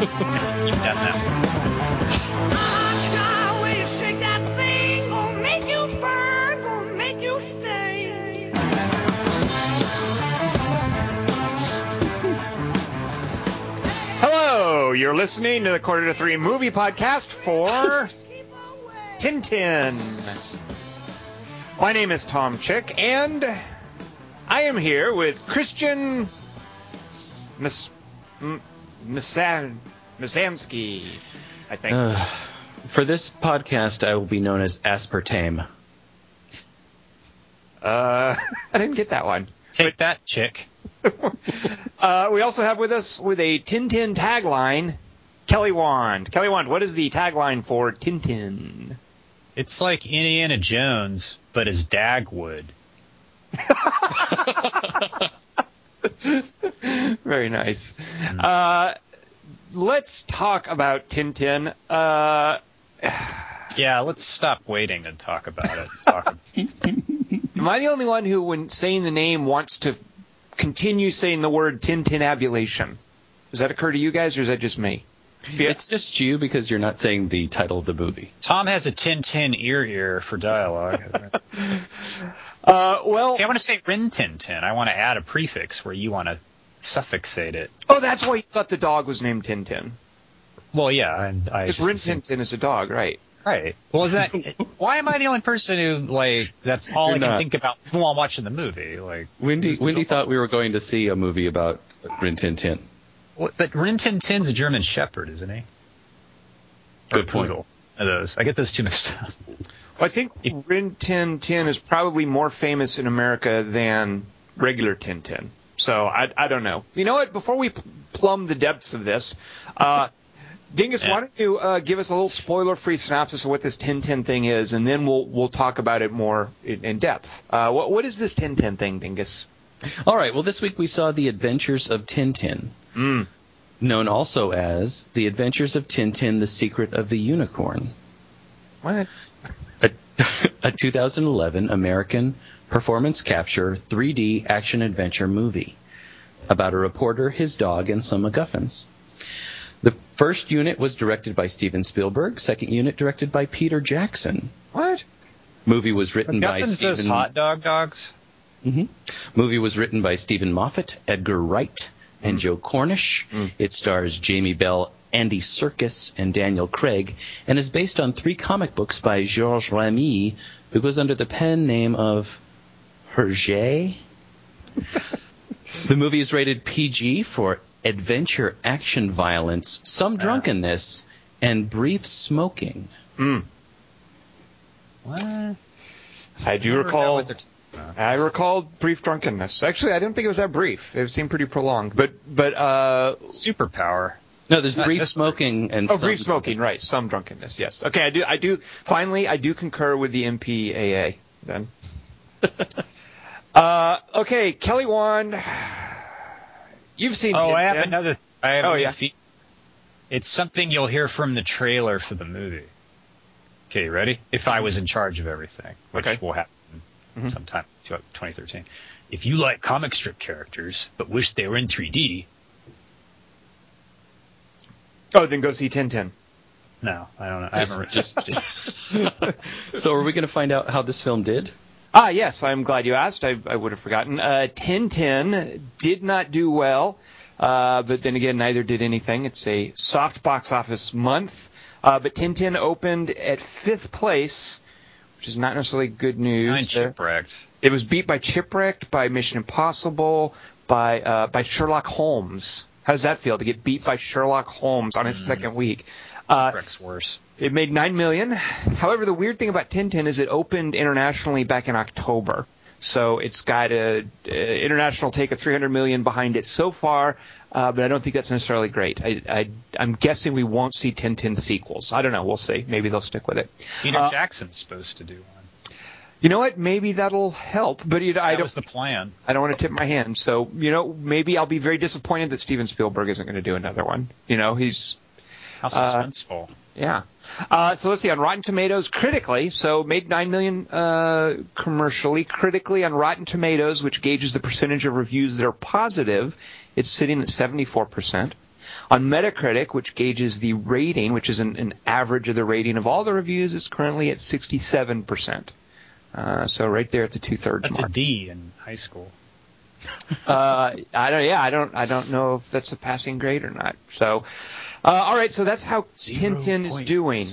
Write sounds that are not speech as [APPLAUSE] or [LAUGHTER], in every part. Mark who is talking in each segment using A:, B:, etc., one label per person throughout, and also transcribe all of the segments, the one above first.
A: You've done that.
B: Hello, you're listening to the Quarter to Three movie podcast for Tintin. My name is Tom Chick, and I am here with Christian Mis- M- Misan- Misamsky, I think.
C: Uh, for this podcast, I will be known as Aspartame.
B: Uh, [LAUGHS] I didn't get that one.
A: Take that, chick. [LAUGHS]
B: Uh, we also have with us with a Tintin tagline, Kelly Wand. Kelly Wand, what is the tagline for Tintin?
A: It's like Indiana Jones, but as Dagwood. [LAUGHS] [LAUGHS]
B: Very nice. Uh, let's talk about Tintin. Uh, [SIGHS]
A: Yeah, let's stop waiting and talk about it. [LAUGHS] Talk
B: am I the only one who, when saying the name, wants to continue saying the word Tintinabulation? Does that occur to you guys, or is that just me? Yeah.
C: It's just you because you're not saying the title of the movie.
A: Tom has a tin tin ear ear for dialogue. [LAUGHS]
B: Uh, well,
A: See, I want to say Rin Tin Tin. I want to add a prefix where you want to suffixate it.
B: oh, that's why you thought the dog was named Tintin.
A: Well, yeah, and I
B: Because
A: just
B: Rin
A: assumed-
B: Tintin is a dog, right?
A: Right. Well, is that why am I the only person who like that's all
C: You're
A: I can
C: not.
A: think about while I'm watching the movie? Like,
C: Wendy, Wendy thought we were going to see a movie about Rin Tin Tin.
A: Well, but Rin Tin Tin's a German Shepherd, isn't he? Or
C: Good point.
A: Poodle. One of those. I get those two mixed up.
B: Well, I think Rin Tin Tin is probably more famous in America than regular Tintin. So I, I don't know. You know what? Before we plumb the depths of this, uh, Dingus,
A: Yeah.
B: why don't you uh, give us a little spoiler-free synopsis of what this Tintin thing is, and then we'll we'll talk about it more in, in depth. Uh, what what is this Tintin thing, Dingus?
C: All right. Well, this week we saw The Adventures of Tintin,
B: Mm.
C: Known also as The Adventures of Tintin: The Secret of the Unicorn,
B: What?
C: a, [LAUGHS] a 2011 American performance capture 3D action adventure movie about a reporter, his dog, and some MacGuffins. The first unit was directed by Steven Spielberg. Second unit directed by Peter Jackson.
B: What?
C: Movie was written by
A: MacGuffins those hot dog dogs.
C: hmm Movie was written by Steven Moffat, Edgar Wright, and Joe Cornish. It stars Jamie Bell, Andy Serkis, and Daniel Craig, and is based on three comic books by Georges Remi, who goes under the pen name of Hergé. [LAUGHS] the movie is rated PG for adventure action violence, some drunkenness, and brief smoking.
B: Mm.
A: What?
B: I do
A: Never
B: recall.
A: They're t-
B: I recall brief drunkenness. Actually, I didn't think it was that brief. It seemed pretty prolonged. But but uh,
A: Superpower.
C: No, there's
A: Not
C: brief
A: just-
C: smoking and
B: Oh,
C: some
B: brief smoking,
C: drunkenness.
B: right? Some drunkenness, yes. Okay, I do. I do. Finally, I do concur with the MPAA. Then. [LAUGHS] uh, okay, Kelly Wand. You've seen.
A: Oh, I have
B: Tintin.
A: another. I have
B: Oh,
A: a new
B: yeah.
A: fe- It's something you'll hear from the trailer for the movie. Okay, you ready? If I was in charge of everything, which
B: Okay.
A: will happen
B: Mhm.
A: sometime 2013. If you like comic strip characters but wish they were in 3D,
B: Oh, then go see Tintin.
A: no, I don't know. I haven't. re- just, just [LAUGHS]
C: So are we going to find out how this film did?
B: Ah, yes, I'm glad you asked. I, I would have forgotten. Uh, Tintin did not do well, uh, but then again, neither did anything. It's a soft box office month. Uh, but Tintin opened at fifth place, which is not necessarily good news. It was beat by Chipwrecked, by Mission Impossible, by uh, by Sherlock Holmes. How does that feel to get beat by Sherlock Holmes on its second week? Uh,
A: worse.
B: it made nine million. However, the weird thing about Tintin is it opened internationally back in October, so it's got a, uh international take of 300 million behind it so far. Uh, but I don't think that's necessarily great. I, I, I'm guessing we won't see Tintin sequels. I don't know. We'll see. Maybe they'll stick with it.
A: Peter
B: uh,
A: Jackson's supposed to do one.
B: You know what? Maybe that'll help. But you know, I don't.
A: was the plan.
B: I don't want to tip my hand. So, you know, maybe I'll be very disappointed that Steven Spielberg isn't going to do another one. You know, he's,
A: How
B: Uh,
A: suspenseful.
B: yeah. Uh, so let's see, on Rotten Tomatoes, critically, so made 9 million uh, commercially. Critically, on Rotten Tomatoes, which gauges the percentage of reviews that are positive, it's sitting at 74%. On Metacritic, which gauges the rating, which is an, an average of the rating of all the reviews, it's currently at 67%. Uh, so right there at the two thirds
A: That's
B: mark.
A: a D in high school.
B: uh, I don't. Yeah, I don't. I don't know if that's a passing grade or not. So, uh, all right. So that's how Tintin is doing.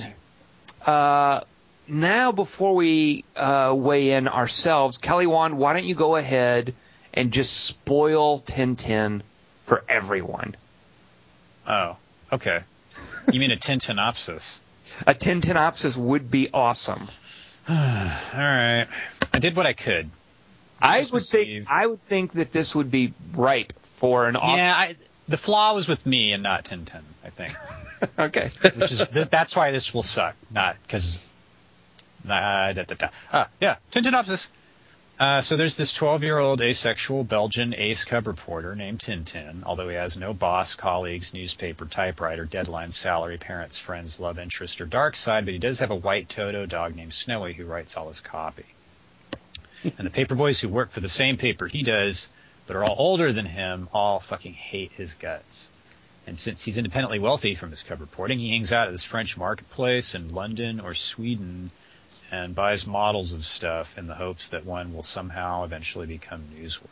B: Uh, now, before we uh, weigh in ourselves, Kelly Wand, why don't you go ahead and just spoil Tintin for everyone?
A: Oh, okay. You mean a Tintinopsis?
B: A Tintinopsis would be awesome. [SIGHS]
A: All right. I did what I could.
B: I
A: Just
B: would think. I would think that this would be ripe for an. Off-
A: Yeah, I, the flaw was with me and not Tintin, I think. [LAUGHS]
B: okay.
A: Which is th- that's why this will suck, not because. Nah, da, da, da. Ah, yeah, Tintinopsis. Uh, so there's this 12-year-old asexual Belgian ace cub reporter named Tintin. Although he has no boss, colleagues, newspaper, typewriter, deadline, salary, parents, friends, love interest, or dark side, but he does have a white Toto dog named Snowy who writes all his copy. and the paper boys who work for the same paper he does, but are all older than him, all fucking hate his guts. And since he's independently wealthy from his cub reporting, he hangs out at this French marketplace in London or Sweden and buys models of stuff in the hopes that one will somehow eventually become newsworthy.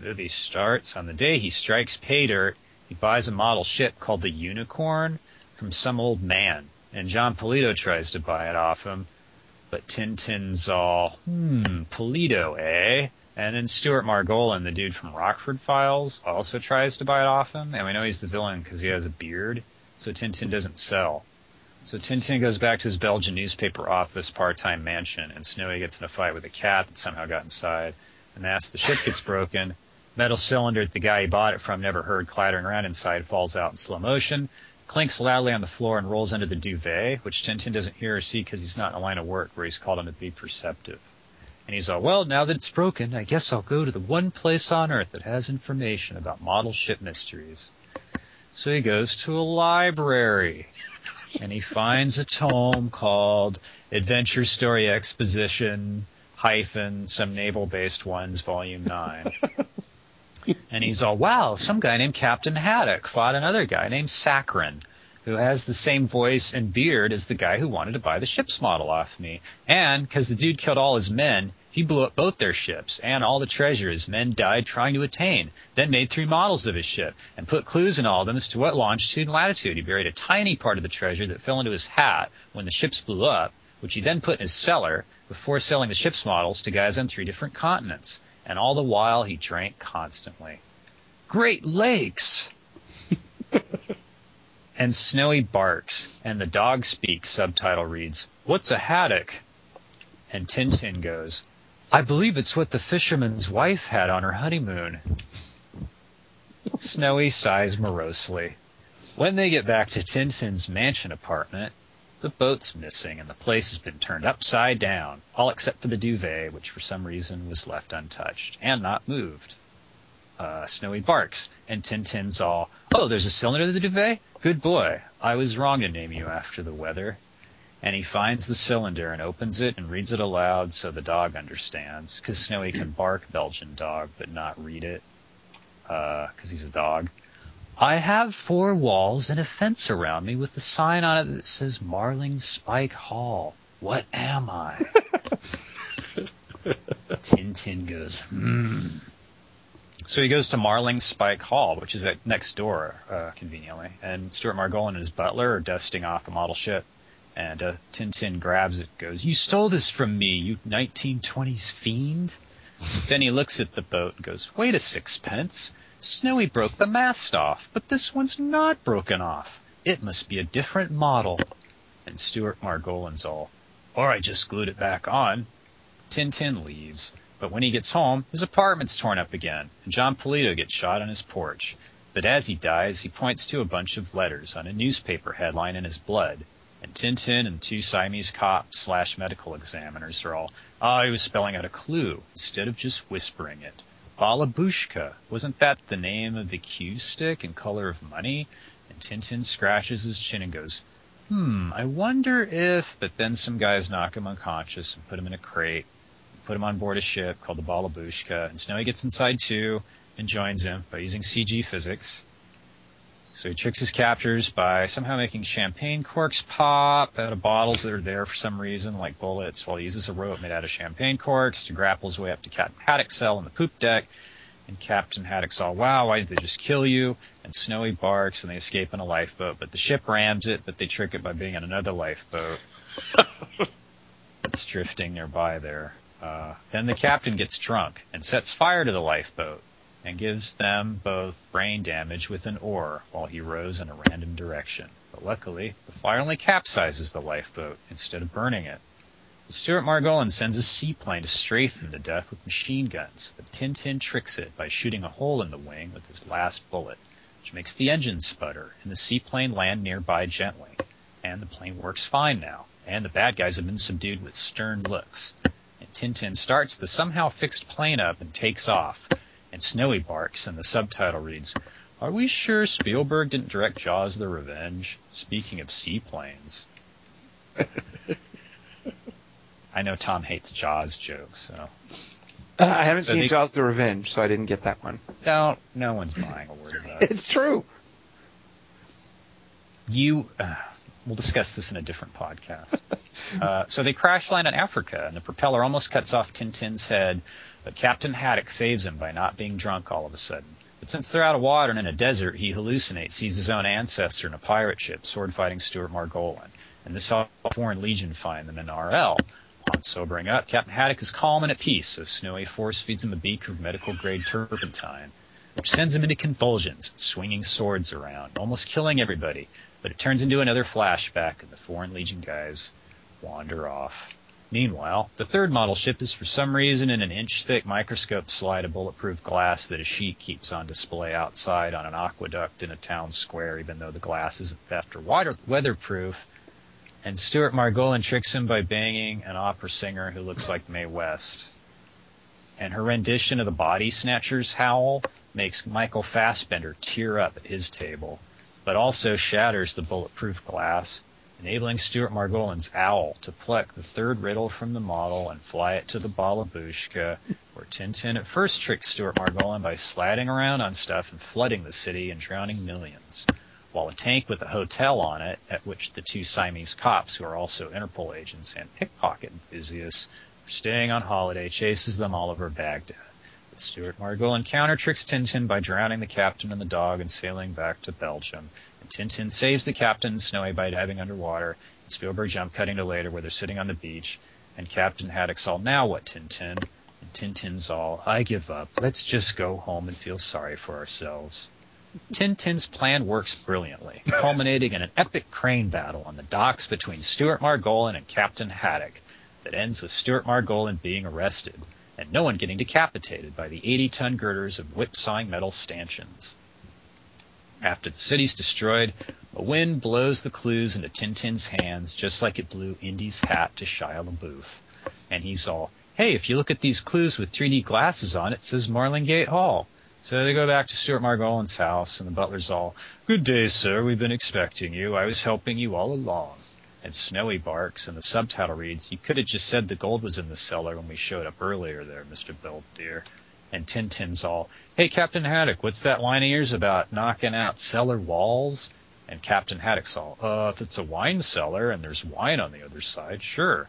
A: The movie starts on the day he strikes pay dirt. He buys a model ship called the Unicorn from some old man, and Jon Polito tries to buy it off him. But Tintin's all, hmm, Polito, eh? And then Stuart Margolin, the dude from Rockford Files, also tries to buy it off him. And we know he's the villain because he has a beard, so Tintin doesn't sell. So Tintin goes back to his Belgian newspaper office part-time mansion, and Snowy gets in a fight with a cat that somehow got inside. And as the ship gets broken, metal cylinder that the guy he bought it from never heard clattering around inside falls out in slow motion, clinks loudly on the floor, and rolls under the duvet, which Tintin doesn't hear or see because he's not in a line of work where he's called on to be perceptive. And he's all, well, now that it's broken, I guess I'll go to the one place on Earth that has information about model ship mysteries. So he goes to a library and he finds a tome called Adventure Story Exposition hyphen some naval based ones volume 9 and he's all wow some guy named captain haddock fought another guy named Sakharine who has the same voice and beard as the guy who wanted to buy the ship's model off me and because the dude killed all his men he blew up both their ships and all the treasure his men died trying to attain, then made three models of his ship and put clues in all of them as to what longitude and latitude. He buried a tiny part of the treasure that fell into his hat when the ships blew up, which he then put in his cellar before selling the ship's models to guys on three different continents. And all the while he drank constantly. Great Lakes! [LAUGHS] and Snowy barks, and the dog speaks subtitle reads, What's a haddock? And Tintin goes, I believe it's what the fisherman's wife had on her honeymoon. Snowy sighs morosely. When they get back to Tintin's mansion apartment, the boat's missing and the place has been turned upside down, all except for the duvet, which for some reason was left untouched and not moved. Uh, Snowy barks, and Tintin's all, Oh, there's a cylinder to the duvet? Good boy. I was wrong to name you after the weather and he finds the cylinder and opens it and reads it aloud so the dog understands. Because Snowy can bark Belgian dog, but not read it, because he's a dog. I have four walls and a fence around me with a sign on it that says Marlinspike Hall. What am I? [LAUGHS] Tintin goes, hmm. So he goes to Marlinspike Hall, which is at next door, uh, conveniently, and Stuart Margolin and his butler are dusting off a model ship. And uh, Tintin grabs it, goes, "You stole this from me, you 1920s fiend!" then he looks at the boat and goes, "Wait a sixpence! Snowy broke the mast off, but this one's not broken off. It must be a different model." And Stuart Margolin's all, "Or I just glued it back on." Tintin leaves, but when he gets home, his apartment's torn up again, and Jon Polito gets shot on his porch. But as he dies, he points to a bunch of letters on a newspaper headline in his blood and Tintin and two Siamese cops slash medical examiners are all, oh, he was spelling out a clue instead of just whispering it. Balabushka, wasn't that the name of the cue stick and color of money? And Tintin scratches his chin and goes, hmm, I wonder if, but then some guys knock him unconscious and put him in a crate, put him on board a ship called the Balabushka, and Snowy gets inside too and joins him by using CG physics. So he tricks his captors by somehow making champagne corks pop out of bottles that are there for some reason, like bullets, while he uses a rope made out of champagne corks to grapple his way up to Captain Haddock's cell on the poop deck. And Captain Haddock's all, wow, why did they just kill you? And Snowy barks and they escape in a lifeboat, but the ship rams it, but they trick it by being in another lifeboat. [LAUGHS] it's drifting nearby there. Uh, then the captain gets drunk and sets fire to the lifeboat and gives them both brain damage with an oar while he rows in a random direction. But luckily, the fire only capsizes the lifeboat instead of burning it. Stuart Margolin sends a seaplane to strafe them to death with machine guns, but Tintin tricks it by shooting a hole in the wing with his last bullet, which makes the engine sputter and the seaplane land nearby gently. And the plane works fine now, and the bad guys have been subdued with stern looks. And Tintin starts the somehow fixed plane up and takes off, and Snowy barks, and the subtitle reads, Are we sure Spielberg didn't direct Jaws the Revenge? Speaking of seaplanes. [LAUGHS] I know Tom hates Jaws jokes, so.
B: Uh, I haven't
A: So
B: seen
A: they-
B: Jaws the Revenge, so I didn't get that one.
A: Don't, no one's buying a word of that. [LAUGHS]
B: It's true.
A: You, uh, we'll discuss this in a different podcast. [LAUGHS] Uh, so they crash land in Africa, and the propeller almost cuts off Tintin's head, but Captain Haddock saves him by not being drunk all of a sudden. But since they're out of water and in a desert, he hallucinates, sees his own ancestor in a pirate ship, sword fighting Stuart Margolin. And this saw Foreign Legion find them in RL. Upon sobering up, Captain Haddock is calm and at peace, so Snowy force feeds him a beaker of medical grade turpentine, which sends him into convulsions, swinging swords around, almost killing everybody. But it turns into another flashback, and the Foreign Legion guys wander off. Meanwhile, the third model ship is for some reason in an inch thick microscope slide of bulletproof glass that a sheet keeps on display outside on an aqueduct in a town square, even though the glass isn't theft or water- weatherproof. And Stuart Margolin tricks him by banging an opera singer who looks like Mae West. And her rendition of the Body Snatchers howl makes Michael Fassbender tear up at his table, but also shatters the bulletproof glass, enabling Stuart Margolin's owl to pluck the third riddle from the model and fly it to the Balabushka, where Tintin at first tricked Stuart Margolin by sliding around on stuff and flooding the city and drowning millions, while a tank with a hotel on it, at which the two Siamese cops, who are also Interpol agents and pickpocket enthusiasts, are staying on holiday, chases them all over Baghdad. Stuart Margolin counter tricks Tintin by drowning the captain and the dog and sailing back to Belgium. And Tintin saves the captain and Snowy by diving underwater. And Spielberg jump cutting to later where they're sitting on the beach. And Captain Haddock's all, now what, Tintin? And Tintin's all, I give up. Let's just go home and feel sorry for ourselves. Tintin's plan works brilliantly, [LAUGHS] culminating in an epic crane battle on the docks between Stuart Margolin and Captain Haddock that ends with Stuart Margolin being arrested and no one getting decapitated by the 80-ton girders of whip-sawing metal stanchions. After the city's destroyed, a wind blows the clues into Tintin's hands just like it blew Indy's hat to Shia LaBeouf. And he's all, hey, if you look at these clues with 3D glasses on, it says Marlingate Hall. So they go back to Stuart Margolin's house, and the butler's all, Good day, sir. We've been expecting you. I was helping you all along. And Snowy barks, and the subtitle reads, You could have just said the gold was in the cellar when we showed up earlier there, Mr. Belvedere. And Tintin's all, Hey, Captain Haddock, what's that line of yours about knocking out cellar walls? And Captain Haddock's all, Uh, if it's a wine cellar and there's wine on the other side, sure.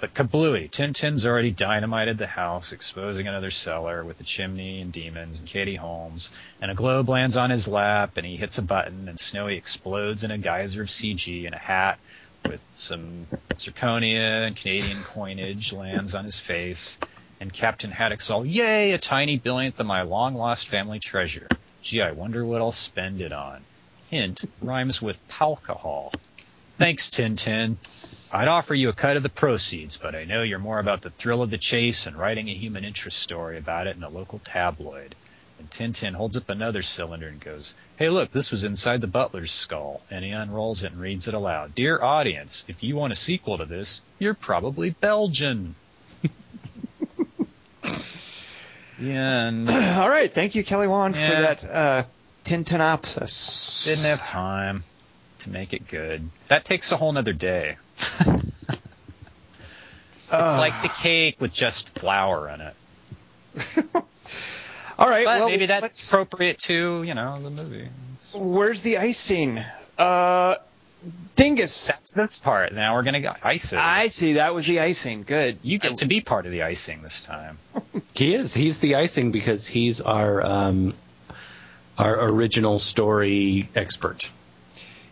A: But kablooey, Tintin's already dynamited the house, exposing another cellar with a chimney and demons and Katie Holmes. And a globe lands on his lap, and he hits a button, and Snowy explodes in a geyser of CG, and a hat with some zirconia and Canadian coinage lands on his face. And Captain Haddock's all, yay, a tiny billionth of my long lost family treasure. Gee, I wonder what I'll spend it on. Hint rhymes with alcohol. Thanks, Tintin. I'd offer you a cut of the proceeds, but I know you're more about the thrill of the chase and writing a human interest story about it in a local tabloid. And Tintin holds up another cylinder and goes, Hey, look, this was inside the butler's skull. And he unrolls it and reads it aloud. Dear audience, if you want a sequel to this, you're probably Belgian. [LAUGHS] the end. [CLEARS THROAT]
B: All right, thank you, Kelly Wand, for that uh, Tintinopsis.
A: Didn't have time to make it good. That takes a whole nother day. [LAUGHS] It's
B: Ugh.
A: like the cake with just flour in it. [LAUGHS]
B: All right,
A: But
B: well,
A: maybe that's
B: let's-
A: appropriate to you know the movie.
B: Where's the icing? Uh, Dingus.
A: That's this part. Now we're gonna go ice it.
B: I see. That was the icing. Good.
A: you get to be part of the icing this time. [LAUGHS]
C: He is. He's the icing because he's our um, our original story expert.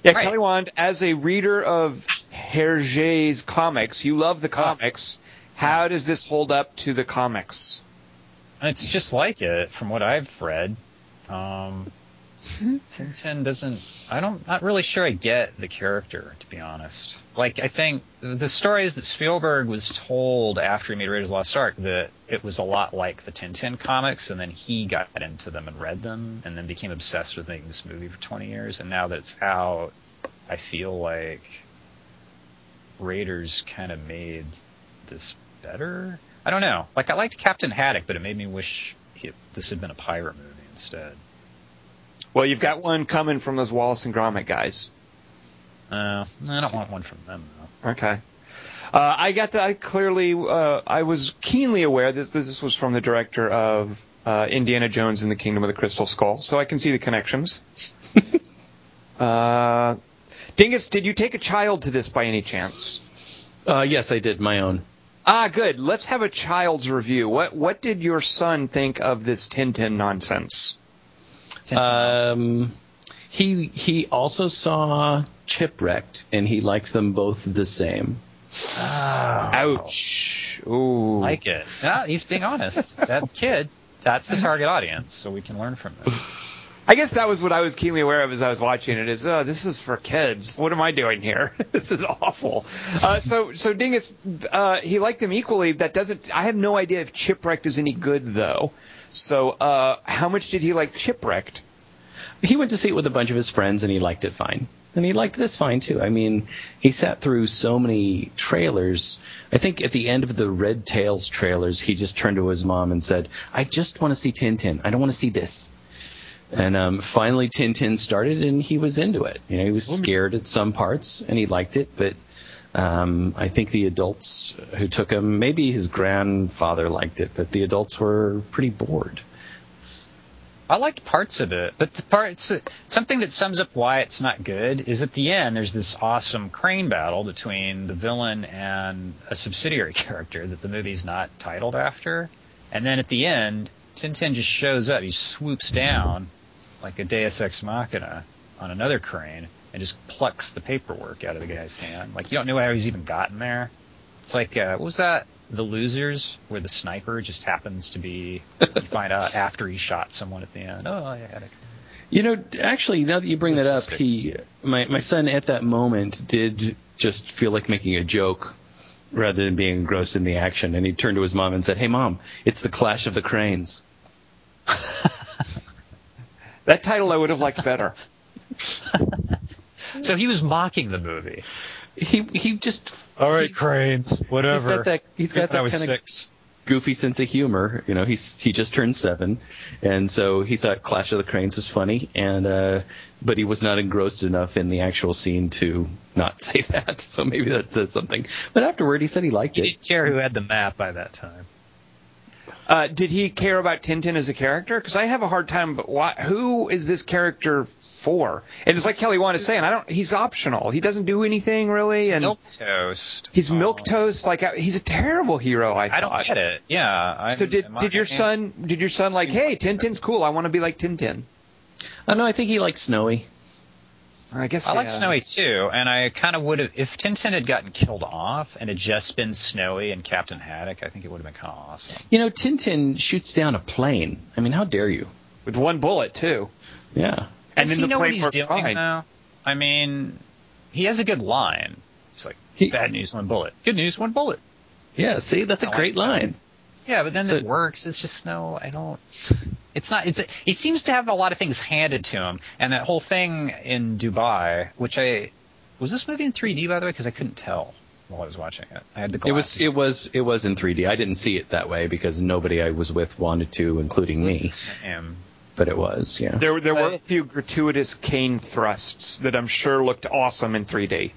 B: Yeah,
A: Right.
B: Kelly Wand, as a reader of Hergé's comics, you love the comics. How does this hold up to the comics?
A: It's just like it from what I've read. Um, [LAUGHS] Tintin doesn't. I don't. Not really sure I get the character to be honest. Like I think the stories that Spielberg was told after he made Raiders of the Lost Ark that it was a lot like the Tintin comics, and then he got into them and read them, and then became obsessed with making this movie for 20 years. And now that it's out, I feel like Raiders kind of made this better. I don't know. Like I liked Captain Haddock, but it made me wish he, this had been a pirate movie instead.
B: Well, you've got one coming from those Wallace and Gromit guys.
A: Uh, I don't want one from them though.
B: Okay. Uh, I got the. I clearly. Uh, I was keenly aware that this was from the director of uh, Indiana Jones and the Kingdom of the Crystal Skull, so I can see the connections. [LAUGHS] uh, Dingus, did you take a child to this by any chance?
C: Uh, yes, I did my own.
B: Ah, good. Let's have a child's review. What What did your son think of this Tintin nonsense?
C: Um, he he also saw Chipwrecked, and he liked them both the same.
B: Ouch. Ooh.
A: like it. Yeah, he's being honest. That kid, that's the target audience, so we can learn from it.
B: I guess that was what I was keenly aware of as I was watching it. Is oh, this is for kids. What am I doing here? [LAUGHS] this is awful. Uh, so, so Dingus, uh, he liked them equally. That doesn't. I have no idea if Chipwrecked is any good though. So, uh, how much did he like Chipwrecked?
C: He went to see it with a bunch of his friends, and he liked it fine. And he liked this fine too. I mean, he sat through so many trailers. I think at the end of the Red Tails trailers, he just turned to his mom and said, "I just want to see Tintin. I don't want to see this." And um, finally, Tintin started, and he was into it. You know, he was scared at some parts, and he liked it. But um, I think the adults who took him, maybe his grandfather liked it, but the adults were pretty bored.
A: I liked parts of it, but the parts something that sums up why it's not good is at the end there's this awesome crane battle between the villain and a subsidiary [LAUGHS] character that the movie's not titled after, and then at the end Tintin just shows up. He swoops down like a Deus Ex Machina on another crane and just plucks the paperwork out of the guy's hand. Like you don't know how he's even gotten there. It's like uh, what was that? The Losers, where the sniper just happens to be. You find out after he shot someone at the end. Oh, I had a
C: You know, actually, now that you bring that up, he, my my son at that moment did just feel like making a joke rather than being engrossed in the action, and he turned to his mom and said, "Hey, mom, it's the Clash of the Cranes." [LAUGHS]
B: That title I would have liked better.
A: So he was mocking the movie.
C: He he just
A: All right, cranes, whatever.
C: He's got that he's got
A: I
C: that
A: was
C: kind of goofy sense of humor. You know, he's he just turned seven, and so he thought Clash of the Cranes was funny, and uh, but he was not engrossed enough in the actual scene to not [LAUGHS] say that. So maybe that says something. But afterward, he said he liked
A: He
C: it.
A: didn't care who had the map by that time.
B: Uh, did he care about Tintin as a character? Because I have a hard time. But why, who is this character for? And it's like Kelly Wand is saying. I don't. He's optional. He doesn't do anything really. and
A: Milk toast.
B: he's
A: Um,
B: milk toast. Like uh, he's a terrible hero. I
A: I don't get it. Yeah. I'm,
B: So did did your son did your son like hey Tintin's cool I want to be like Tintin
C: I know. I think he likes Snowy.
B: I guess
A: I like. Snowy too, and I kind of would have if Tintin had gotten killed off and had just been Snowy and Captain Haddock. I think it would have been kind of awesome.
C: You know, Tintin shoots down a plane. I mean, how dare you?
B: with one bullet too
C: Yeah.
B: and
A: Does
B: then
A: he
B: the
A: know what
B: plane
A: he's
B: works
A: doing
B: fine.
A: though? I mean, he has a good line. He's like,
C: He-
A: "Bad news, one bullet. Good news, one bullet."
C: Yeah. See, that's a
A: I like
C: great
A: that.
C: line.
A: Yeah, but then
C: So-
A: it works. It's just no. I don't. It's not. It's. It seems to have a lot of things handed to him, and that whole thing in Dubai, which I was this movie in 3D by the way, because I couldn't tell while I was watching it. I had the glasses.
C: It was it was it was in 3D. I didn't see it that way because nobody I was with wanted to, including me.
A: Same.
C: But it was, yeah.
B: There there were a few gratuitous cane thrusts that I'm sure looked awesome in 3D.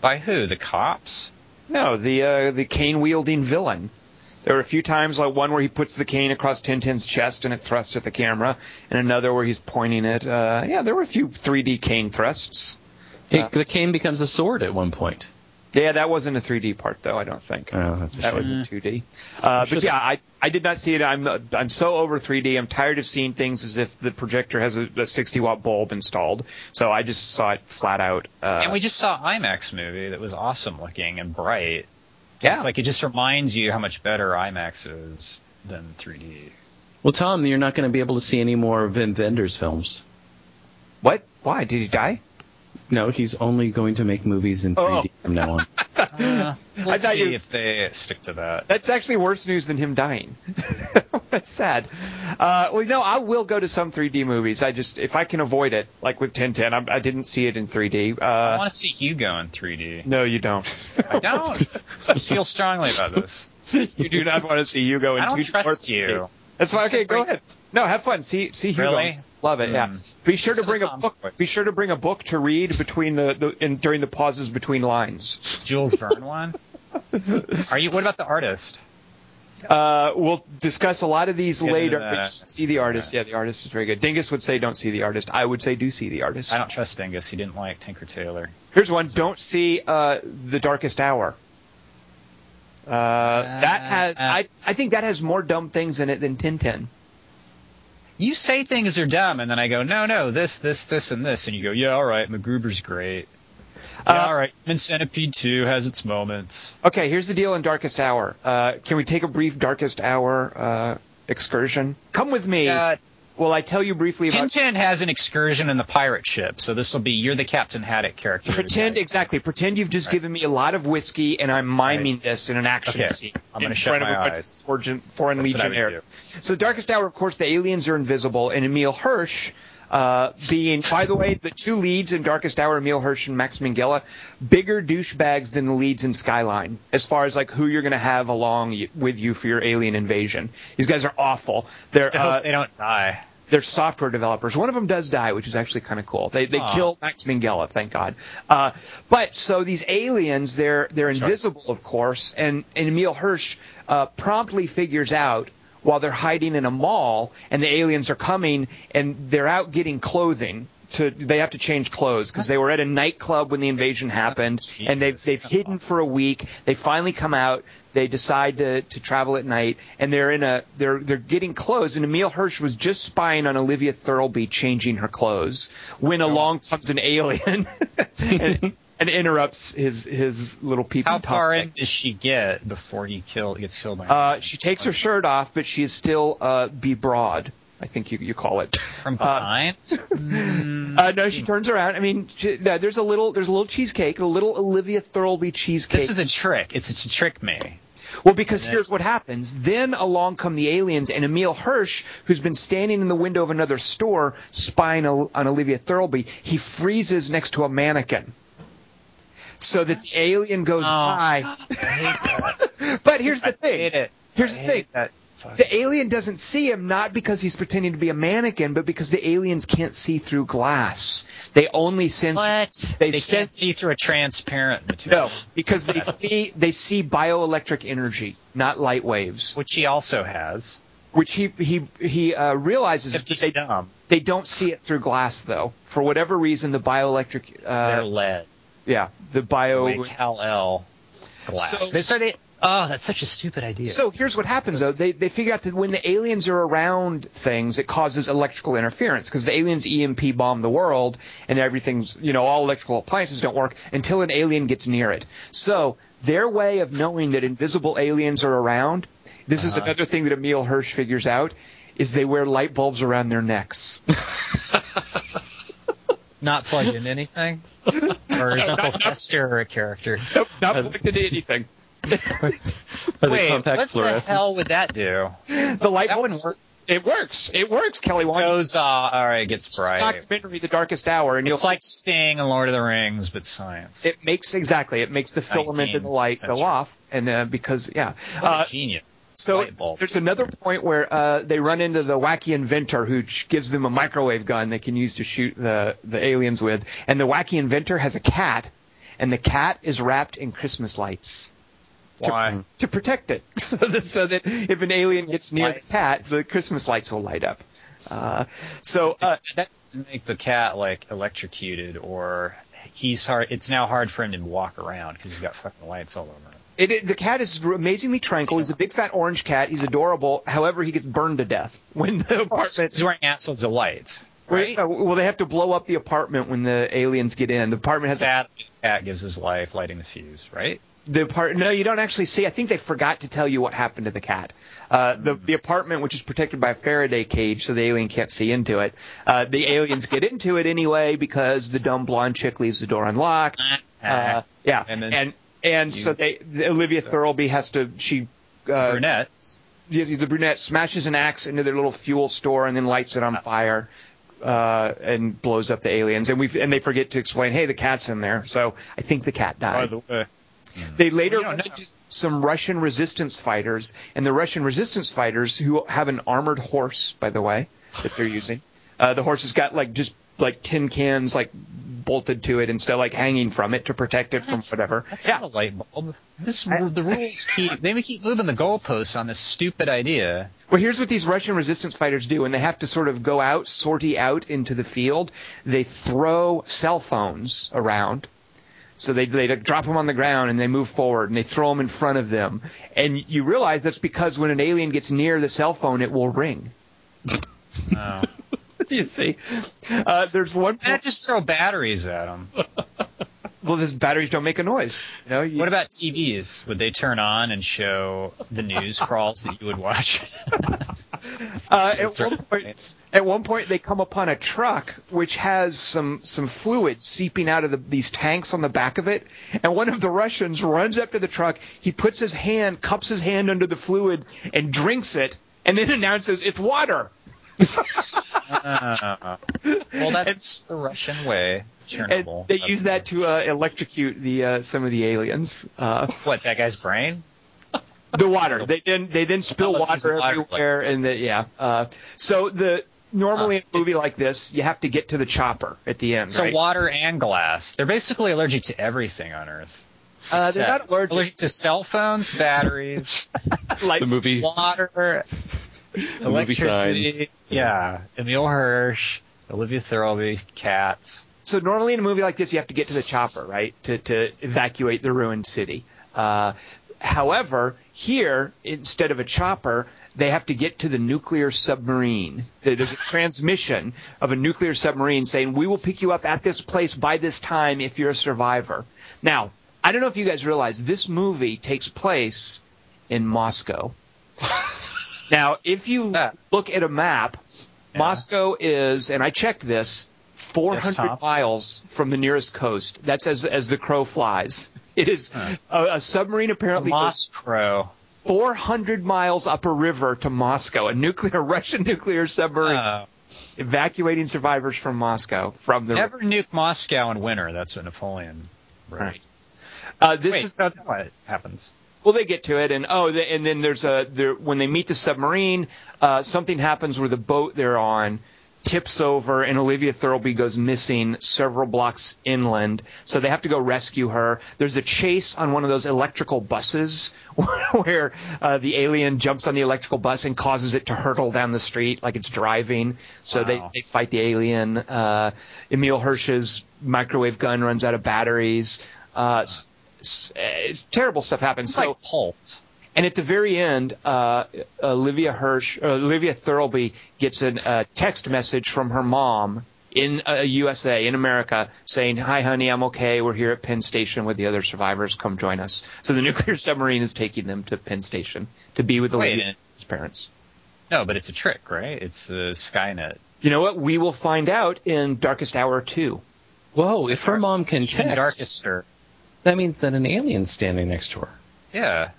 A: By who? The cops?
B: No, the uh, the cane wielding villain. There were a few times, like one where he puts the cane across Tintin's chest and it thrusts at the camera, and another where he's pointing it. Uh, yeah, there were a few 3D cane thrusts.
C: It, the cane becomes a sword at one point.
B: Yeah, that wasn't a 3D part though. I don't think.
C: Oh, that's a
B: That
C: shame.
B: was a 2D. Uh, but yeah, I, I did not see it. I'm I'm so over 3D. I'm tired of seeing things as if the projector has a, a 60 watt bulb installed. So I just saw it flat out. Uh,
A: And we just saw IMAX movie that was awesome looking and bright.
B: Yeah.
A: It's like it just reminds you how much better IMAX is than 3D.
C: Well, Tom, you're not going to be able to see any more of Wim Wenders films.
B: what? Why did he die?
C: No, he's only going to make movies in 3D
B: Oh.
C: from now on. [LAUGHS]
A: Uh, we'll
B: I thought
A: see
B: you-
A: if they stick to that.
B: That's actually worse news than him dying. [LAUGHS] That's sad. Uh, well, no, I will go to some 3D movies. I just, if I can avoid it, like with Tintin, I, I didn't see it in 3D.
A: I
B: Uh,
A: want to see Hugo in 3D.
B: no, you don't.
A: I don't. I just feel strongly about this. [LAUGHS]
B: you do not want to see Hugo in
A: I don't
B: 2D
A: trust
B: 3D.
A: you.
B: That's fine. Okay, go ahead. No, have fun. See, see Hugo.
A: Really?
B: Love it. Yeah.
A: Mm.
B: Be sure to bring a book. Be sure to bring a book to read between the, the in, during the pauses between lines.
A: Jules Verne one. [LAUGHS] Are you? What about the artist?
B: Uh, we'll discuss a lot of these
A: Get
B: later.
A: that.
B: but you should see the artist. Yeah, the artist is very good. Dingus would say don't see the artist. I would say do see the artist.
A: I don't trust Dingus. He didn't like Tinker Tailor.
B: Here's one. Don't see uh, the Darkest Hour. Uh, that has. I I think that has more dumb things in it than Tintin.
A: You say things are dumb, and then I go, no, no, this, this, this, and this, and you go, yeah, all right, MacGruber's great. Yeah,
B: Uh,
A: all right, Human Centipede 2 has its moments.
B: Okay, here's the deal in Darkest Hour. Uh, can we take a brief Darkest Hour uh, excursion? Come with me. Will I tell you briefly about
A: Tintin has an excursion in the pirate ship, so this will be you're the Captain Haddock character.
B: Pretend
A: again.
B: exactly. Pretend you've just given me a lot of whiskey and I'm miming this in an action
A: Okay.
B: scene.
A: I'm gonna
B: in
A: shut my eyes.
B: Foreign, foreign
A: That's what
B: legionnaires. So Darkest Hour, of course, the aliens are invisible, and Emile Hirsch, uh, being, by the way, the two leads in Darkest Hour, Emile Hirsch and Max Minghella, bigger douchebags than the leads in Skyline, as far as like who you're going to have along with you for your alien invasion. These guys are awful. They're uh,
A: they don't die.
B: They're software developers. One of them does die, which is actually kind of cool. They they
A: Aw.
B: kill Max Minghella, thank God. Uh, but so these aliens, they're they're invisible, of course, and, and Emile Hirsch uh, promptly figures out while they're hiding in a mall, and the aliens are coming, and they're out getting clothing. To, they have to change clothes because they were at a nightclub when the invasion happened, and they've they've hidden for a week. They finally come out. They decide to, to travel at night, and they're in a they're they're getting clothes. And Emile Hirsch was just spying on Olivia Thirlby changing her clothes when along comes an alien [LAUGHS] and, and interrupts his his little peeping
A: How far in does she get before he kill gets killed by?
B: Uh, she takes her shirt off, but she is still uh, be broad. I think you you call it.
A: from behind? Mm, [LAUGHS]
B: Uh, no, she turns around. I mean, she, no, there's a little there's a little cheesecake, a little Olivia Thirlby cheesecake.
A: this is a trick. It's it's a trick me.
B: Well, because here's what happens. Then along come the aliens, and Emile Hirsch, who's been standing in the window of another store spying on Olivia Thirlby, he freezes next to a mannequin. So that the alien goes
A: Oh.
B: by.
A: I hate that. [LAUGHS]
B: But here's the
A: I
B: thing.
A: hate it.
B: Here's
A: I
B: the thing.
A: that. Fuck.
B: The alien doesn't see him not because he's pretending to be a mannequin, but because the aliens can't see through glass. They only sense.
A: What?
B: They,
A: They,
B: sense.
A: can't see through a transparent material.
B: No, because they see they see bioelectric energy, not light waves.
A: Which he also has.
B: which he he he uh, realizes
A: Except
B: that
A: he's
B: they,
A: dumb.
B: they don't see it through glass though. For whatever reason, the bioelectric
A: It's their
B: uh,
A: lead.
B: yeah the bio.
A: Like Cal L glass.
B: So-
A: they, so they, oh, that's such a stupid idea.
B: So here's what happens though. They they figure out that when the aliens are around things, it causes electrical interference because the aliens EMP bomb the world and everything's you know all electrical appliances don't work until an alien gets near it. So their way of knowing that invisible aliens are around. This is
A: Uh-huh.
B: another thing that Emile Hirsch figures out. Is they wear light bulbs around their necks. [LAUGHS]
A: not plugged into anything? [LAUGHS] or is Uncle Fester a character?
B: Nope, not plugged into anything. [LAUGHS]
C: Are they
A: Wait,
C: compact
A: what the hell would that do?
B: The light
A: That
B: bulbs.
A: wouldn't work.
B: It works. It works, Kelly Wand.
A: Goes off. All right, it gets
B: It's
A: bright.
B: documentary, The Darkest Hour, and
A: It's
B: you'll
A: like Sting and Lord of the Rings, but science.
B: it makes exactly it makes the filament in the light go off, and uh, because yeah.
A: What
B: Uh,
A: genius.
B: so there's another point where uh, they run into the wacky inventor who sh- gives them a microwave gun they can use to shoot the the aliens with, and the wacky inventor has a cat, and the cat is wrapped in Christmas lights. To,
A: Why?
B: to protect it, [LAUGHS] so that, so that if an alien gets near the cat, the Christmas lights will light up. Uh, so uh,
A: that doesn't make the cat like electrocuted or he's hard. It's now hard for him to walk around because he's got fucking lights all over him.
B: It, it- the cat is amazingly tranquil. He's a big fat orange cat. He's adorable. However, he gets burned to death when the apartment.
A: He's wearing assholes of lights, right?
B: Uh, well, they have to blow up the apartment when the aliens get in. The apartment has
A: Sad cat gives his life lighting the fuse, right?
B: The part. No, you don't actually see. I think they forgot to tell you what happened to the cat. Uh, the the apartment, which is protected by a Faraday cage, so the alien can't see into it. Uh, the aliens get into it anyway because the dumb blonde chick leaves the door unlocked. Uh, yeah,
A: And
B: and and, so they Olivia Thirlby has to she. Uh,
A: brunette.
B: the, the brunette smashes an axe into their little fuel store and then lights it on fire uh, and blows up the aliens. And we and they forget to explain, hey, the cat's in there. So I think the cat
A: By
B: dies.
A: the way,
B: They later
A: We don't know.
B: into some Russian resistance fighters, and the Russian resistance fighters who have an armored horse, by the way, that they're using. [LAUGHS] Uh, the horse has got like just like tin cans like bolted to it instead, like hanging from it to protect it from whatever.
A: that's
B: yeah,
A: not a light bulb. This the rules keep they keep moving the goalposts on this stupid idea.
B: Well, here's what these Russian resistance fighters do and they have to sort of go out, sortie out into the field. They throw cell phones around. So they, they drop them on the ground and they move forward and they throw them in front of them. And you realize that's because when an alien gets near the cell phone, it will ring.
A: Oh. [LAUGHS]
B: you see? Uh, there's one.
A: And just throw batteries at them. [LAUGHS]
B: Well, these batteries don't make a noise. You know, you,
A: What about TVs? Would they turn on and show the news [LAUGHS] crawls that you would watch? [LAUGHS]
B: Uh, at, one point, at one point, they come upon a truck which has some some fluid seeping out of the, these tanks on the back of it, and one of the Russians runs up to the truck. He puts his hand, cups his hand under the fluid, and drinks it, and then [LAUGHS] announces it's water.
A: Uh, well, that's the Russian way. Chernobyl.
B: they use that to uh, electrocute the uh, some of the aliens. Uh,
A: What that guy's brain?
B: the water. They then they then spill
A: Oh,
B: water
A: water.
B: everywhere, and the, yeah. Uh, so the normally in a movie like this, you have to get to the chopper at the end.
A: So
B: right?
A: water and glass. They're basically allergic to everything on Earth.
B: Uh, they're not allergic.
A: Allergic to cell phones, batteries, [LAUGHS]
B: like
C: The movie.
A: water,
C: The movie
A: electricity.
C: signs.
A: Yeah, Emile Hirsch, Olivia Thirlby, cats.
B: so normally in a movie like this, you have to get to the chopper, right, to to evacuate the ruined city. Uh, however, here instead of a chopper, they have to get to the nuclear submarine. There's a transmission of a nuclear submarine saying, "We will pick you up at this place by this time if you're a survivor." Now, I don't know if you guys realize this movie takes place in Moscow. Now, if you
A: Yeah.
B: look at a map,
A: Yeah.
B: Moscow is, and I checked this, 400 miles from the nearest coast. That's as as the crow flies. [LAUGHS] It is a, a submarine apparently
A: Moscow.
B: 400 miles up a river to Moscow. A nuclear [LAUGHS] Russian nuclear submarine
A: Uh,
B: evacuating survivors from Moscow from the
A: never nuke Moscow in winter. That's what Napoleon wrote.
B: Right. Uh, this
A: Wait,
B: is
A: that's what happens.
B: Well, they get to it, and oh, the, and then there's a there when they meet the submarine, uh, something happens where the boat they're on tips over, and Olivia Thirlby goes missing several blocks inland. So they have to go rescue her. There's a chase on one of those electrical buses [LAUGHS] where uh, the alien jumps on the electrical bus and causes it to hurtle down the street like it's driving. So they,
A: Wow.
B: they fight the alien. Uh, Emile Hirsch's microwave gun runs out of batteries. Uh, s- s- it's terrible stuff happens.
A: It's
B: so
A: like Pulse.
B: and at the very end, uh, Olivia Hirsch, uh, Olivia Thirlby gets a uh, text message from her mom in uh, USA, in America, saying, "Hi, honey, I'm okay. We're here at Penn Station with the other survivors. Come join us." So the [LAUGHS] nuclear submarine is taking them to Penn Station to be with
A: Wait,
B: Olivia's
A: and-
B: parents.
A: No, but it's a trick, right? It's uh, Skynet.
B: You know what? We will find out in Darkest Hour two.
C: Whoa, if her mom can
A: In
C: text,
A: Darkester.
C: That means that an alien's standing next to her.
A: Yeah.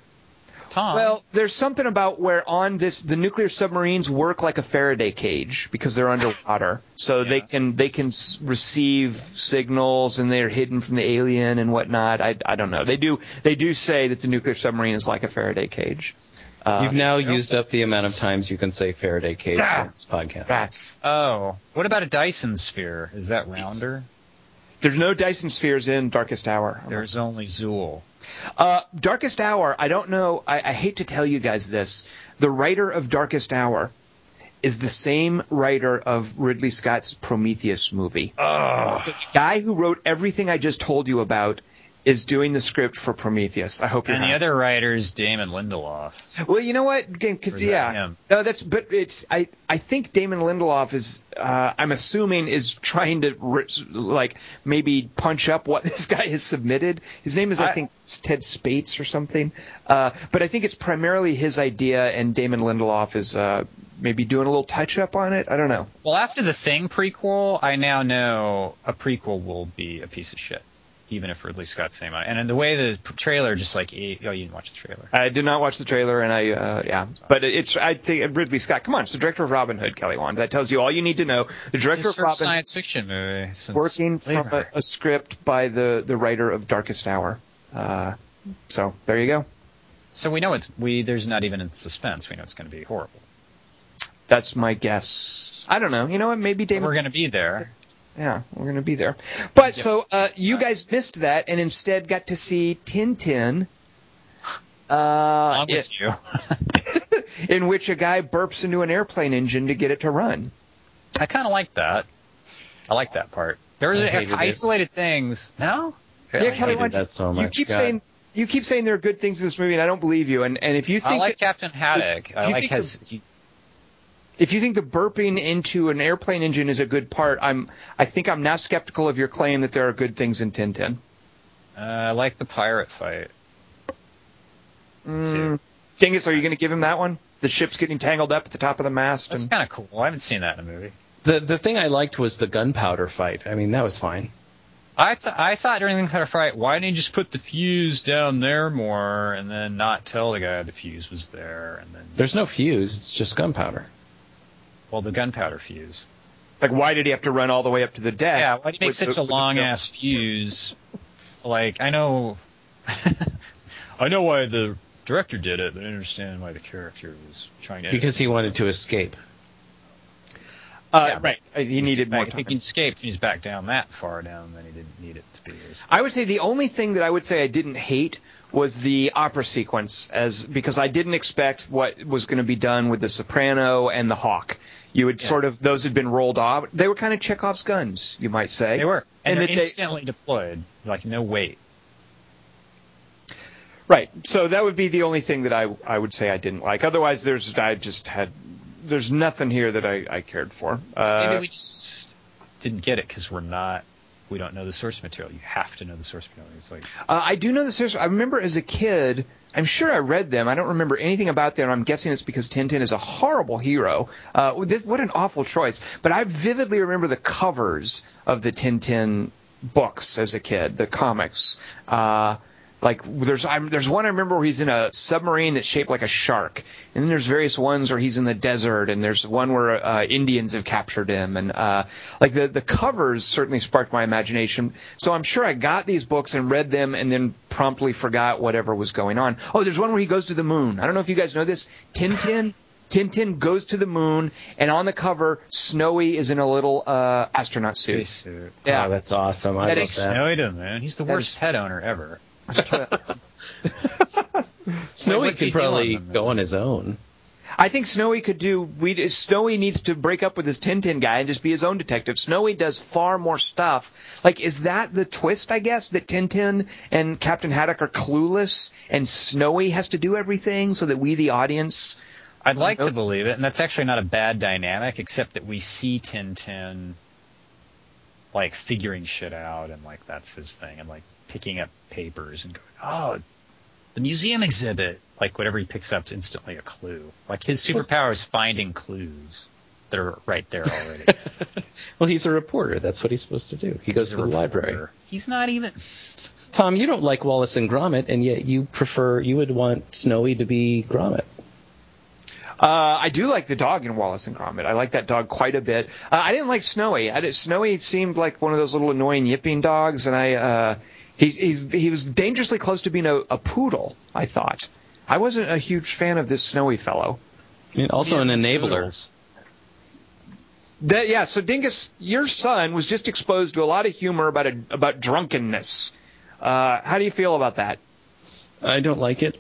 A: Tom.
B: Well, there's something about where on this the nuclear submarines work like a Faraday cage because they're underwater, so they can they can receive signals and they're hidden from the alien and whatnot. I, I don't know. They do they do say that the nuclear submarine is like a Faraday cage. Uh,
C: You've now used up the amount of times you can say Faraday cage
B: Yeah.
C: on this podcast.
B: Rats.
A: oh, what about a Dyson sphere? Is that rounder?
B: There's no Dyson spheres in Darkest Hour.
A: There's only Zuul.
B: Uh, Darkest Hour. I don't know. I, I hate to tell you guys this. The writer of Darkest Hour is the same writer of Ridley Scott's Prometheus movie.
A: Oh,
B: So the guy who wrote everything I just told you about is doing the script for Prometheus. I hope you're
A: and the
B: happy.
A: other writer's Damon Lindelof.
B: Well, you know what? Again, 'cause-
A: Or is that
B: yeah, no, that's but it's I I think Damon Lindelof is uh, I'm assuming is trying to like maybe punch up what [LAUGHS] this guy has submitted. His name is I,
A: I-
B: think Ted Spaihts or something. Uh, but I think it's primarily his idea, and Damon Lindelof is uh, maybe doing a little touch up on it. I don't know.
A: Well, after the Thing prequel, I now know a prequel will be a piece of shit, even if Ridley Scott's saying it. And in the way the trailer just like, oh, you didn't watch the trailer.
B: I did not watch the trailer, and I uh, yeah, but it's I think Ridley Scott. Come on, it's the director of Robin Hood, Kelly Wand. That tells you all you need to know. The director of Robin
A: science fiction movie since
B: working from a, a script by the, the writer of Darkest Hour. Uh, so there you go.
A: So we know it's we. There's not even in suspense. We know it's going to be horrible.
B: That's my guess. I don't know. You know what? Maybe Damon.
A: We're going to be there.
B: Yeah, we're gonna be there. But so uh, you guys missed that and instead got to see Tintin. Uh,
A: I'm with
B: it-
A: you. [LAUGHS]
B: in which a guy burps into an airplane engine to get it to run.
A: I kind of like that. I like that part. There
C: I
A: are
C: hated it.
A: isolated things. No.
B: Yeah,
C: I
B: Kelly,
C: hated
B: why don't
C: that so
B: You
C: much.
B: keep
C: God.
B: saying you keep saying there are good things in this movie, and I don't believe you. And and if you think
A: I like
B: that-
A: Captain Haddock.
B: if
A: I like
B: think
A: his.
B: If you think the burping into an airplane engine is a good part, I'm I think I'm now skeptical of your claim that there are good things in Tintin.
A: Uh, I like the pirate fight.
B: Mm, Dingus, are you going to give him that one? The ship's getting tangled up at the top of the mast.
A: That's
B: And,
A: kind of cool. I haven't seen that in a movie.
C: The the thing I liked was the gunpowder fight. I mean, that was fine.
A: I th- I thought during the gunpowder fight, why didn't you just put the fuse down there more and then not tell the guy the fuse was there and then
C: There's no fuse. It's just gunpowder.
A: Well the gunpowder fuse.
B: like, why did he have to run all the way up to the deck?
A: Yeah, why do you make such
B: the-
A: a
B: with the-
A: long ass fuse? Like I know, [LAUGHS] I know why the director did it, but I understand why the character was trying to.
C: Because he wanted to escape.
B: Uh,
A: Yeah,
B: right. Uh, He needed more
A: I think
B: time.
A: he escaped. He's back down that far down, then he didn't need it to be. As,
B: I would say the only thing that I would say I didn't hate was the opera sequence, as because I didn't expect what was going to be done with the soprano and the hawk. You had
A: Yeah.
B: sort of those had been rolled off. They were kind of Chekhov's guns, you might say.
A: they were, and,
B: And
A: they're
B: that they-
A: instantly deployed, like no wait.
B: Right. So that would be the only thing that I I would say I didn't like. Otherwise, there's I just had there's nothing here that I, I cared for. Uh,
A: Maybe we just didn't get it because we're not. We don't know the source material. You have to know the source material. It's like
B: Uh, I do know the series. I remember as a kid. I'm sure I read them. I don't remember anything about them. I'm guessing it's because Tintin is a horrible hero. Uh, this, what an awful choice. But I vividly remember the covers of the Tintin books as a kid, the comics. Uh, like there's I'm, there's one I remember where he's in a submarine that's shaped like a shark, and then there's various ones where he's in the desert, and there's one where uh, Indians have captured him, and uh, like the the covers certainly sparked my imagination. So I'm sure I got these books and read them, and then promptly forgot whatever was going on. Oh, there's one where he goes to the moon. I don't know if you guys know this. Tintin. Tintin goes to the moon, and on the cover, Snowy is in a little uh, astronaut suit.
A: spacesuit.
B: Yeah.
C: Oh, that's awesome. I
B: That
C: love
B: is
C: that.
A: Snowy to man. He's the
B: That
A: worst
B: is-
A: pet owner ever.
C: Snowy
A: what's he
C: could probably
A: doing?
C: go on his own.
B: I think Snowy could do. We Snowy needs to break up with his Tintin guy and just be his own detective. Snowy does far more stuff. Like, is that the twist? I guess that Tintin and Captain Haddock are clueless, and Snowy has to do everything so that we, the audience,
A: I'd like
B: Nope.
A: to believe it, and that's actually not a bad dynamic, except that we see Tintin like figuring shit out, and like that's his thing, and like picking up papers and going, oh, the museum exhibit, like whatever he picks up is instantly a clue. Like his superpower is finding clues that are right there already. [LAUGHS]
C: Well, he's a reporter. That's what he's supposed to do. He goes to
A: a
C: the library.
A: He's not even. [LAUGHS]
C: Tom, you don't like Wallace and Gromit, and yet you prefer you would want Snowy to be Gromit.
B: Uh, I do like the dog in Wallace and Gromit. I like that dog quite a bit. Uh, I didn't like Snowy. I did, Snowy seemed like one of those little annoying yipping dogs, and I uh, he's, he's he was dangerously close to being a, a poodle. I thought. I wasn't a huge fan of this Snowy fellow.
C: I mean, also
A: Yeah,
C: an enabler.
A: poodles.
B: That, yeah, so Dingus, your son was just exposed to a lot of humor about a, about drunkenness. Uh, how do you feel about that?
C: I don't like it.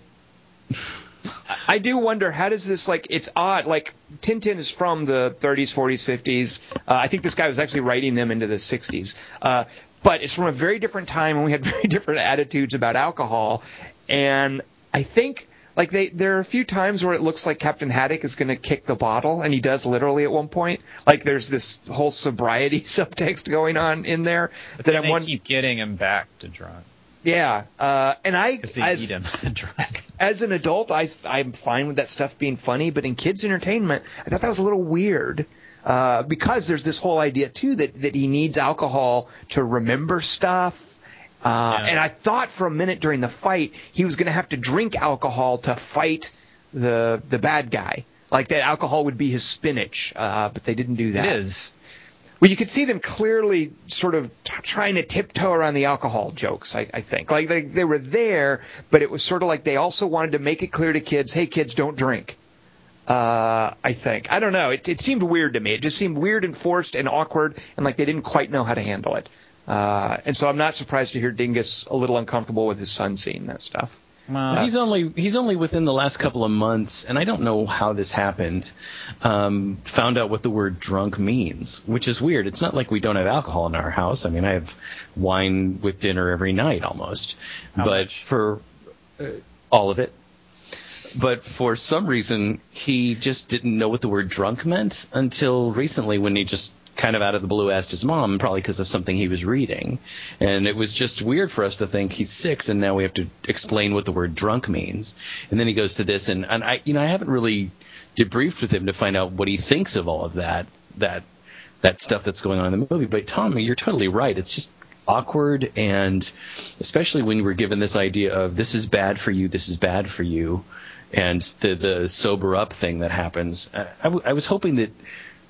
B: I do wonder how does this like it's odd like Tintin is from the 30s 40s 50s uh, I think this guy was actually writing them into the 60s uh, but it's from a very different time and we had [LAUGHS] very different attitudes about alcohol and I think like they there are a few times where it looks like Captain Haddock is going to kick the bottle and he does literally at one point like there's this whole sobriety [LAUGHS] subtext going on in there
A: But
B: that I'm
A: they
B: one
A: keep getting him back to drunk
B: yeah uh, and I as,
A: eat him [LAUGHS] drunk.
B: as an adult, I I'm fine with that stuff being funny, but in kids' entertainment, I thought that was a little weird. Uh, because there's this whole idea too that, that he needs alcohol to remember stuff. Uh,
A: Yeah.
B: And I thought for a minute during the fight he was going to have to drink alcohol to fight the the bad guy. Like that alcohol would be his spinach, uh, but they didn't do that.
A: It is.
B: Well, you could see them clearly sort of t- trying to tiptoe around the alcohol jokes. I, I think like they they were there, but it was sort of like they also wanted to make it clear to kids, "Hey, kids, don't drink." Uh, I think I don't know. It, it seemed weird to me. It just seemed weird and forced and awkward, and like they didn't quite know how to handle it. Uh, and so I'm not surprised to hear Dingus a little uncomfortable with his son seeing that stuff.
A: Well,
C: he's only he's only within the last couple of months, and I don't know how this happened. Um, found out what the word drunk means, which is weird. It's not like we don't have alcohol in our house. I mean, I have wine with dinner every night almost,
A: How
C: but
A: much?
C: for uh, all of it. But for some reason, he just didn't know what the word drunk meant until recently when he just kind of out of the blue asked his mom, probably because of something he was reading. And it was just weird for us to think he's six and now we have to explain what the word drunk means. And then he goes to this and, and I, you know, I haven't really debriefed with him to find out what he thinks of all of that, that, that stuff that's going on in the movie. But Tom, you're totally right. It's just awkward and especially when we're given this idea of this is bad for you, this is bad for you, and the the sober up thing that happens. I, I, w- I was hoping that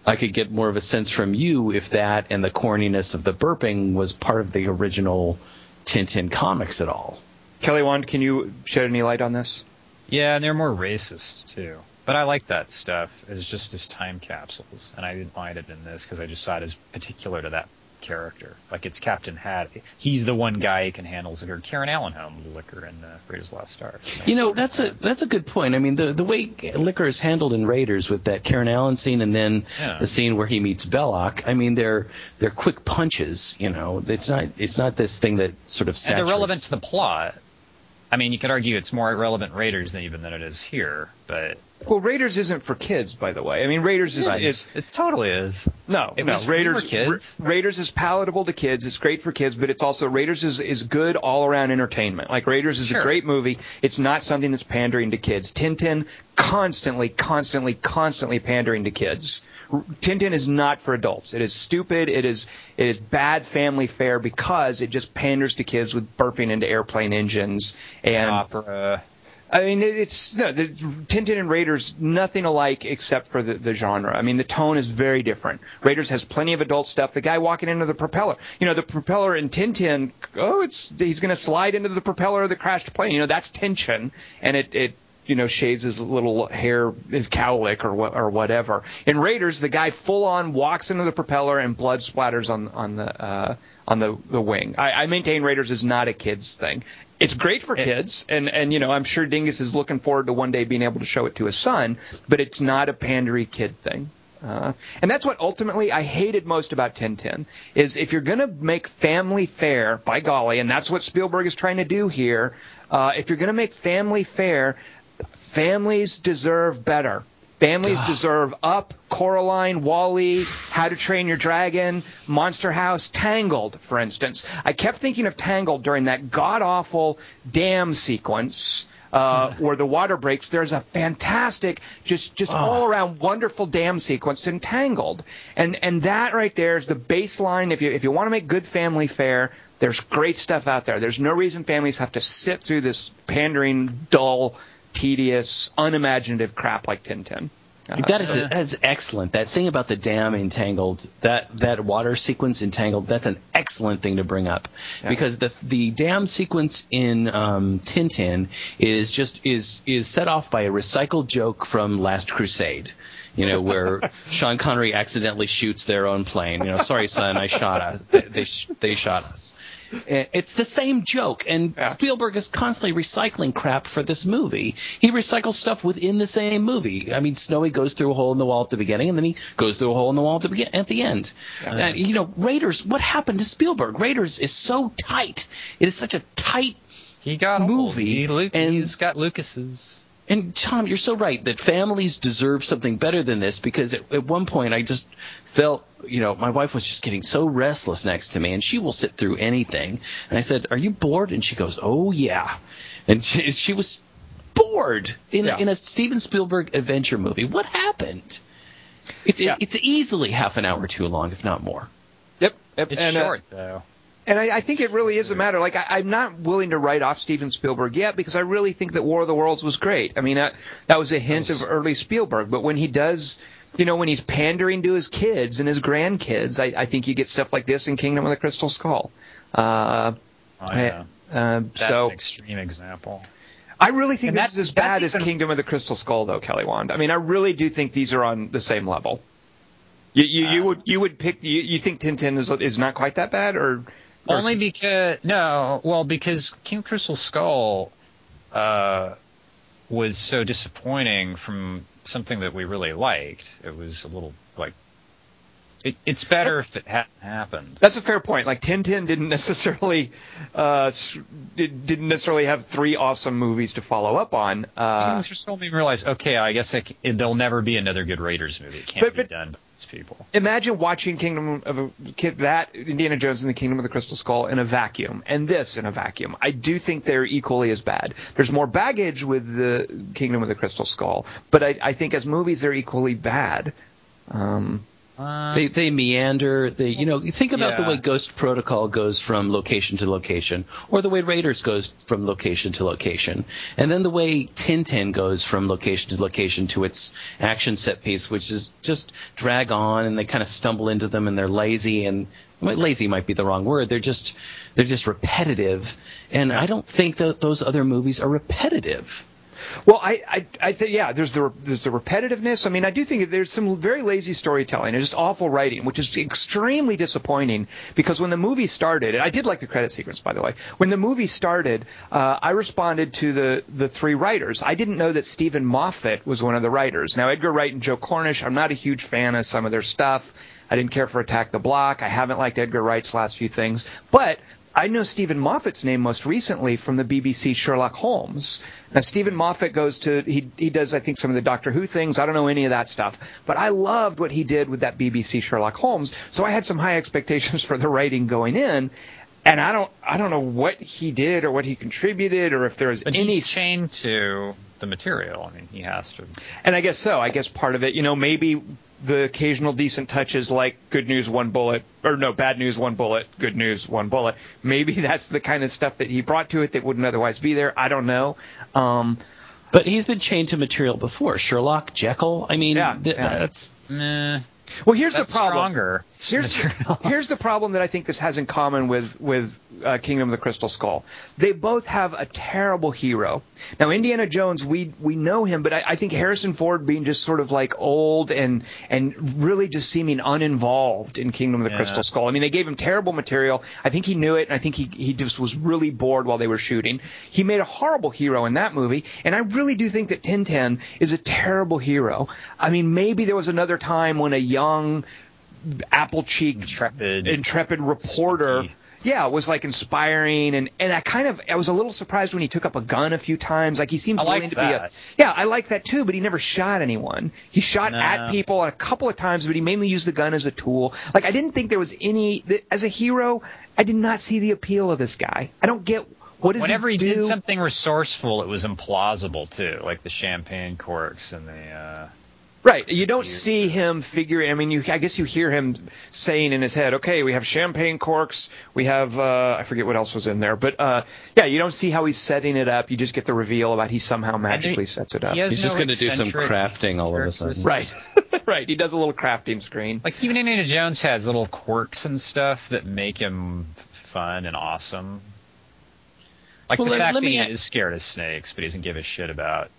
C: I could get more of a sense from you if that and the corniness of the burping was part of the original Tintin comics at all.
B: Kelly Wand, can you shed any light on this?
A: Yeah, and they're more racist too. But I like that stuff as just as time capsules, and I didn't find it in this because I just saw it as particular to that character. Like it's Captain Had. He's the one guy who can handle liquor. Karen Allenholm, the liquor in uh, Raiders Lost Stars.
C: You know, that's a that's a good point. I mean, the the way liquor is handled in Raiders with that Karen Allen scene and then
A: Yeah.
C: the scene where he meets Belloq. I mean, they're they're quick punches. You know, it's not it's not this thing that sort of
A: and
C: saturates.
A: they're relevant to the plot. I mean, you could argue it's more relevant Raiders than even than it is here, but
B: Well, Raiders isn't for kids, by the way. I mean, Raiders is,
A: Right. it's totally is.
B: No,
A: It
B: no.
A: was
B: Raiders
A: for kids.
B: Ra- Raiders is palatable to kids. It's great for kids, but it's also Raiders is, is good all around entertainment. Like Raiders is
A: Sure.
B: a great movie. It's not something that's pandering to kids. Tintin constantly, constantly, constantly pandering to kids. Tintin is not for adults. It is stupid. It is it is bad family fare because it just panders to kids with burping into airplane engines and
A: opera.
B: I mean, it- it's no, the, Tintin and Raiders nothing alike except for the, the genre. I mean, the tone is very different. Raiders has plenty of adult stuff. The guy walking into the propeller, you know, the propeller in Tintin, oh, it's he's going to slide into the propeller of the crashed plane. You know, that's tension, and it it you know shaves his little hair, his cowlick or or whatever. In Raiders, the guy full on walks into the propeller and blood splatters on on the uh, on the the wing. I, I maintain Raiders is not a kids thing. It's great for kids, and and you know I'm sure Dingus is looking forward to one day being able to show it to his son, but it's not a pandery kid thing. Uh, and that's what ultimately I hated most about Tintin is if you're going to make family fare, by golly, and that's what Spielberg is trying to do here. Uh, if you're going to make family fare, families deserve better. Families deserve Up, Coraline, WALL-E, How to Train Your Dragon, Monster House, Tangled, for instance. I kept thinking of Tangled during that god awful dam sequence. Uh, [LAUGHS] where the water breaks, there's a fantastic, just just all around wonderful dam sequence in Tangled, and and that right there is the baseline. If you if you want to make good family fare, there's great stuff out there. There's no reason families have to sit through this pandering, dull, tedious, unimaginative crap like Tintin.
C: That is that is excellent. That thing about the dam in Tangled, that that water sequence in Tangled, that's an excellent thing to bring up because the the dam sequence in um, Tintin is just is is set off by a recycled joke from Last Crusade. You know, where Sean Connery accidentally shoots their own plane. You know, sorry, son, I shot us. They they, sh- they shot us. It's the same joke, and
B: Yeah.
C: Spielberg is constantly recycling crap for this movie. He recycles stuff within the same movie. I mean, Snowy goes through a hole in the wall at the beginning, and then he goes through a hole in the wall at the, begin- at the end. And, you know, Raiders. What happened to Spielberg? Raiders is so tight. It is such a tight.
A: He got old.
C: Movie,
A: He, Luke,
C: and-
A: he's got Lucas's.
C: And Tom, you're so right that families deserve something better than this because at, at one point I just felt, you know, my wife was just getting so restless next to me, and she will sit through anything. And I said, "Are you bored?" And she goes, "Oh yeah," and she, she was bored in
B: Yeah.
C: a, in a Steven Spielberg adventure movie. What happened? It's
B: Yeah.
C: it's easily half an hour too long, if not more.
B: Yep. yep.
A: It's
B: and, uh,
A: short though.
B: And I, I think it really is a matter. Like I, I'm not willing to write off Steven Spielberg yet because I really think that War of the Worlds was great. I mean, that, that was a hint of early Spielberg. But when he does, you know, when he's pandering to his kids and his grandkids, I, I think you get stuff like this in Kingdom of the Crystal Skull. Uh,
A: Oh, yeah.
B: uh,
A: That's
B: so
A: an extreme example.
B: I really think
A: And
B: this is as bad as Kingdom of the Crystal Skull, though, Kelly Wand. I mean, I really do think these are on the same level. You, you, you
A: Uh,
B: would you would pick you, you think Tintin is is not quite that bad or
A: Only because no, well, because King Crystal Skull uh, was so disappointing from something that we really liked. It was a little like it, it's better
B: That's-
A: if it hadn't happened.
B: That's a fair point. Like Tintin didn't [LAUGHS] necessarily uh, didn't necessarily have three awesome movies to follow up on. Uh,
A: Crystal Skull made me realize, okay, I guess I c it, there'll never be another good Raiders movie. It can't
B: But-
A: be
B: but-
A: done people.
B: imagine watching Kingdom of a Kid that Indiana Jones and the Kingdom of the Crystal Skull in a vacuum, and this in a vacuum. I do think they're equally as bad. There's more baggage with the Kingdom of the Crystal Skull, but I, I think as movies they're equally bad. Um,
A: Uh,
C: They they meander. They you know you think about the way Ghost Protocol goes from location to location, or the way Raiders goes from location to location, and then the way Tintin goes from location to location to its action set piece, which is just drag on, and they kind of stumble into them, and they're lazy, and well, lazy might be the wrong word. They're just they're just repetitive, and I don't think that those other movies are repetitive.
B: Well, I, I, I think yeah. There's the there's the repetitiveness. I mean, I do think there's some very lazy storytelling and just awful writing, which is extremely disappointing. Because when the movie started, and I did like the credit sequence, by the way. When the movie started, uh, I responded to the the three writers. I didn't know that Steven Moffat was one of the writers. Now, Edgar Wright and Joe Cornish, I'm not a huge fan of some of their stuff. I didn't care for Attack the Block. I haven't liked Edgar Wright's last few things, but I know Steven Moffat's name most recently from the BBC Sherlock Holmes. Now Steven Moffat goes to he he does I think some of the Doctor Who things. I don't know any of that stuff, but I loved what he did with that BBC Sherlock Holmes. So I had some high expectations [LAUGHS] for the writing going in. And I don't I don't know what he did or what he contributed or if there was
A: but
B: any
A: he's chained to the material. I mean, he has to.
B: and I guess so. I guess part of it, you know, maybe the occasional decent touches like good news, one bullet, or no, bad news, one bullet, good news, one bullet. Maybe [LAUGHS] that's the kind of stuff that he brought to it that wouldn't otherwise be there. I don't know. Um,
C: But he's been chained to material before. Sherlock, Jekyll. I mean,
B: Yeah,
C: th-
B: yeah.
C: that's
A: Nah,
B: well, here's
A: that's
B: the problem.
A: stronger.
B: Here's
A: material. [LAUGHS]
B: here's the problem that I think this has in common with with uh, Kingdom of the Crystal Skull. They both have a terrible hero. Now Indiana Jones, we we know him, but I, I think Harrison Ford being just sort of like old and and really just seeming uninvolved in Kingdom of the
A: Yeah.
B: Crystal Skull. I mean, they gave him terrible material. I think he knew it, and I think he he just was really bored while they were shooting. He made a horrible hero in that movie, and I really do think that Tintin is a terrible hero. I mean, maybe there was another time when a young apple cheeked
A: Intrepid.
B: intrepid reporter
A: Spooky.
B: yeah it was like inspiring and and i kind of i was a little surprised when he took up a gun a few times like he seems willing to be a yeah i like that too but he never shot anyone he shot
A: No.
B: at people a couple of times but he mainly used the gun as a tool like i didn't think there was any as a hero i did not see the appeal of this guy i don't get what does
A: Whenever he,
B: do?
A: did something resourceful, it was implausible too, like the champagne corks and the. Uh,
B: Right. You don't see him figuring. I mean, you. I guess you hear him saying in his head, "Okay, we have champagne corks. We have. Uh, I forget what else was in there, but uh, yeah, you don't see how he's setting it up. You just get the reveal about he somehow magically sets it up.
A: He
C: He's
A: no
C: just going to do some crafting all of a sudden.
B: Right. [LAUGHS] right. He does a little crafting screen.
A: Like even Indiana Jones has little quirks and stuff that make him fun and awesome. Like
C: Well,
A: the
C: let-
A: fact
C: let
A: that he
C: a-
A: is scared of snakes, but he doesn't give a shit about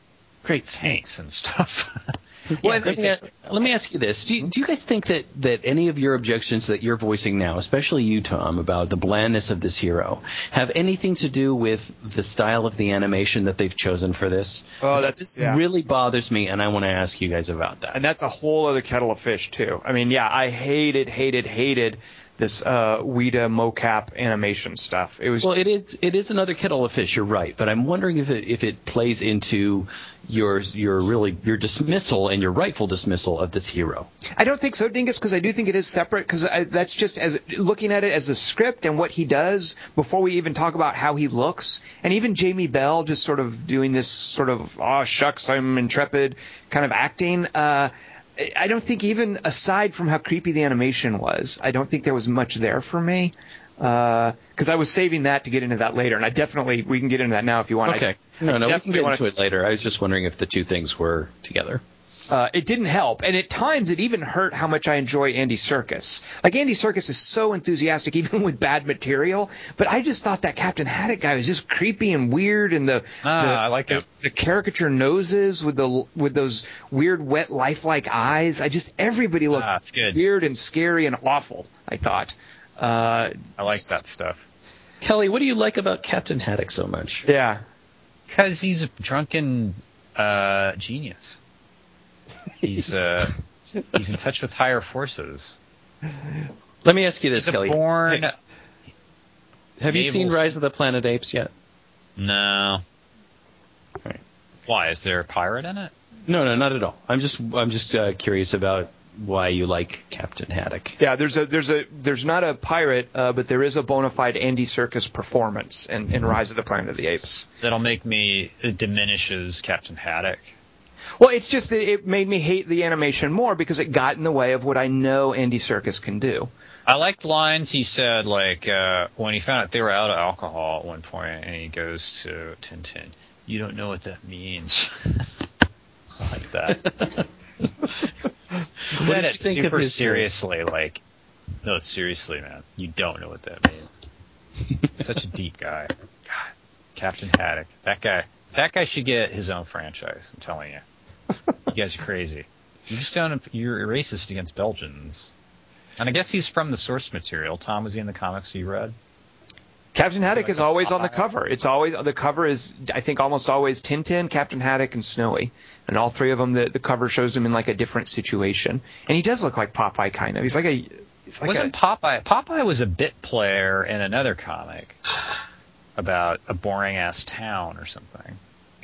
C: Great
A: snakes and stuff. [LAUGHS]
C: Well, let, me, let me ask you this: do you, do you guys think that that any of your objections that you're voicing now, especially you, Tom, about the blandness of this hero, have anything to do with the style of the animation that they've chosen for this?
B: Oh,
C: That just
B: yeah.
C: really bothers me, and I want to ask you guys about that.
B: and that's a whole other kettle of fish too. I mean, yeah, I hated, hated, hated this uh, Weta mocap animation stuff. It was
C: Well, it is it is another kettle of fish. You're right, but I'm wondering if it if it plays into your your really your dismissal and your rightful dismissal of this hero.
B: I don't think so, Dingus, because I do think it is separate. Because that's just as looking at it as the script and what he does before we even talk about how he looks, and even Jamie Bell just sort of doing this sort of oh shucks, I'm intrepid kind of acting. Uh, I don't think even aside from how creepy the animation was, I don't think there was much there for me. Uh, because I was saving that to get into that later, and I definitely we can get into that now if you want. I-
C: Okay,
B: I
C: no, no, we can get into it later. I was just wondering if the two things were together.
B: Uh, it didn't help. And at times, it even hurt how much I enjoy Andy Serkis. Like Andy Serkis is so enthusiastic, [LAUGHS] even with bad material. But I just thought that Captain Haddock guy was just creepy and weird, and the
A: Ah,
B: the,
A: I like
B: the, the caricature noses with the with those weird, wet, lifelike eyes. I just everybody looked
A: Ah, good.
B: weird and scary and awful. I thought. Uh,
A: I like that stuff.
C: Kelly, what do you like about Captain Haddock so much?
B: yeah.
A: Because he's a drunken uh, genius. [LAUGHS] He's uh, he's in touch with higher forces.
C: Let me ask you this,
A: He's
C: Kelly.
A: born.
C: Hey, have you seen Rise of the Planet Apes yet?
A: No.
C: Right.
A: Why is there a pirate in it?
C: No, no, not at all. I'm just I'm just uh, curious about why you like Captain Haddock.
B: Yeah, there's a there's a there's not a pirate, uh, but there is a bona fide Andy Serkis performance in, in Rise of the Planet of the Apes.
A: That'll make me it diminishes Captain Haddock.
B: Well, it's just that it made me hate the animation more because it got in the way of what I know Andy Serkis can do.
A: I liked lines he said, like uh, when he found out they were out of alcohol at one point, and he goes to Tintin, "You don't know what that means." [LAUGHS] I like that. [LAUGHS] He said it super
C: his, uh,
A: seriously, like, no, seriously, man, you don't know what that means. [LAUGHS] Such a deep guy. God, Captain Haddock. That guy. That guy should get his own franchise. I'm telling you. You guys are crazy. You just don't. You're racist against Belgians. And I guess he's from the source material. Tom, was he in the comics you read?
B: Captain Haddock is always on the cover. It's always the cover is I think almost always Tintin, Captain Haddock, and Snowy, and all three of them. The, the cover shows him in like a different situation, and he does look like Popeye kind of. He's like a. He's like
A: Wasn't
B: a,
A: Popeye? Popeye was a bit player in another comic about a boring ass town or something.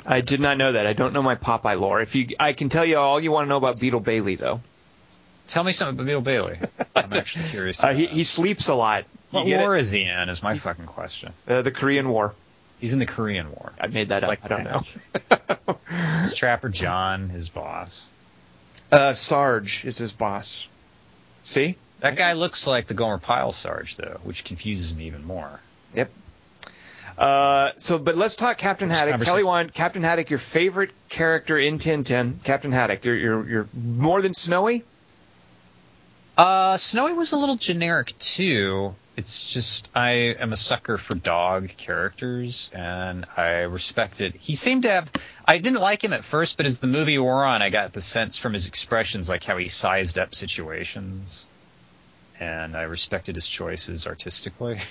B: I did not know that. I don't know my Popeye lore. If you, I can tell you all you want to know about Beetle Bailey though.
A: Tell me something about Beetle Bailey. [LAUGHS] I'm actually curious.
B: Uh, he, he sleeps a lot.
A: What war
B: it?
A: is he in? Is my fucking question.
B: Uh, the Korean War.
A: He's in the Korean War.
B: I made that up.
A: Like
B: I don't know. [LAUGHS]
A: Is Trapper John his boss?
B: Uh, Sarge is his boss. See?
A: That guy looks like the Gomer Pyle Sarge, though, which confuses me even more.
B: Yep. Uh, so, but let's talk Captain
A: This
B: Haddock. Kelly Wand, Captain Haddock, your favorite character in Tintin, Captain Haddock. You're, you're, you're more than Snowy?
A: Uh, Snowy was a little generic too. It's just I am a sucker for dog characters, and I respected. He seemed to have. I didn't like him at first, but as the movie wore on, I got the sense from his expressions, like how he sized up situations, and I respected his choices artistically. [LAUGHS]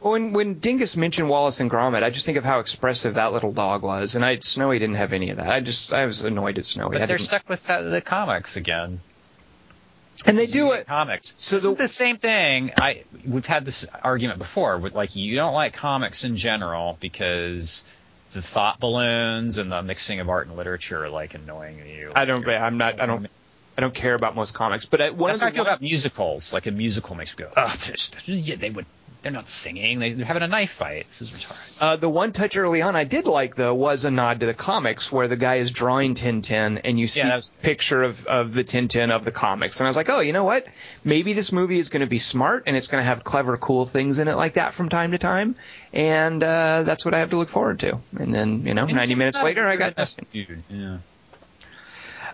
B: When, when Dingus mentioned Wallace and Gromit, I just think of how expressive that little dog was, and I, Snowy didn't have any of that. I just, I was annoyed at Snowy. I
A: they're
B: didn't-
A: stuck with the, the comics again.
B: and they do it.
A: comics.
B: So
A: this
B: the-
A: is the same thing. I we've had this argument before. With like you don't like comics in general because the thought balloons and the mixing of art and literature are like annoying you.
B: I don't, I'm not, I don't, I don't care about most comics, but I, one
A: That's how I feel about musicals. Like a musical makes me go, oh, yeah, they would they're not singing. They, they're having a knife fight. This is retarded.
B: Uh, the one touch early on I did like though was a nod to the comics where the guy is drawing Tintin and you see
A: Yeah, that
B: a picture of, of the Tintin of the comics and I was like, oh, you know what? Maybe this movie is going to be smart and it's going to have clever, cool things in it like that from time to time, and uh, that's what I have to look forward to. And then you know, 90 minutes later, I got.
A: Dude, yeah.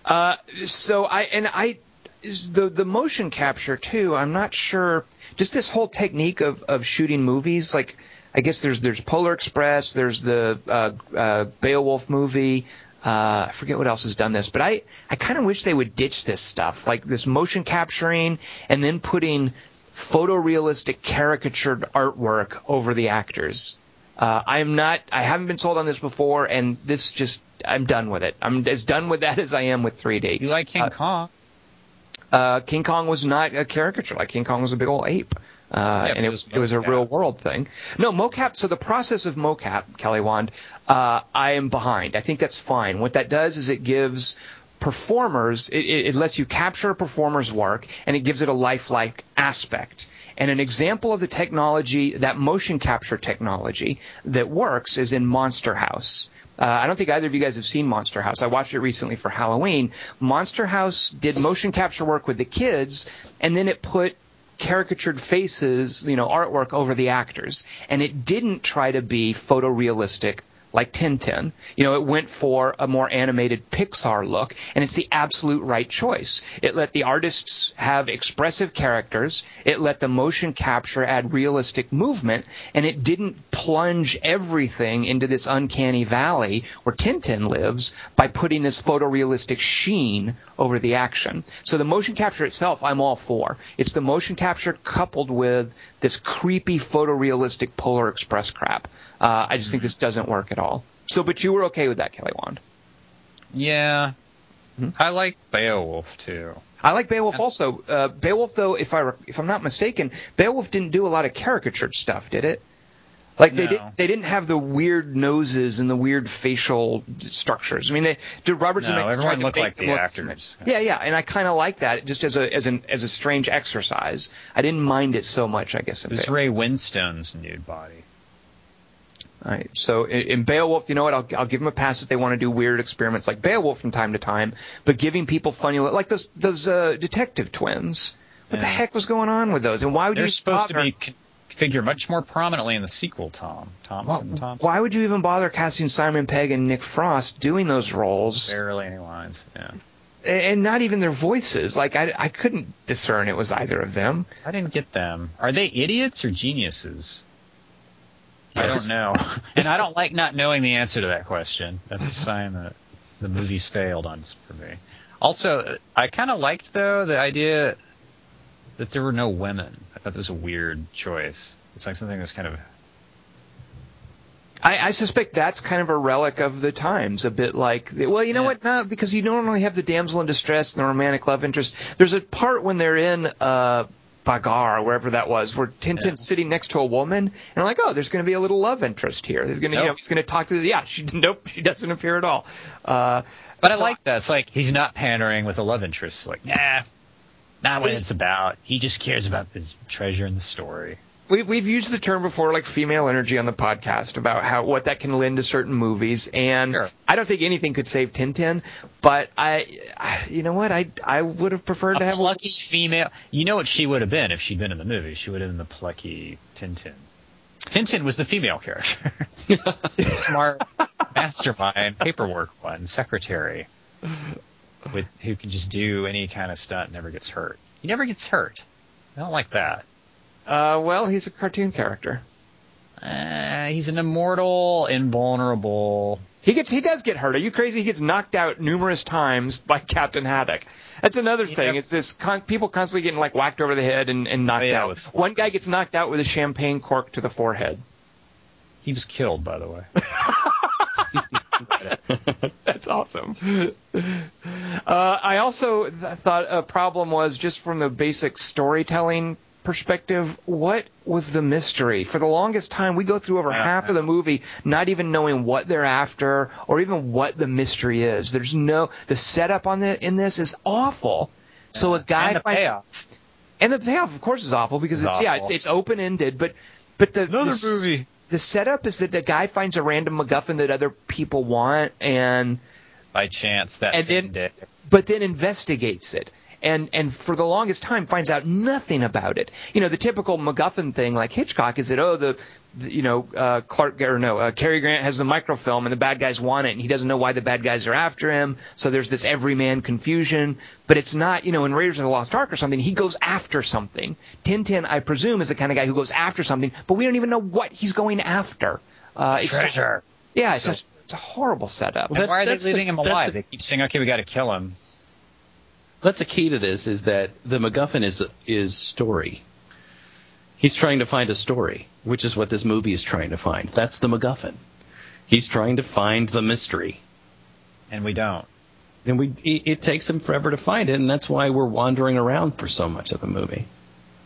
B: Uh, so I and I the the motion capture too. I'm not sure. Just this whole technique of of shooting movies, like I guess there's there's Polar Express, there's the uh, uh, Beowulf movie. Uh, I forget what else has done this, but I I kind of wish they would ditch this stuff, like this motion capturing and then putting photorealistic caricatured artwork over the actors. Uh, I'm not. I haven't been sold on this before, and this just. I'm done with it. I'm as done with that [LAUGHS] as I am with 3D.
A: You like King
B: Uh,
A: Kong?
B: Uh, King Kong was not a caricature. Like King Kong was a big old ape, uh,
A: but
B: and
A: it
B: it
A: was
B: was it was a real world thing. No mocap. So the process of mocap, Kelly Wand, uh, I am behind. I think that's fine. What that does is it gives performers. It, it, it lets you capture a performer's work, and it gives it a lifelike aspect. And an example of the technology, that motion capture technology that works, is in Monster House. Uh, I don't think either of you guys have seen Monster House. I watched it recently for Halloween. Monster House did motion capture work with the kids, and then it put caricatured faces, you know, artwork over the actors. And it didn't try to be photorealistic like Tintin. You know, it went for a more animated Pixar look, and it's the absolute right choice. It let the artists have expressive characters, it let the motion capture add realistic movement, and it didn't plunge everything into this uncanny valley where Tintin lives by putting this photorealistic sheen over the action. So the motion capture itself, I'm all for. It's the motion capture coupled with this creepy photorealistic Polar Express crap. Uh, I just think this doesn't work at all. So, but you were okay with that, Kelly Wand.
A: Yeah.
B: Hmm?
A: I like Beowulf too.
B: I like Beowulf also. Uh, Beowulf, though, if I if I'm not mistaken, Beowulf didn't do a lot of caricatured stuff, did it? Like they
A: No.
B: did, they didn't have the weird noses and the weird facial structures. I mean, they did Robert
A: No,
B: Zemeckis tried to make
A: like
B: them
A: the
B: look-
A: actors.
B: Yeah, yeah, and I kind of like that just as a as an as a strange exercise. I didn't mind it so much, I guess.
A: It was Ray Winstone's nude body.
B: All right. So in, Beowulf, you know what? I'll, I'll give them a pass if they want to do weird experiments like Beowulf from time to time, but giving people funny like those those uh, detective twins. What the heck was going on with those? And why would
A: They're
B: you
A: supposed to be figure much more prominently in the sequel. Tom Thompson.
B: Why,
A: Thompson.
B: why would you even bother casting Simon Pegg and Nick Frost doing those roles,
A: Barely any lines. Yeah.
B: and and not even their voices? Like I, I couldn't discern it was either of them.
A: I didn't get them. Are they idiots or geniuses? I don't know. [LAUGHS] and I don't like not knowing the answer to that question. That's a sign that the movie's failed on for me. Also, I kind of liked though the idea that there were no women. I thought that was a weird choice. It's like something that's kind of
B: I, I suspect that's kind of a relic of the times, a bit like, well, you know
A: Yeah.
B: what? No, because you normally have the damsel in distress and the romantic love interest. There's a part when they're in uh, Bagghar, wherever that was, where Tintin's
A: Yeah.
B: sitting next to a woman, and I'm like, oh, there's going to be a little love interest here. There's going to, you know, he's going to talk to the, yeah, she, [LAUGHS] nope, she doesn't appear at all. Uh,
A: But I like that. It's like he's not pandering with a love interest. Like, nah, not what it's about. He just cares about his treasure in the story.
B: We, we've used the term before, like female energy, on the podcast about how what that can lend to certain movies, and
A: Sure.
B: I don't think anything could save Tintin. But I, I you know what, I I would have preferred
A: A
B: to have
A: plucky female. You know what she would have been if she'd been in the movie? She would have been the plucky Tintin. Tintin was the female character. [LAUGHS] Smart mastermind, paperwork one, secretary, with who can just do any kind of stunt, and never gets hurt. He never gets hurt. I don't like that.
B: Uh, well, he's a cartoon character.
A: Uh, he's an immortal, invulnerable.
B: He gets he does get hurt. Are you crazy? He gets knocked out numerous times by [LAUGHS] Captain Haddock. That's another thing. It's this con- people constantly getting like whacked over the head and, and knocked
A: Yeah,
B: out. One guy gets knocked out with a champagne cork to the forehead.
A: He was killed, by the way. [LAUGHS] [LAUGHS]
B: That's awesome. Uh, I also th- thought a problem was just from the basic storytelling perspective. What was the mystery? For the longest time, we go through over half of the movie not even knowing what they're after or even what the mystery is. There's no the setup on the in this is awful. So a guy
A: and the
B: finds
A: payoff.
B: and the payoff, of course, is awful because
A: It's
B: it's, yeah, it's, it's open ended. But But the
A: Another
B: the,
A: movie.
B: The setup is that the guy finds a random MacGuffin that other people want, and
A: By chance that
B: And then-
A: day.
B: but then investigates it. And and for the longest time finds out nothing about it. You know, the typical MacGuffin thing like Hitchcock is that oh the, the you know uh, Clark or no uh, Cary Grant has the microfilm and the bad guys want it and he doesn't know why the bad guys are after him. So there's this everyman confusion. But it's not you know in Raiders of the Lost Ark or something he goes after something. Tintin I presume is the kind of guy who goes after something, but we don't even know what he's going after. Uh, it's
A: Treasure.
B: yeah, it's, a, it's a horrible setup.
C: Well,
A: And why are they
C: that's the-
A: leaving him alive?
C: the-
A: they keep saying, "Okay, we got to kill him."
C: That's a key to this is that the MacGuffin is is story. He's trying to find a story, which is what this movie is trying to find. That's the MacGuffin. He's trying to find the mystery,
A: And we don't.
C: and we it, it takes him forever to find it, and that's why we're wandering around for so much of the movie.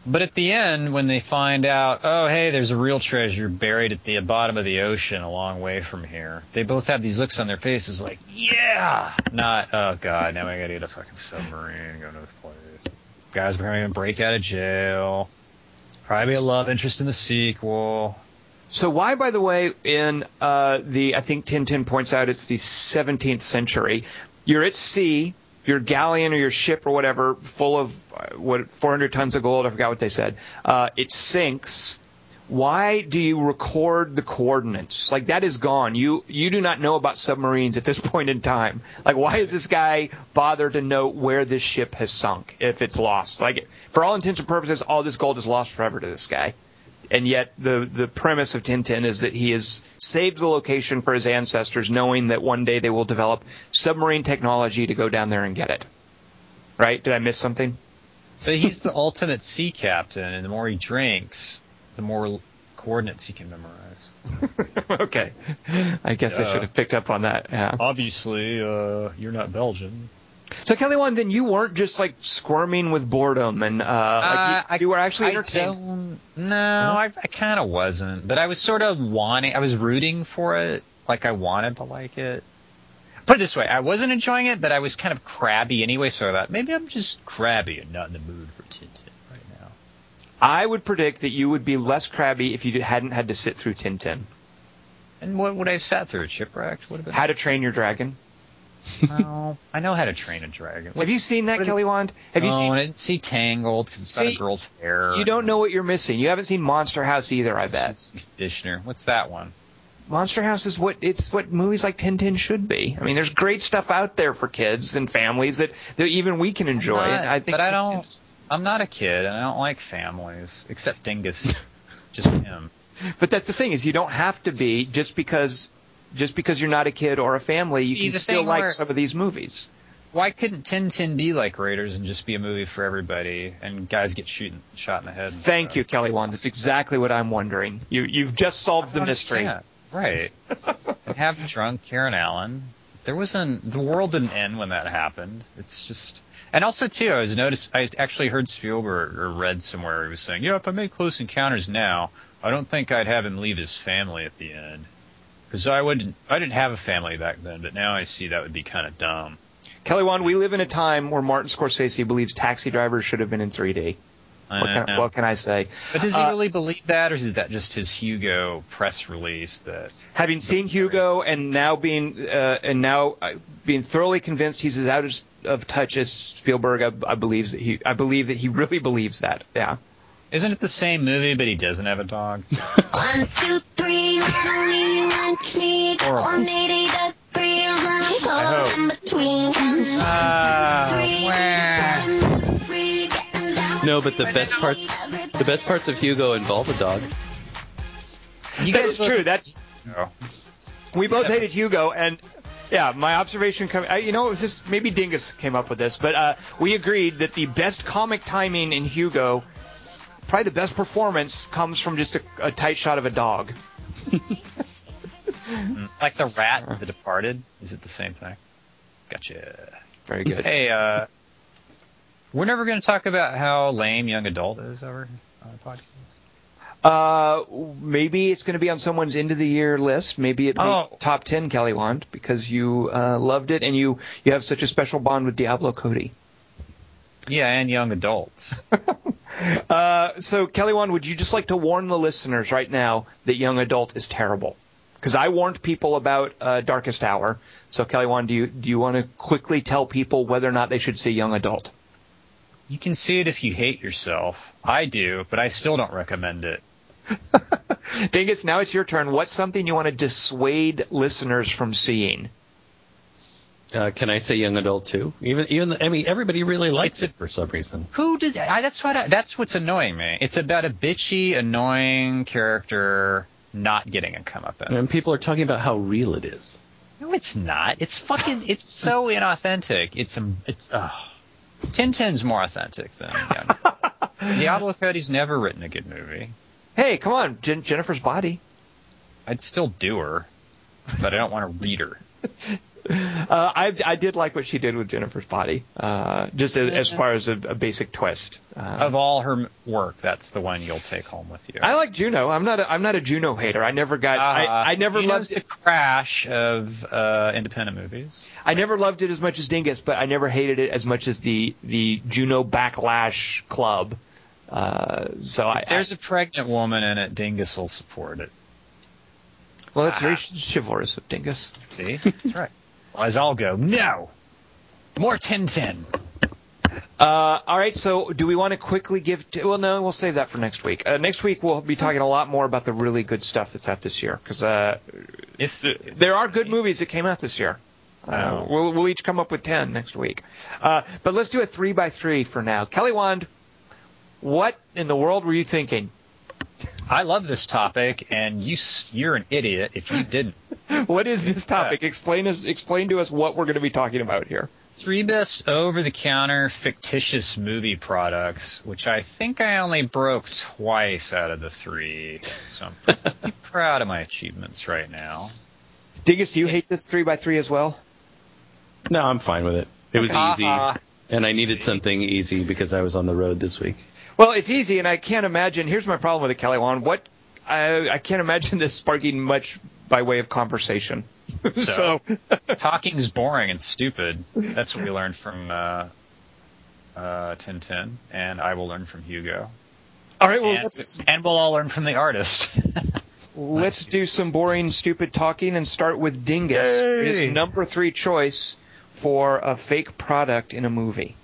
A: But at the end, when they find out, oh, hey, there's a real treasure buried at the bottom of the ocean a long way from here, they both have these looks on their faces like, yeah! Not, oh, God, now I gotta get a fucking submarine, go to this place. Guys, we're gonna break out of jail. Probably a love interest in the sequel.
B: So why, by the way, in uh, the I think Tintin points out it's the 17th century. You're at sea, your galleon or your ship or whatever, full of uh, what 400 tons of gold. I forgot what they said. Uh, it sinks. Why do you record the coordinates? Like that is gone. You you do not know about submarines at this [LAUGHS] point in time. Like why is this guy bother to note where this ship has sunk if it's lost? Like for all intents and purposes, all this gold is lost forever to this guy and yet the the premise of Tintin is that he has saved the location for his ancestors, knowing that one day they will develop submarine technology to go down there and get it. Right? Did I miss something?
A: But he's the ultimate sea captain, and the more he drinks, the more coordinates he can memorize. [LAUGHS]
B: okay. I guess I should have picked up on that. Yeah.
A: Obviously, uh, you're not Belgian.
B: So Kelly Wand, then you weren't just like squirming with boredom and uh, like you,
A: Uh,
B: you were actually entertained.
A: no, I, I kind of wasn't, but I was sort of wanting. I was rooting for it, like I wanted to like it. Put it this way, I wasn't enjoying it, but I was kind of crabby anyway. So I thought maybe I'm just crabby and not in the mood for Tintin right now.
B: I would predict that you would be less crabby if you hadn't had to sit through Tintin.
A: And what would I have sat through? Shipwrecked? Have been.
B: How to Train Your Dragon.
A: No, I know how to train a dragon.
B: Have you seen that, Kelly Wand? Have you seen?
A: I didn't see Tangled because it's got
B: See,
A: a girl's hair.
B: You don't know what you're missing. You haven't seen Monster House either, I bet.
A: Dishner. What's that one?
B: Monster House is what it's what movies like Tintin should be. I mean, there's great stuff out there for kids and families that, that even we can enjoy.
A: Not-
B: and I think
A: but I don't. I'm not a kid, and I don't like families except Dingus. [LAUGHS] Just him.
B: But that's the thing is you don't have to be just because just because you're not a kid or a family. You
A: See,
B: can still like
A: where-
B: some of these movies.
A: Why couldn't Tintin be like Raiders and just be a movie for everybody, and guys get shooting shot in the head?
B: Thank
A: stuff?
B: you, Kelly Wand. That's exactly what I'm wondering. You you've just solved the mystery.
A: Right. and have drunk Karen Allen. There wasn't the world didn't end when that happened. It's just and also too, I was noticed I actually heard Spielberg or read somewhere he was saying, Yeah, if I made close encounters now, I don't think I'd have him leave his family at the end. Because I wouldn't I didn't have a family back then, but now I see that would be kind of dumb.
B: Kelly Wand, we live in a time where Martin Scorsese believes Taxi Driver should have been in 3D.
A: I
B: What can, what can I say?
A: but does he
B: uh,
A: really believe that, or is that just his Hugo press release that
B: Having seen Hugo and now being uh, and now uh, being thoroughly convinced he's as out of, of touch as Spielberg, I, I believes that he I believe that he really believes that. Yeah.
A: Isn't it the same movie, but he doesn't have a dog? [LAUGHS]
D: One, two, three, only lunch me.
A: Horrible.
D: 180 degrees and I'm
A: hope.
D: caught in between.
A: Ah,
D: Three,
A: wah.
D: one, three, getting down.
C: No, but the best part, the best parts of Hugo involve a dog.
A: You
B: That
A: guys look-
B: true. That's
A: Oh.
B: we both hated Hugo, and yeah, my observation. Com- I, you know, it was this. Maybe Dingus came up with this, but uh, we agreed that the best comic timing in Hugo, probably the best performance, comes from just a, a tight shot of a dog. [LAUGHS]
A: Like the rat in The Departed? Is it the same thing? Gotcha.
B: Very good.
A: Hey, uh, we're never going to talk about how lame young adult is over on the podcast.
B: Uh, maybe it's going to be on someone's end of the year list. Maybe it
A: Oh.
B: be top ten, Kelly Wand, because you uh, loved it and you you have such a special bond with Diablo Cody.
A: Yeah, and young adults. [LAUGHS]
B: Uh, so, Kelly Wand, would you just like to warn the listeners right now that young adult is terrible? Because I warned people about uh, Darkest Hour. So, Kelly Wand, do you do you want to quickly tell people whether or not they should see young adult?
A: You can see it if you hate yourself. I do, but I still don't recommend it. [LAUGHS]
B: Dingus, now it's your turn. What's something you want to dissuade listeners from seeing?
C: Uh, can I say young adult too? Even even the, I mean everybody really likes it for some reason.
A: Who did? I, that's what. I, that's what's annoying me. It's about a bitchy, annoying character not getting a comeuppance.
C: And people are talking about how real it is.
A: No, it's not. It's fucking. It's so inauthentic. It's um. It's. Oh. Tintin's more authentic than Young. [LAUGHS] Diablo Cody's never written a good movie.
B: Hey, come on, Jen- Jennifer's Body.
A: I'd still do her, but I don't want to read her. [LAUGHS]
B: Uh, I I did like what she did with Jennifer's Body, uh, just as, as far as a, a basic twist. Uh,
A: Of all her work, that's the one you'll take home with you.
B: I like Juno. I'm not a, I'm not a Juno hater. I never got
A: Uh,
B: I, I never
A: Juno's
B: loved
A: the crash of uh, independent movies.
B: I never loved it as much as Dingus, but I never hated it as much as the the Juno Backlash Club. Uh, so I,
A: there's a pregnant woman in it, Dingus will support it.
B: I well, that's very chivalrous of Dingus.
A: See? That's right. As I'll go, no! More Tintin!
B: Uh, all right, so do we want to quickly give? T- well, no, we'll save that for next week. Uh, next week we'll be talking a lot more about the really good stuff that's out this year because uh,
A: If
B: there are good movies that came out this year. Uh,
A: Oh.
B: we'll, we'll each come up with ten next week. Uh, but let's do a three by three for now. Kelly Wand, what in the world were you thinking?
A: I love this topic, and you you're an idiot if you didn't.
B: What is this topic? Explain us. Explain to us what we're going to be talking about here.
A: Three best over-the-counter fictitious movie products, which I think I only broke twice out of the three. So I'm pretty [LAUGHS] proud of my achievements right now.
B: Dingus, do you hate this three by three as well?
C: No, I'm fine with it. It was
A: Ah,
C: easy,
A: ah.
C: and I needed something easy because I was on the road this week.
B: Well, it's easy, and I can't imagine. Here's my problem with it, Kelly Wand. What I, I can't imagine this sparking much by way of conversation. [LAUGHS] so,
A: Talking's boring and stupid. That's what we learned from uh, uh, Tintin, and I will learn from Hugo.
B: all right. Well,
A: and,
B: let's
A: and we'll all learn from the artist. [LAUGHS]
B: let's do some boring, stupid talking and start with Dingus.
A: Yay.
B: His number three choice for a fake product in a movie.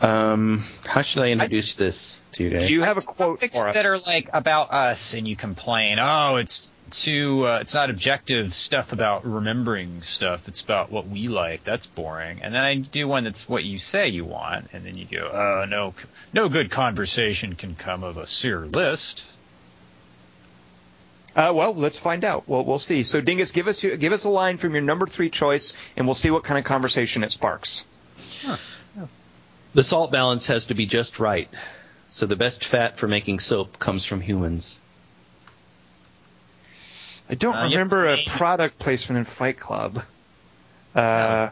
C: Um, how should I introduce this to you guys?
B: Do you have a quote for us?
A: that are like about us, and you complain, oh, it's too, uh, it's not objective stuff about remembering stuff. It's about what we like. That's boring. And then I do one that's what you say you want, and then you go, uh, no, no good conversation can come of a sear list.
B: Uh, well, let's find out. Well, we'll see. So, Dingus, give us give us a line from your number three choice, and we'll see what kind of conversation it sparks.
C: The salt balance has to be just right. So the best fat for making soap comes from humans.
B: I don't
A: Uh, you-
B: remember a product placement in Fight Club. Uh,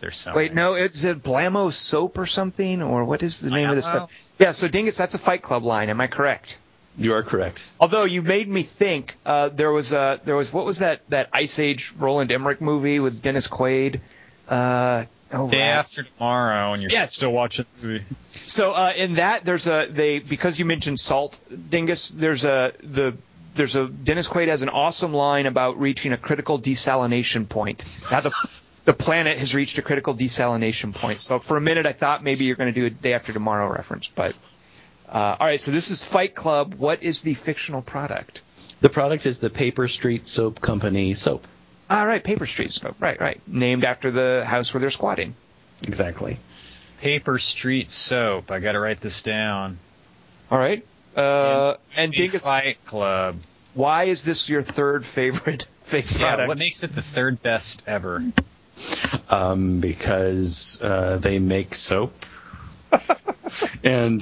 A: There's so
B: wait,
A: many.
B: no, is it Blamo soap or something, or what is the name of this
A: Blamo?
B: stuff? Yeah, so Dingus, that's a Fight Club line. Am I correct?
C: You are correct.
B: Although you made me think, uh, there was a there was what was that that Ice Age Roland Emmerich movie with Dennis Quaid? Uh, oh,
A: Day
B: rats.
A: after tomorrow, and you're
B: Yes.
A: still watching the movie.
B: So uh, in that, there's a they because you mentioned salt, Dingus. There's a the there's a Dennis Quaid has an awesome line about reaching a critical desalination point. Now the the planet has reached a critical desalination point. So for a minute, I thought maybe you're going to do a day after tomorrow reference, but uh, all right. So this is Fight Club. What is the fictional product?
C: The product is the Paper Street Soap Company soap.
B: All right, Paper Street soap. Right, right. Named after the house where they're squatting.
C: Exactly.
A: Paper Street Soap. I got to write this down.
B: All right. Uh, and
A: The
B: Dingus,
A: Fight Club.
B: why is this your third favorite [LAUGHS] fake
A: Yeah,
B: product?
A: what makes it the third best ever?
C: Um, because uh, they make soap, [LAUGHS] and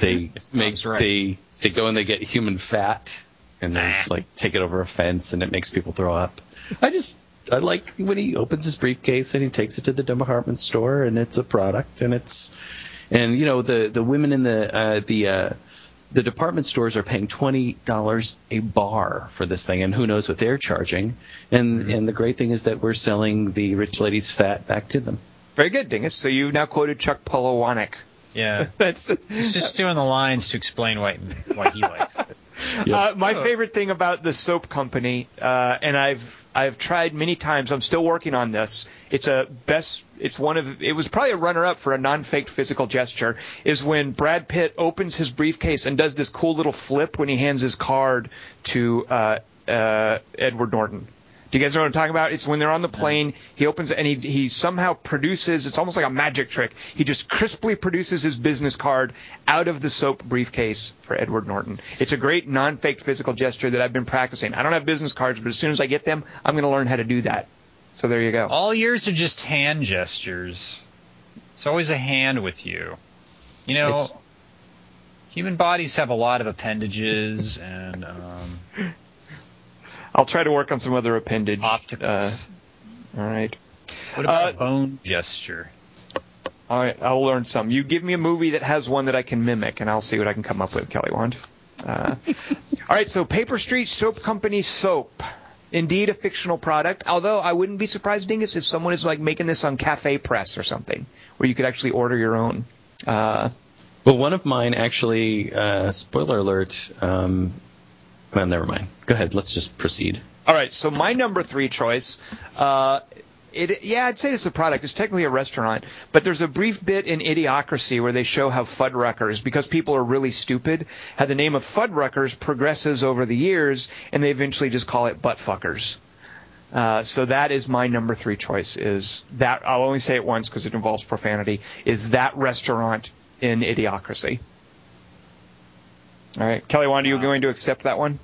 C: they make
A: right.
C: they they go and they get human fat, and they like take it over a fence, and it makes people throw up. I just I like when he opens his briefcase and he takes it to the department store, and it's a product, and it's and you know the the women in the uh, the uh, the department stores are paying twenty dollars a bar for this thing, and who knows what they're charging. And mm-hmm. and the great thing is that we're selling the rich lady's fat back to them.
B: Very good, Dingus. So you've now quoted Chuck Palahniuk.
A: Yeah, [LAUGHS]
B: That's
A: he's just doing the lines to explain why why he likes it. [LAUGHS]
B: Uh, my favorite thing about the soap company, uh, and I've I've tried many times. I'm still working on this. It's a best. It's one of. It was probably a runner-up for a non-faked physical gesture. Is when Brad Pitt opens his briefcase and does this cool little flip when he hands his card to uh, uh, Edward Norton. Do you guys know what I'm talking about? It's when they're on the plane. He opens it and he he somehow produces. It's almost like a magic trick. He just crisply produces his business card out of the soap briefcase for Edward Norton. It's a great non-faked physical gesture that I've been practicing. I don't have business cards, but as soon as I get them, I'm going to learn how to do that. So there you go.
A: All yours are just hand gestures. It's always a hand with you. You know,
B: It's-
A: human bodies have a lot of appendages and um, [LAUGHS]
B: I'll try to work on some other appendage. Uh, all right.
A: what about
B: uh,
A: a bone gesture?
B: All right, I'll learn some. You give me a movie that has one that I can mimic, and I'll see what I can come up with, Kelly Wand. Uh, [LAUGHS] all right, so Paper Street Soap Company soap. Indeed, a fictional product. Although I wouldn't be surprised, Dingus, if someone is like making this on Cafe Press or something, where you could actually order your own. Uh,
C: Well, one of mine actually, uh, spoiler alert. Um, well, never mind. Go ahead. Let's just proceed.
B: all right, so my number three choice. Uh, it, yeah, I'd say it's a product. It's technically a restaurant, but there's a brief bit in Idiocracy where they show how Fuddruckers, because people are really stupid, how the name of Fuddruckers progresses over the years, and they eventually just call it buttfuckers. Uh, so that is my number three choice. Is that I'll only say it once because it involves profanity. Is that restaurant in Idiocracy? All right, Kelly, Wand, are you going to accept that one?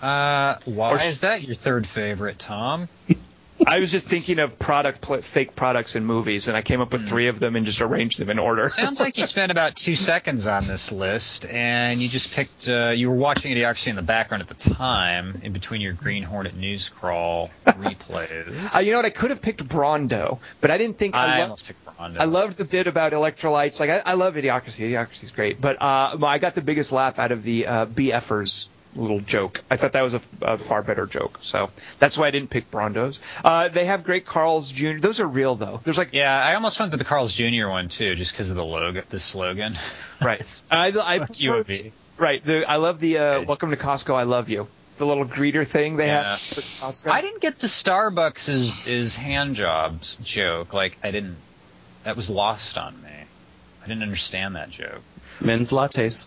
A: Uh, why
B: Or
A: is that your third favorite, Tom? [LAUGHS]
B: I was just thinking of product pl- fake products in movies, and I came up with three of them and just arranged them in order.
A: Sounds like you [LAUGHS] spent about two seconds on this list, and you just picked. Uh, you were watching Idiocracy in the background at the time, in between your Green Hornet news crawl replays. [LAUGHS]
B: Uh, you know what? I could have picked Brawndo, but I didn't think
A: I
B: I, lo-
A: almost picked.
B: I loved the bit about electrolytes. Like I, I love Idiocracy. Idiocracy is great, but uh, I got the biggest laugh out of the uh, BFers little joke. I thought that was a far better joke, so that's why I didn't pick Brawndos. Uh, they have great Carl's Jr. Those are real though. There's like
A: Yeah, I almost went to the Carl's Jr. one too, just because of the logo, the slogan. [LAUGHS]
B: right. I, I [LAUGHS] prefer-
A: you and
B: right. The, I love the uh. Welcome to Costco. I love you. The little greeter thing they
A: Yeah.
B: have Costco.
A: I didn't get the Starbucks is is hand jobs joke. Like I didn't. That was lost on me. I didn't understand that joke.
C: Men's lattes.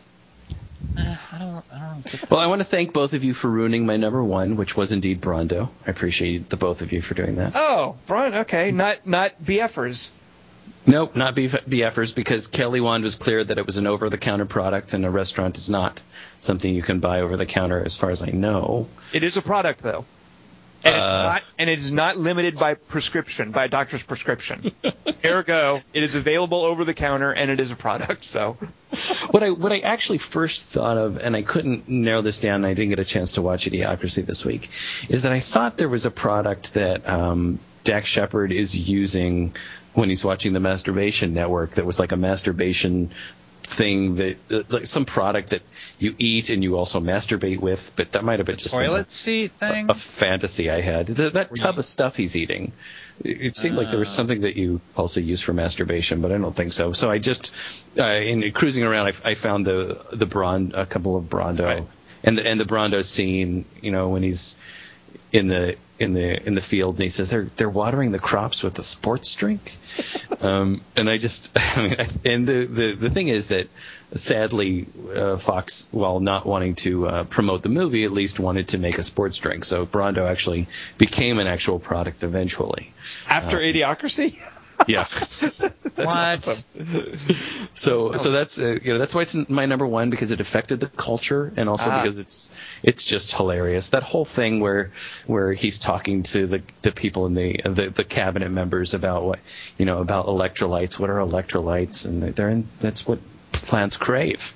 A: Uh, I don't. I don't.
C: Well, I want to thank both of you for ruining my number one, which was indeed Brawndo. I appreciate the both of you for doing that.
B: Oh, Bron. Okay, not not BFers.
C: Nope, not BF- BFers, because Kelly Wand was clear that it was an over-the-counter product, and a restaurant is not something you can buy over the counter, as far as I know.
B: It is a product though, and it's
C: Uh.
B: not and it is not limited by prescription by a doctor's prescription. [LAUGHS] Ergo, it is available over the counter and it is a product. So
C: What I what I actually first thought of, and I couldn't narrow this down, and I didn't get a chance to watch Idiocracy this week, is that I thought there was a product that um, Dax Shepard is using when he's watching the Masturbation Network that was like a masturbation thing that uh, like some product that you eat and you also masturbate with, but that might have been just been a-
A: toilet seat thing.
C: a fantasy I had. Th- that tub of stuff he's eating. It it seemed like there was something that you also use for masturbation, but I don't think so. So I just, uh, in cruising around, I, I found the the Bron, a couple of Brawndo,
B: Right.
C: and the and the Brawndo scene. You know when he's in the in the in the field and he says they're they're watering the crops with a sports drink. [LAUGHS] um, and I just, [LAUGHS] I mean, I- and the, the the thing is that sadly, uh, Fox, while not wanting to uh, promote the movie, at least wanted to make a sports drink. So Brawndo actually became an actual product eventually.
B: after Idiocracy, [LAUGHS]
C: Yeah. [LAUGHS]
A: what?
C: So so that's uh, you know that's why it's my number one because it affected the culture and also
B: Ah.
C: because it's it's just hilarious that whole thing where where he's talking to the the people in the the, the cabinet members about what you know about electrolytes what are electrolytes and they're in that's what plants crave.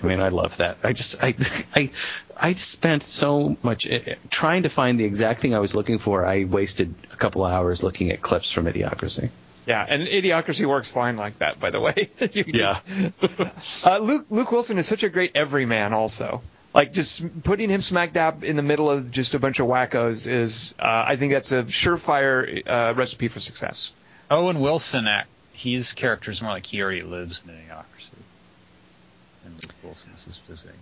C: I mean I love that. I just I I I spent so much uh, trying to find the exact thing I was looking for. I wasted a couple of hours looking at clips from Idiocracy.
B: Yeah, and Idiocracy works fine like that. By the way, [LAUGHS]
C: Yeah.
B: just- uh, Luke Luke Wilson is such a great everyman. Also, like just putting him smack dab in the middle of just a bunch of wackos is, uh, I think that's a surefire uh, recipe for success.
A: Owen Wilson ac- his character is more like he already lives in Idiocracy. And Luke Wilson's his visiting.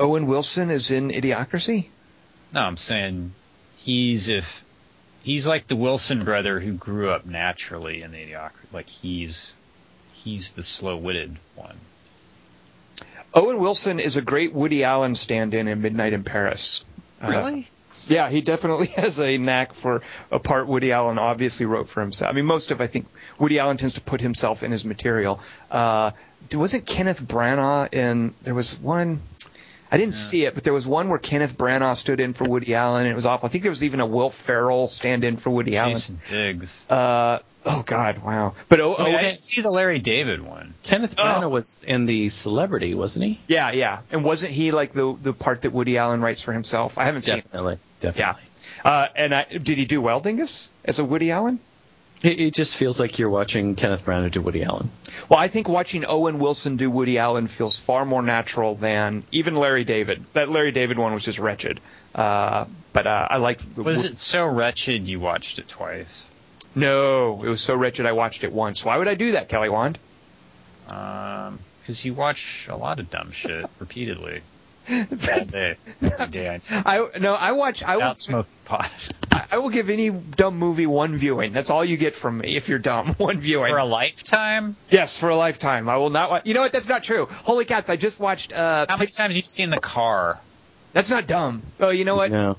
B: Owen Wilson is in Idiocracy.
A: No, I'm saying he's if he's like the Wilson brother who grew up naturally in the Idiocracy. Like he's he's the slow-witted one.
B: Owen Wilson is a great Woody Allen stand-in in Midnight in Paris. Uh,
A: Really?
B: Yeah, he definitely [LAUGHS] has a knack for a part Woody Allen obviously wrote for himself. I mean, most of I think Woody Allen tends to put himself in his material. Uh, wasn't Kenneth Branagh in? There was one. I didn't see it, but there was one where Kenneth Branagh stood in for Woody Allen, and it was awful. I think there was even a Will Ferrell stand-in for Woody
A: Jason Biggs.
B: Allen. Uh, oh God, wow! But oh,
A: Oh, I didn't see the Larry David one.
C: Kenneth Branagh
B: Oh.
C: was in the Celebrity, wasn't he?
B: yeah, yeah. And wasn't he like the the part that Woody Allen writes for himself? I haven't seen it.
C: Definitely, definitely.
B: Uh, and I, did he do well, Dingus, as a Woody Allen?
C: It, it just feels like you're watching Kenneth Branagh do Woody Allen.
B: Well, I think watching Owen Wilson do Woody Allen feels far more natural than even Larry David. That Larry David one was just wretched. Uh, but uh, I liked.
A: Was it so wretched you watched it twice?
B: No, it was so wretched. I watched it once. Why would I do that, Kelly Wand?
A: Um, because you watch a lot of dumb shit repeatedly [LAUGHS] all [LAUGHS] day, every day. I
B: I no, I watch. I will,
A: Without smoking pot [LAUGHS]
B: I will give any dumb movie one viewing. That's all you get from me if you're dumb. One viewing.
A: for a lifetime.
B: yes, for a lifetime. I will not. Wa- you know what? That's not true. Holy cats! I just watched. Uh,
A: How many
B: Pitch-
A: times have you seen the car?
B: that's not dumb. Oh, you know what?
C: No.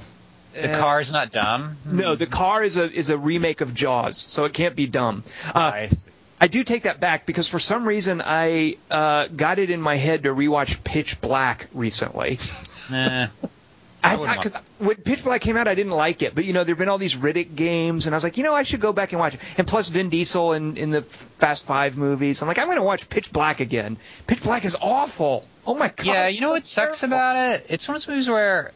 A: The
B: Uh,
A: car's not dumb.
B: No, the car is a is a remake of Jaws, so it can't be dumb. Uh,
A: I see.
B: I do take that back because for some reason I uh, got it in my head to rewatch Pitch Black recently. [LAUGHS]
A: Nah.
B: I
A: wouldn't
B: because when Pitch Black came out, I didn't like it, but you know there've been all these Riddick games, and I was like, you know, I should go back and watch it. And plus Vin Diesel in in the Fast Five movies, I'm like, I'm going to watch Pitch Black again. Pitch Black is awful. Oh my god.
A: Yeah, you know what sucks
B: Terrible.
A: about it? It's one of those movies where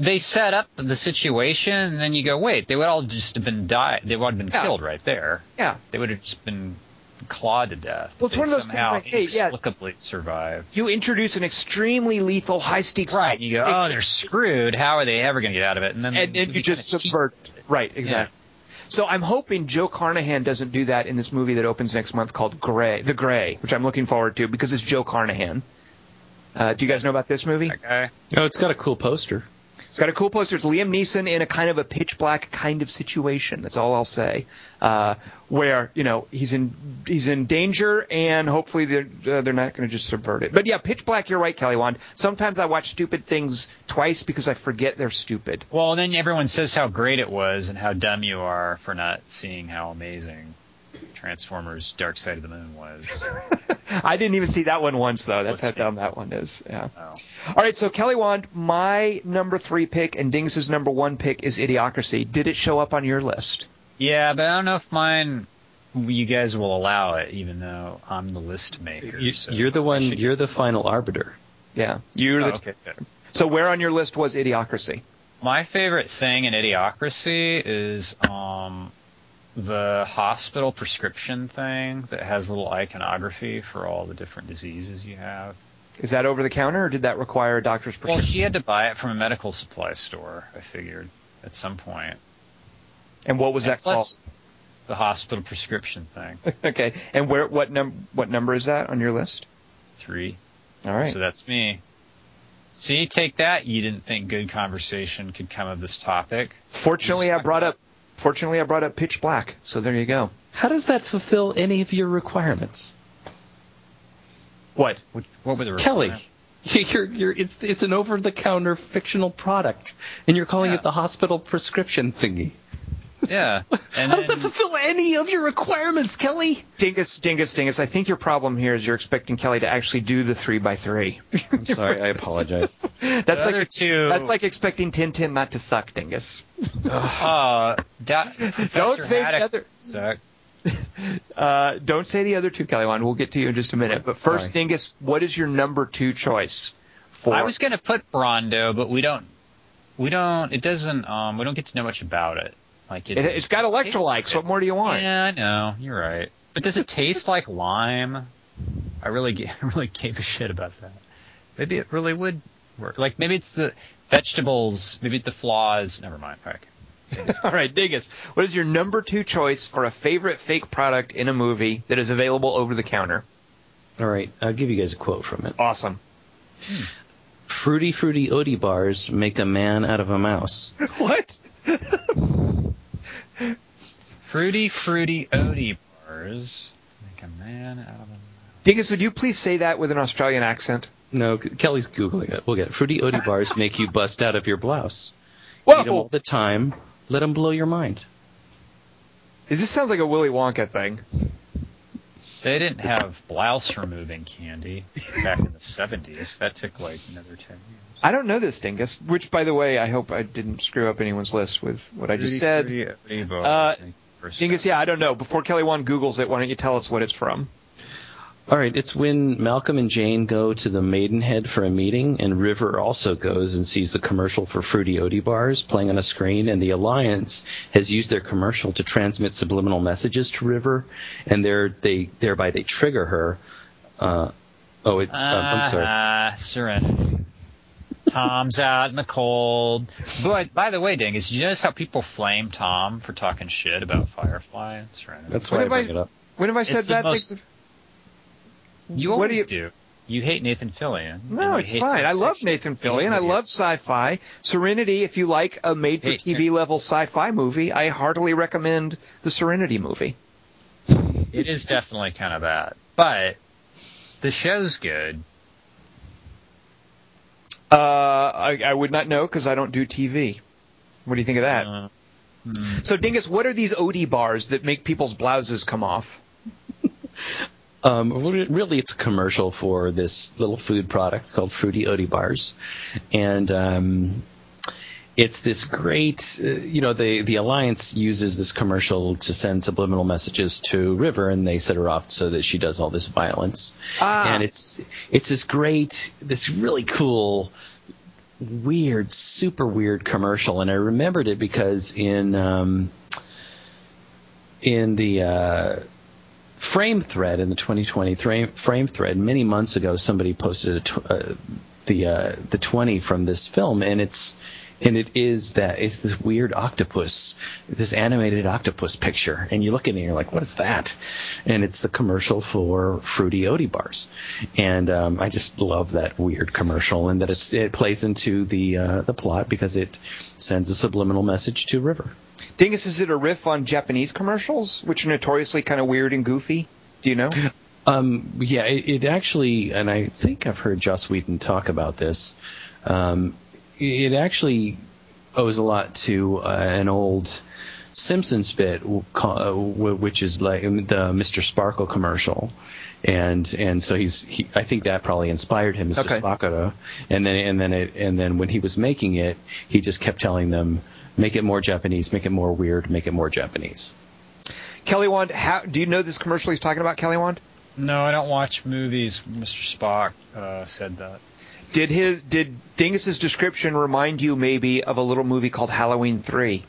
A: they set up the situation, and then you go, wait, they would all just have been died. They would have been
B: Yeah.
A: killed right there.
B: Yeah.
A: They would have just been clawed to death.
B: Well, it's
A: They
B: one of those things
A: somehow
B: like, hey, yeah.
A: inexplicably survive.
B: You introduce an extremely lethal, high stakes.
A: Right. You go, oh, they're screwed. How are they ever going to get out of it? And then
B: and
A: the
B: then you just
A: kinda
B: subvert. Right, exactly. So I'm hoping Joe Carnahan doesn't do that in this movie that opens next month called Grey, The Grey, which I'm looking forward to because it's Joe Carnahan. Uh, do you guys know about this movie?
A: That guy.
C: Oh, it's got a cool poster.
B: It's got a cool poster. It's Liam Neeson in a kind of a pitch black kind of situation. That's all I'll say. Uh, where you know he's in he's in danger, and hopefully they're uh, they're not going to just subvert it. But yeah, pitch black. You're right, Kelly Wand. Sometimes I watch stupid things twice because I forget they're stupid.
A: Well, then everyone says how great it was and how dumb you are for not seeing how amazing Transformers: Dark Side of the Moon was. [LAUGHS]
B: I didn't even see that one once though. That's how
A: Let's see.
B: dumb that one is. Yeah.
A: Oh.
B: All right, so Kelly Wand, my number three pick and Dingus's number one pick is Idiocracy. Did it show up on your list?
A: Yeah, but I don't know if mine. You guys will allow it, even though I'm the list maker.
C: You,
A: so
C: you're the one. You're the final arbiter.
B: Yeah, you're
A: Oh,
B: the.
A: okay.
B: So where on your list was Idiocracy?
A: My favorite thing in Idiocracy is um, the hospital prescription thing that has little iconography for all the different diseases you have.
B: Is that over the counter, or did that require a doctor's prescription?
A: Well, she had to buy it from a medical supply store. I figured at some point.
B: and what was
A: And
B: that
A: plus, the hospital prescription thing. [LAUGHS]
B: okay, and where what num what number is that on your list?
A: Three.
B: All right.
A: So that's me. See, take that. You didn't think good conversation could come of this topic.
B: Fortunately, I brought up. Fortunately, I brought up Pitch Black. So there you go.
C: How does that fulfill any of your requirements,
B: What?
A: Which, what were the
C: Kelly?
A: requirements? [LAUGHS]
C: You're, you're, it's, it's an over-the-counter fictional product, and you're calling
A: Yeah.
C: it the hospital prescription thingy.
A: Yeah. And [LAUGHS]
C: How does that fulfill any of your requirements, Kelly?
B: Dingus, Dingus, Dingus. I think your problem here is you're expecting Kelly to actually do the three by three. [LAUGHS]
C: I'm sorry, I apologize. [LAUGHS]
B: That's
A: The
B: like
A: other two-
B: That's like expecting Tintin not to suck, Dingus.
A: Uh, da-
B: Don't say the other-
A: sucked.
B: Uh, don't say the other two, Kelly Wand. We'll get to you in just a minute. But first,
C: Sorry.
B: Dingus, what is your number two choice for?
A: I was gonna put Brawndo, but we don't. We don't. It doesn't. Um, we don't get to know much about it. Like it.
B: it, it's got electrolytes. What more do you want?
A: Yeah, I know. You're right. But does it taste like lime? I really, ga- [LAUGHS] I really gave a shit about that. Maybe it really would work. Like maybe it's the vegetables. Maybe the flaws. Never mind. All right. [LAUGHS]
B: All right, Dingus. What is your number two choice for a favorite fake product in a movie that is available over the counter?
C: All right, I'll give you guys a quote from it.
B: Awesome.
C: Fruity, fruity Oaty bars make a man out of a mouse. [LAUGHS]
B: What?
A: Fruity, fruity Oaty bars. Make a man out of a.
B: Dingus, would you please say that with an Australian accent?
C: No, Kelly's googling it. We'll get it. Fruity Oaty bars make you bust out of your blouse. Eat 'em all the time. Let 'em blow your mind.
B: Is this sounds like a Willy Wonka thing?
A: They didn't have blouse removing candy back in the 70s. That took like another 10 years.
B: I don't know this, Dingus. Which, by the way, I hope I didn't screw up anyone's list with what I just said.
A: Fruity, fruity Oaty
B: Uh,
A: bars make you burst
B: Dingus, yeah, I don't know. Before Kelly Wand Googles it, why don't you tell us what it's from?
C: All right, it's when Malcolm and Jayne go to the Maidenhead for a meeting, and River also goes and sees the commercial for Fruity Oaty bars playing on a screen, and the Alliance has used their commercial to transmit subliminal messages to River, and they're, they thereby they trigger her. Uh, oh, it, uh, I'm sorry.
A: Ah, Serenity. Tom's out in the cold. But by the way, Dingus, did you notice how people flame Tom for talking shit about Firefly and Serenity?
C: That's why I
B: have I-
C: bring it up.
B: When have I said
A: It's the
B: bad
A: most-
B: things?
A: you
B: what do
A: always
B: you-
A: do. You hate Nathan Fillion.
B: No, it's fine. I love. Nathan Fillion. I love sci-fi. Serenity, if you like a made-for-TV level sci-fi movie, I heartily recommend the Serenity movie.
A: It is definitely kind of bad, but the show's good.
B: Uh, I, I would not know because I don't do TV. What do you think of that?
A: Uh,
B: So, Dingus, what are these OD bars that make people's blouses come off? [LAUGHS]
C: Um, really, it's a commercial for this little food product called Fruity Oaty Bars, and um, it's this great. Uh, you know, the the Alliance uses this commercial to send subliminal messages to River, and they set her off so that she does all this violence.
B: Ah.
C: And it's it's this great, this really cool weird, super weird commercial, and I remembered it because in um, in the uh, frame thread in the 2020 frame, frame thread many months ago, somebody posted a tw- uh, the uh, the 20 from this film, and it's and it is that it's this weird octopus, this animated octopus picture, and you look at it and you're like, what is that? And it's the commercial for Fruity Oaty bars, and um, I just love that weird commercial and that it's it plays into the uh, the plot because it sends a subliminal message to River.
B: Dingus, is it a riff on Japanese commercials, which are notoriously kind of weird and goofy? Do you know?
C: Um, yeah, it, it actually, and I think I've heard Joss Whedon talk about this. Um, it actually owes a lot to uh, an old Simpsons bit, w- ca- uh, w- which is like the Mr. Sparkle commercial, and and so he's he, I think that probably inspired him, Mr.
B: Okay.
C: Sparkle, and then and then it and then when he was making it, he just kept telling them, make it more Japanese, make it more weird, make it more Japanese.
B: Kelly Wand, how, do you know this commercial he's talking about, Kelly Wand?
A: No, I don't watch movies. Mr. Spock uh, said that.
B: Did his did Dingus's description remind you maybe of a little movie called Halloween Three?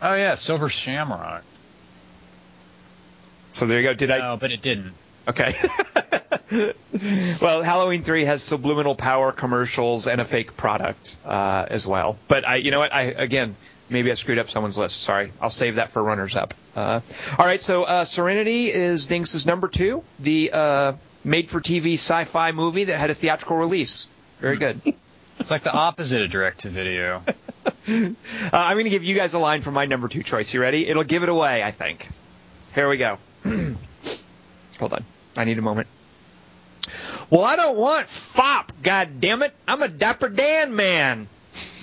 A: Oh yeah, Silver Shamrock.
B: So there you go. Did I?
A: No, but it didn't.
B: Okay. [LAUGHS] well, Halloween Three has subliminal power commercials and a fake product uh, as well. But I, you know what? I again, maybe I screwed up someone's list. Sorry. I'll save that for runners up. Uh, all right. So uh, Serenity is Dinks's number two, the uh, made-for-TV sci-fi movie that had a theatrical release. Very good.
A: It's like the opposite of direct to video. [LAUGHS]
B: Uh, I'm going to give you guys a line for my number two choice. You ready? It'll give it away, I think. Here we go. [CLEARS THROAT] Hold on. I need a moment. Well, I don't want fop, God damn it! I'm a Dapper Dan man.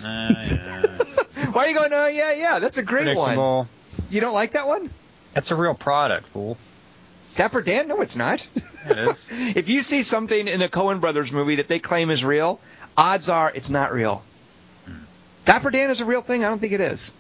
A: Uh, yeah. [LAUGHS]
B: Why are you going, oh, yeah, yeah, that's a great one. You don't like that one?
A: That's a real product, fool.
B: Dapper Dan? No, it's not.
A: It is. [LAUGHS]
B: if you see something in a Coen Brothers movie that they claim is real, odds are it's not real. Dapper Dan is a real thing? I don't think it is.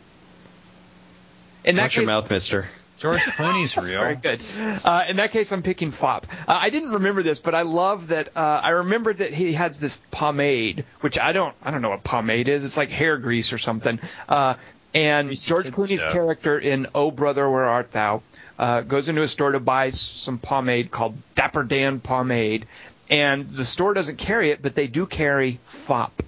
B: In that
C: Watch your
B: case-
C: mouth, Mister.
A: George Clooney's [LAUGHS] real.
B: Very good. Uh, in that case, I'm picking Fop. Uh, I didn't remember this, but I love that. Uh, I remember that he has this pomade, which I don't. I don't know what pomade is. It's like hair grease or something. Uh, and
A: Greasy
B: George Clooney's
A: stuff.
B: character in Oh Brother Where Art Thou uh, goes into a store to buy some pomade called Dapper Dan pomade, and the store doesn't carry it, but they do carry Fop.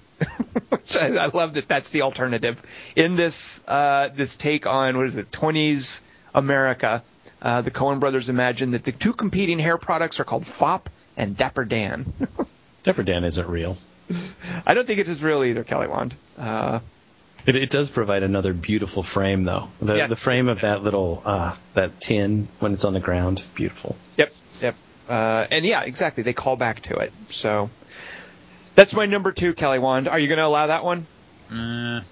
B: Which [LAUGHS] I, I love that that's the alternative in this uh, this take on what is it 20s America. Uh, the Coen brothers imagine that the two competing hair products are called Fop and Dapper Dan. [LAUGHS]
C: Dapper Dan isn't real.
B: I don't think it's as real either, Kelly Wand. Uh,
C: It, it does provide another beautiful frame, though. The,
B: Yes.
C: the frame of that little uh, that tin when it's on the ground, beautiful.
B: Yep, yep. Uh, and yeah, exactly. They call back to it. So that's my number two, Kelly Wand. Are you going to allow that one?
A: Mm,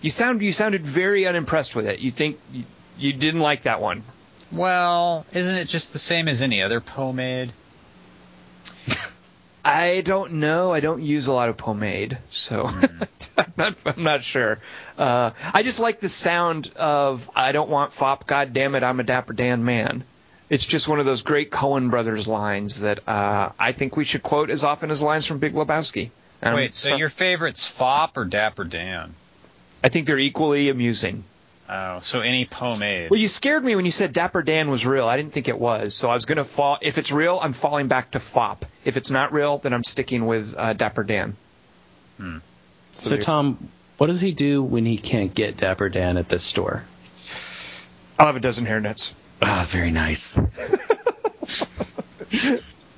B: You sound you sounded very unimpressed with it. You think you, you didn't like that one.
A: well, isn't it just the same as any other pomade?
B: I don't know. I don't use a lot of pomade, so [LAUGHS] I'm not. I'm not sure. Uh, I just like the sound of "I don't want fop." God damn it, I'm a Dapper Dan man. It's just one of those great Coen brothers lines that uh, I think we should quote as often as lines from Big Lebowski. And
A: Wait, so
B: so-
A: your favorite's Fop or Dapper Dan?
B: I think they're equally amusing.
A: Oh, so any pomade.
B: Well, you scared me when you said Dapper Dan was real. I didn't think it was, so I was gonna fall. If it's real, I'm falling back to Fop. If it's not real, then I'm sticking with uh, Dapper Dan.
C: So,
B: there-
C: Tom, what does he do when he can't get Dapper Dan at the store?
B: I'll have a dozen hairnets.
C: Ah, very nice. [LAUGHS]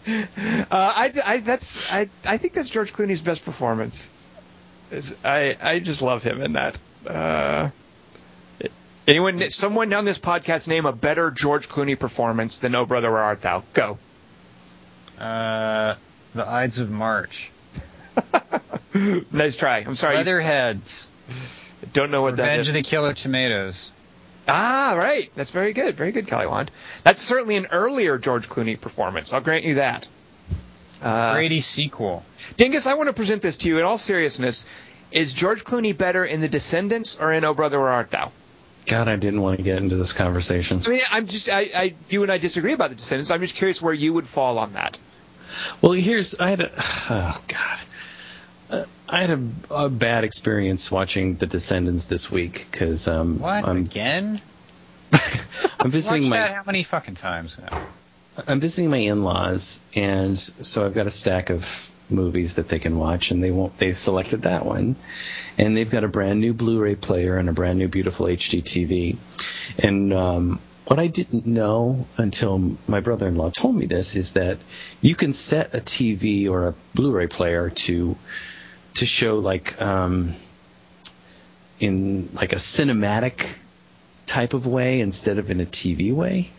B: Uh, I, I that's I, I think that's George Clooney's best performance. Is- I I just love him in that. Uh, anyone, someone on this podcast name a better George Clooney performance than Oh Brother Where Art Thou? Go.
A: Uh, the Ides of March. [LAUGHS]
B: Nice try. I'm sorry.
A: Leatherheads.
B: Don't know what that
A: Revenge of the Killer Tomatoes.
B: Ah, right. That's very good. Very good, Kelly Wand. That's certainly an earlier George Clooney performance. I'll grant you that. Uh,
A: Brady sequel.
B: Dingus, I want to present this to you in all seriousness. Is George Clooney better in The Descendants or in Oh Brother Where Art Thou?
C: God, I didn't want to get into this conversation.
B: I mean, I'm just, I, I, you and I disagree about The Descendants. I'm just curious where you would fall on that.
C: Well, here's I had a [SIGHS] oh god, uh, I had a, a bad experience watching The Descendants this week because um,
A: What
C: I'm
A: again? [LAUGHS]
C: I'm visiting my
A: how many fucking times now?
C: I'm visiting my in-laws, and so I've got a stack of movies that they can watch, and they won't. They selected that one, and they've got a brand new Blu-ray player and a brand new beautiful HD TV, and um, what I didn't know until my brother-in-law told me this is that you can set a TV or a Blu-ray player to to show like um, in like a cinematic type of way instead of in a TV way.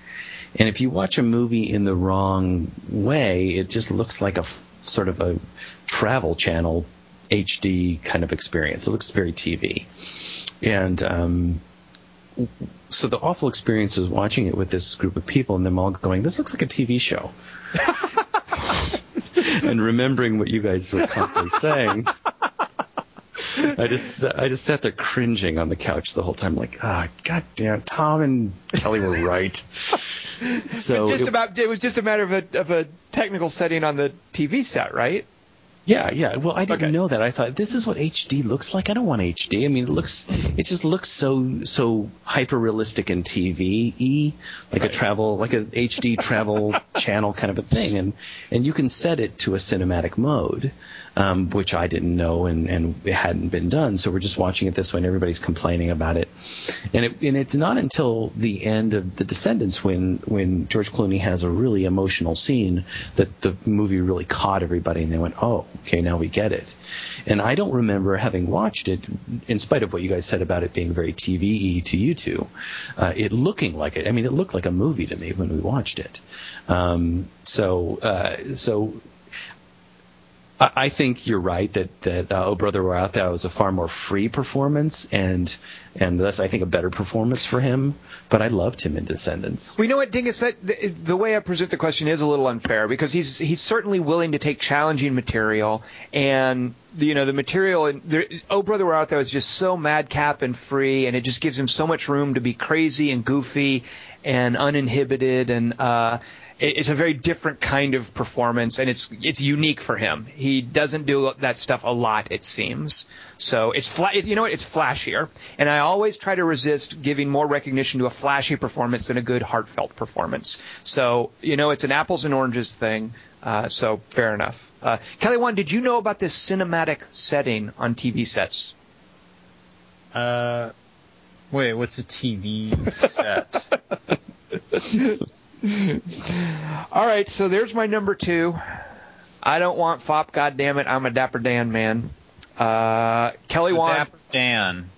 C: And if you watch a movie in the wrong way, it just looks like a sort of a travel channel HD kind of experience. It looks very TV. And um, so the awful experience was watching it with this group of people and them all going, "This looks like a TV show." [LAUGHS] and remembering what you guys were constantly saying. I just I just sat there cringing on the couch the whole time, like, ah, god damn, Tom and Kelly were right. [LAUGHS] So
B: just
C: it-
B: about, it was just a matter of a, of a technical setting on the TV set, right?
C: Yeah, yeah. Well, I didn't
B: Okay.
C: know that. I thought this is what HD looks like. I don't want HD. I mean, it looks it just looks so so hyper realistic in TV y, like a travel like a HD travel [LAUGHS] channel kind of a thing, and and you can set it to a cinematic mode. Um, which I didn't know and, and it hadn't been done. So we're just watching it this way and everybody's complaining about it. And it, and it's not until the end of The Descendants when, when George Clooney has a really emotional scene that the movie really caught everybody and they went, oh, okay, now we get it. And I don't remember having watched it, in spite of what you guys said about it being very TV to you two, uh, it looking like it. I mean, it looked like a movie to me when we watched it. Um, so, uh, so I think you're right that that uh, Oh Brother Where Art Thou was a far more free performance and and thus I think a better performance for him. But I loved him in Descendants.
B: Well, you know what, Dingus? That, the, way I present the question is a little unfair because he's he's certainly willing to take challenging material, and you know the material. There, oh, brother, we're out there is just so madcap and free, and it just gives him so much room to be crazy and goofy and uninhibited, and uh, it's a very different kind of performance, and it's it's unique for him. He doesn't do that stuff a lot, it seems. So it's fla- you know? It's flashier, and I always try to resist giving more recognition to a flashy performance than a good heartfelt performance. So you know, it's an apples and oranges thing. Uh, so fair enough. Uh, Kelly, one, did you know about this cinematic setting on TV sets?
A: Uh, wait, what's a TV set? [LAUGHS]
B: All right, so there's my number two. I don't want fop. God damn it, I'm a Dapper Dan man. Uh, Kelly
A: So
B: Wand,
A: Dapper Dan.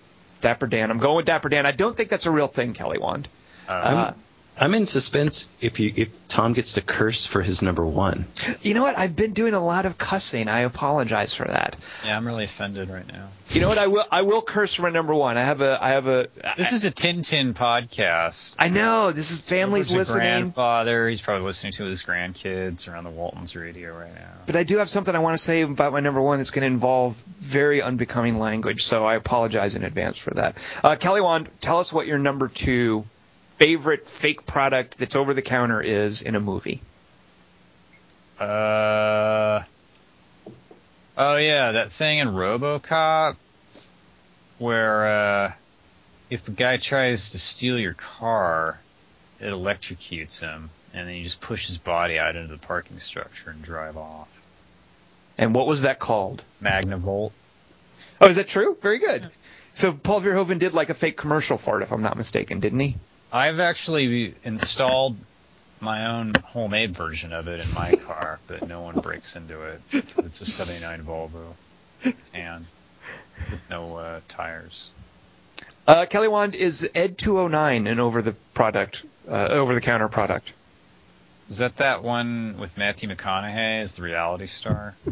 B: Dapper Dan. I'm going with Dapper Dan. I don't think that's a real thing, Kelly Wand.
A: Uh,
C: I'm in suspense if you if Tom gets to curse for his number one.
B: you know what? I've been doing a lot of cussing. I apologize for that.
A: yeah, I'm really offended right now.
B: You know what? I will. I will curse for my number one. I have a. I have a.
A: This is a Tintin podcast.
B: I know this is families
A: Silver's
B: listening,
A: grandfather. He's probably listening to his grandkids around the Waltons radio right now.
B: but I do have something I want to say about my number one that's going to involve very unbecoming language. So I apologize in advance for that. Uh, Kelly Wand, tell us what your number two favorite fake product that's over the counter is in a movie.
A: Uh, oh yeah, that thing in RoboCop where uh, if a guy tries to steal your car, it electrocutes him, and then you just push his body out into the parking structure and drive off.
B: And what was that called?
A: Magnavolt.
B: Oh, is that true? Very good. So Paul Verhoeven did like a fake commercial for it, if I'm not mistaken, didn't he?
A: I've actually installed my own homemade version of it in my car, but no one breaks into it. It's a '79 Volvo, and with no uh, tires.
B: Uh, Kelly Wand is Ed 209 an over the product, uh, over the counter product.
A: Is that that one with Matthew McConaughey as the reality star? [LAUGHS]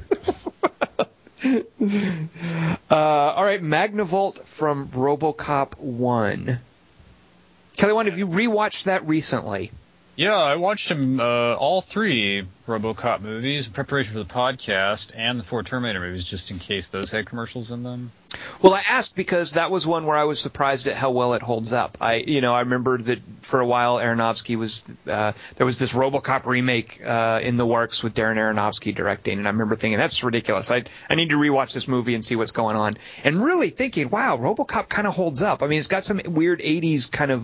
B: Uh, all right, Magnavolt from RoboCop 1. Kelly Wand, have you rewatched that recently?
A: Yeah, I watched him uh, all three RoboCop movies in preparation for the podcast, and the four Terminator movies, just in case those had commercials in them.
B: Well, I asked because that was one where I was surprised at how well it holds up. I, you know, I remember that for a while Aronofsky was uh, there was this RoboCop remake uh, in the works with Darren Aronofsky directing, and I remember thinking that's ridiculous. I I need to rewatch this movie and see what's going on, and really thinking, wow, RoboCop kind of holds up. I mean, it's got some weird '80s kind of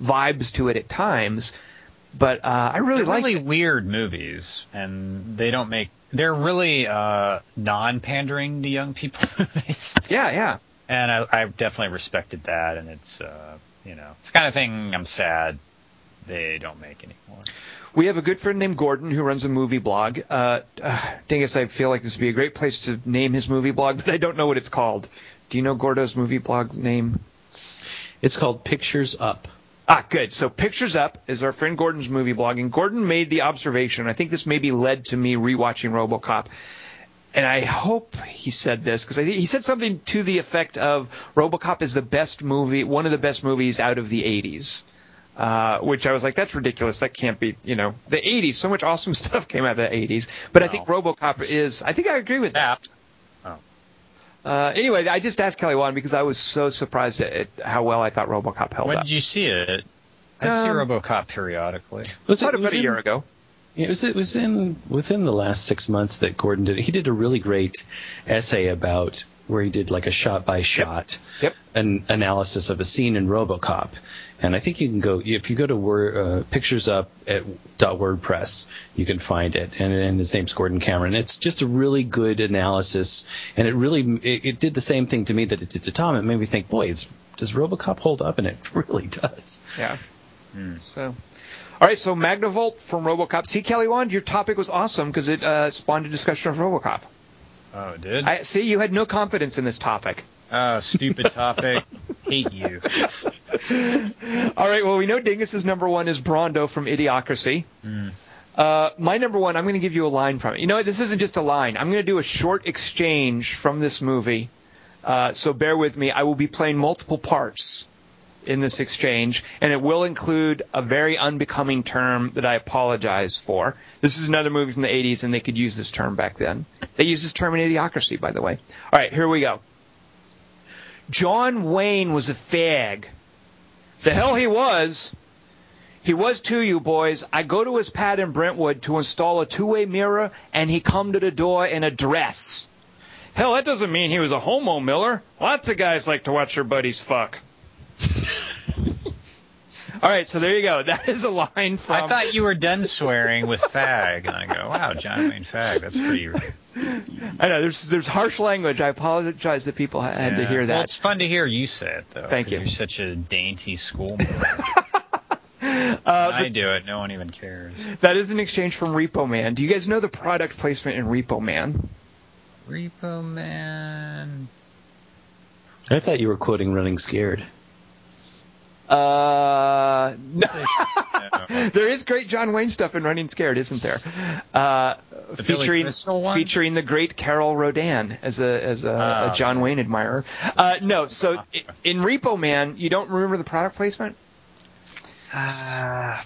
B: vibes to it at times, but uh, I really like.
A: really weird movies, and they don't make. They're really uh, non-pandering to young people [LAUGHS] movies,
B: Yeah, yeah.
A: and I, I definitely respected that. And it's, uh, you know, it's the kind of thing I'm sad they don't make anymore.
B: We have a good friend named Gordon who runs a movie blog. Uh, uh, Dingus, I feel like this would be a great place to name his movie blog, but I don't know what it's called. Do you know Gordo's movie blog name?
C: It's called Pictures Up.
B: Ah, good. So Pictures Up is our friend Gordon's movie blog, and Gordon made the observation. I think this maybe led to me rewatching RoboCop. And I hope he said this because he said something to the effect of RoboCop is the best movie, one of the best movies out of the 80s. Uh, which I was like, that's ridiculous. That can't be, you know, the 80s. So much awesome [LAUGHS] stuff came out of the 80s. But I think RoboCop is, I think I agree with that.
A: Apt.
B: Uh, anyway, I just asked Kelly Wand because I was so surprised at, at how well I thought RoboCop held
A: When
B: up.
A: did you see it? I see
B: Um,
A: RoboCop periodically.
C: Was
B: About
C: it,
B: about
C: was
B: a
C: in-
B: year ago.
C: It was it was in within the last six months that Gordon did. He did a really great essay about where he did like a shot by shot
B: Yep.
C: an analysis of a scene in RoboCop, and I think you can go if you go to word, uh, pictures up at .wordpress, you can find it, and, and his name's Gordon Cameron. It's just a really good analysis, and it really it, it did the same thing to me that it did to Tom. It made me think, boy, is, does RoboCop hold up? And it [LAUGHS] really does.
B: Yeah. So, all right. So Magnavolt from RoboCop. See, Kelly Wand, your topic was awesome because it uh, spawned a discussion of RoboCop.
A: Oh, it did?
B: I see you had no confidence in this topic.
A: oh, stupid topic. [LAUGHS] Hate you.
B: All right. Well, we know Dingus's number one is Brawndo from Idiocracy. Uh, my number one, I'm going to give you a line from it. You know, this isn't just a line. I'm going to do a short exchange from this movie. Uh, so bear with me. I will be playing multiple parts in this exchange, and it will include a very unbecoming term that I apologize for. This is another movie from the 80s, and they could use this term back then. They used this term in Idiocracy, by the way. All right, here we go. John Wayne was a fag. The hell he was. He was to you, boys. I go to his pad in Brentwood to install a two-way mirror, and he come to the door in a dress. Hell, that doesn't mean he was a homo, Miller. Lots of guys like to watch their buddies fuck. [LAUGHS] All right, so there you go. That is a line from.
A: I thought you were done swearing with fag, and I go, wow, John Wayne fag. That's pretty. [LAUGHS]
B: I know there's there's harsh language. I apologize that people had to
A: Yeah.
B: hear
A: Well,
B: that.
A: it's fun to hear you say it, though.
B: Thank you.
A: You're such a dainty schoolboy. [LAUGHS]
B: Uh,
A: I do it. No one even cares.
B: that is an exchange from Repo Man. Do you guys know the product placement in Repo Man?
A: Repo Man.
C: I thought you were quoting Running Scared.
B: Uh, no. [LAUGHS]
A: No.
B: there is great John Wayne stuff in Running Scared, isn't there? Uh,
A: The
B: featuring featuring the great Carol Rodan as a as a, a
A: Oh,
B: John. Wayne admirer. Uh, no, so in Repo Man, you don't remember the product placement?
A: Ah,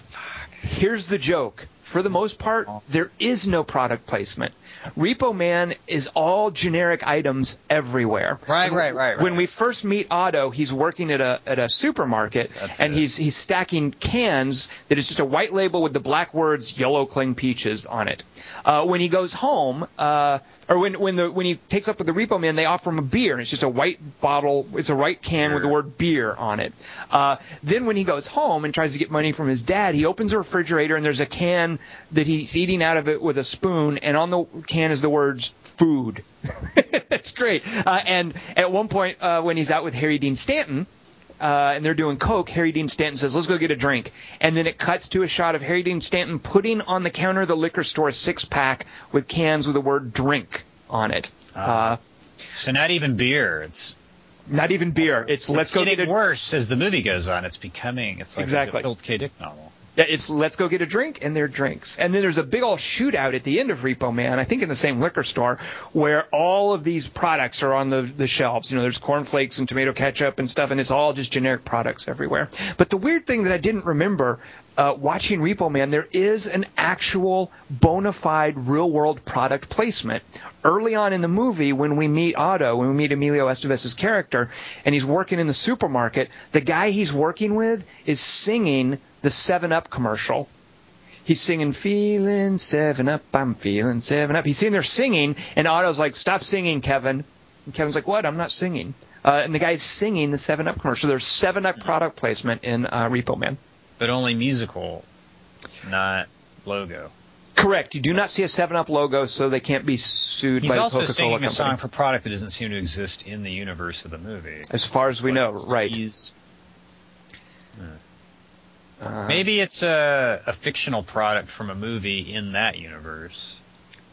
B: Here's the joke. For the most part, there is no product placement. Repo Man is all generic items everywhere.
A: Right, right, right, right.
B: When we first meet Otto, he's working at a at a supermarket
A: That's
B: and
A: it.
B: he's he's stacking cans that is just a white label with the black words "Yellow Cling Peaches" on it. Uh, when he goes home, uh, or when when the when he takes up with the Repo Man, they offer him a beer. and It's just a white bottle. It's a white can with the word beer on it. Uh, then when he goes home and tries to get money from his dad, he opens a refrigerator and there's a can that he's eating out of it with a spoon, and on the can is the words "food." [LAUGHS] That's great. Uh, and at one point, uh, when he's out with Harry Dean Stanton, uh, and they're doing coke, Harry Dean Stanton says, "Let's go get a drink." And then it cuts to a shot of Harry Dean Stanton putting on the counter of the liquor store a six pack with cans with the word "drink" on it. Uh,
A: so not even beer. It's
B: not even beer. It's let's go
A: getting
B: get a
A: worse as the movie goes on. It's becoming. It's like
B: Exactly.
A: a Philip K. Dick novel.
B: It's let's go get a drink, and they're drinks. And then there's a big old shootout at the end of Repo Man, I think in the same liquor store, where all of these products are on the, the shelves. You know, there's cornflakes and tomato ketchup and stuff, and it's all just generic products everywhere. But the weird thing that I didn't remember uh, watching Repo Man, there is an actual bona fide real world product placement. Early on in the movie, when we meet Otto, when we meet Emilio Estevez's character, and he's working in the supermarket, the guy he's working with is singing the 7 Up commercial. He's singing, feeling 7 Up, I'm feeling 7 Up. He's sitting there singing, and Otto's like, stop singing, Kevin. And Kevin's like, what? I'm not singing. Uh, and the guy's singing the 7 Up commercial. So there's 7 Up product placement in uh, Repo Man.
A: But only musical, not logo.
B: Correct. You do not see a 7 Up logo, so they can't be sued
A: He's
B: by the
A: also
B: Coca-Cola
A: singing
B: company.
A: a song for product that doesn't seem to exist in the universe of the movie.
B: as far as we know, right.
A: He's,
B: Uh,
A: maybe it's a, a fictional product from a movie in that universe.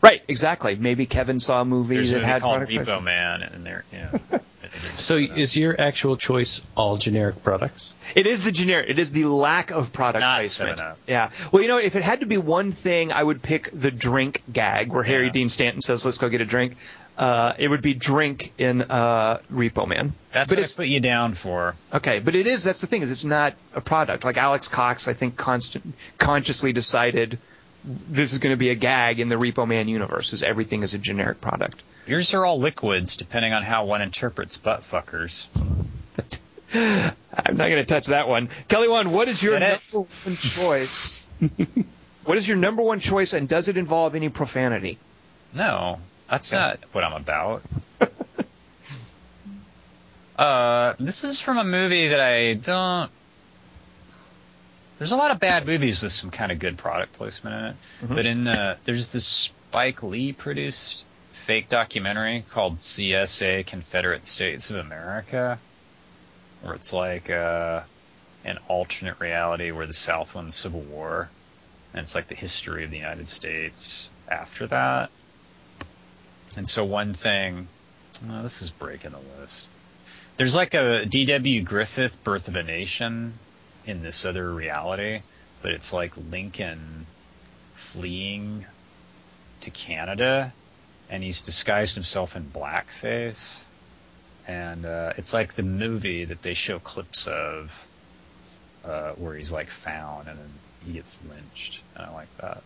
B: right, exactly. Maybe Kevin saw a movie
A: There's a
B: that
A: movie
B: had
A: called
B: product
A: Repo. Man, and there, yeah. [LAUGHS]
C: So is your actual choice all generic products?
B: It is the generic. It is the lack of product
A: not
B: placement.
A: 7-Up.
B: Yeah. Well, you know, if it had to be one thing, I would pick the drink gag, where Harry Dean Stanton says, "Let's go get a drink." Uh, it would be drink in uh, Repo Man.
A: That's
B: but
A: what I
B: it's
A: put you down for.
B: okay. But it is. That's the thing is, it's not a product. Like Alex Cox, I think, constant, consciously decided this is going to be a gag in the Repo Man universe. Is everything is a generic product.
A: Yours are all liquids, depending on how one interprets butt fuckers. [LAUGHS]
B: I'm not going to touch that one. Kelly, one. What is your number one choice? [LAUGHS] what is your number one choice, and does it involve any profanity?
A: No, that's not what I'm about. [LAUGHS] uh, this is from a movie that I don't. There's a lot of bad movies with some kind of good product placement in it, but in uh, there's this Spike Lee produced fake documentary called CSA Confederate States of America, where it's like uh, an alternate reality where the South won the Civil War, and it's like the history of the United States after that. And so one thing, oh, this is breaking the list. There's like a D.W. Griffith Birth of a Nation in this other reality, but it's like Lincoln fleeing to Canada, and he's disguised himself in blackface. And uh, it's like the movie that they show clips of, uh, where he's like found and then he gets lynched. And I like that.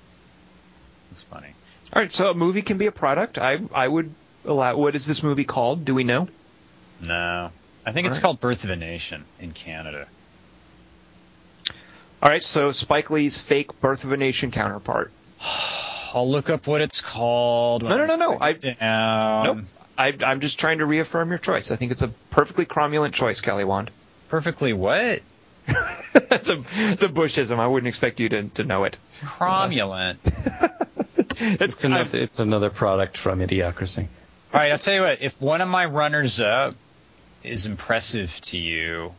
A: It's funny.
B: All right, so a movie can be a product. I I would allow. What is this movie called? Do we know?
A: No. I think it's
B: Alright.
A: called Birth of a Nation in Canada.
B: All right, so Spike Lee's fake Birth of a Nation counterpart. [SIGHS]
A: I'll look up what it's called.
B: No, no, no, no. I nope. I, I'm just trying to reaffirm your choice. I think it's a perfectly cromulent choice, Kelly Wand.
A: Perfectly what? [LAUGHS]
B: That's a it's a Bushism. I wouldn't expect you to, to know it.
A: Cromulent. [LAUGHS]
B: It's,
C: It's another, it's another product from Idiocracy.
A: All right, I'll tell you what. If one of my runners up is impressive to you,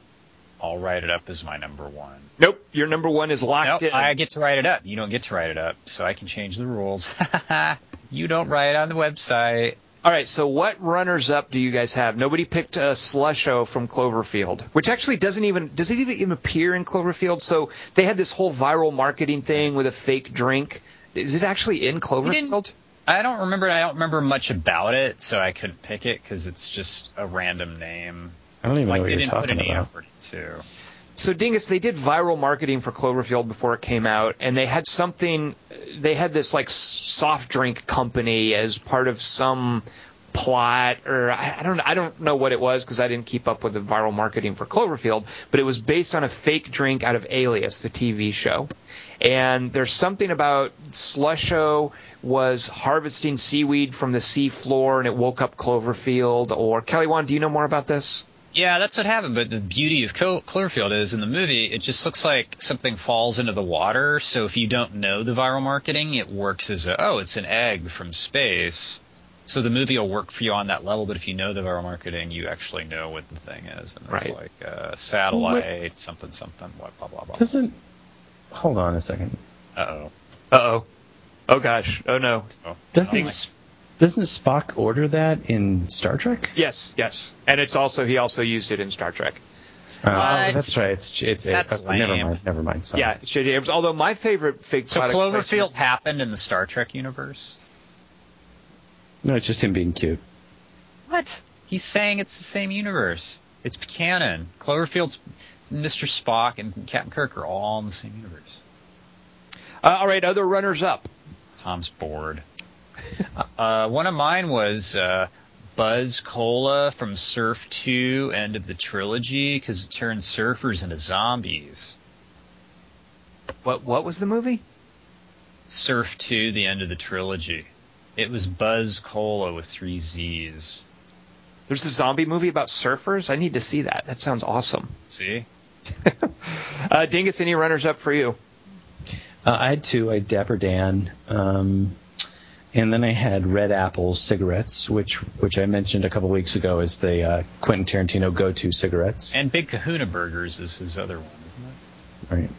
A: I'll write it up as my number one.
B: Nope, your number one is locked
A: Nope,
B: in.
A: I get to write it up. You don't get to write it up, so I can change the rules. [LAUGHS] you don't write on the website.
B: All right, so what runners up do you guys have? Nobody picked a Slusho from Cloverfield, which actually doesn't even does it even appear in Cloverfield? So they had this whole viral marketing thing with a fake drink. Is it actually in Cloverfield?
A: I don't remember. I don't remember much about it, so I couldn't pick it because it's just a random name.
C: I don't even
A: Like
C: know what you're
A: didn't put
C: talking
A: any
C: about.
A: effort into.
B: So Dingus, they did viral marketing for Cloverfield before it came out, and they had something. They had this like soft drink company as part of some plot, or I, I don't. I don't know what it was because I didn't keep up with the viral marketing for Cloverfield. But it was based on a fake drink out of Alias, the TV show. And there's something about Slusho was harvesting seaweed from the sea floor, and it woke up Cloverfield. Or Kelly Wand, do you know more about this?
A: Yeah, that's what happened. But the beauty of Cloverfield is in the movie, it just looks like something falls into the water. So if you don't know the viral marketing, it works as a oh, it's an egg from space. So the movie will work for you on that level. But if you know the viral marketing, you actually know what the thing is, and it's
B: Right.
A: like uh, satellite something something what blah blah blah.
C: Doesn't. Hold on a second.
A: Uh oh.
B: Uh oh. Oh gosh. Oh no.
C: Doesn't S- doesn't Spock order that in Star Trek?
B: Yes, yes, and it's also he also used it in Star Trek.
C: Oh,
A: What?
C: that's right. It's it's
A: That's
C: uh, never mind. Never mind. Sorry.
B: Yeah, J.J. Abrams. Although my favorite fake
A: So Cloverfield
B: placement-
A: happened in the Star Trek universe.
C: No, it's just him being cute.
A: What? He's saying it's the same universe. It's canon. Cloverfield's Mr. Spock and Captain Kirk are all in the same universe.
B: Uh, all right, other runners up.
A: Tom's bored. [LAUGHS] uh, one of mine was uh, Buzz Cola from Surf 2, end of the trilogy, because it turns surfers into zombies.
B: What what was the movie?
A: Surf 2, the end of the trilogy. It was Buzz Cola with three Z's.
B: There's a zombie movie about surfers. I need to see that. That sounds awesome.
A: See? [LAUGHS]
B: Uh, Dingus, any runners up for you?
C: Uh, I had two. I had Dapper Dan, um, and then I had Red Apple cigarettes, which which I mentioned a couple weeks ago as the uh, Quentin Tarantino go-to cigarettes.
A: And Big Kahuna Burgers is his other one, isn't it?
C: Right.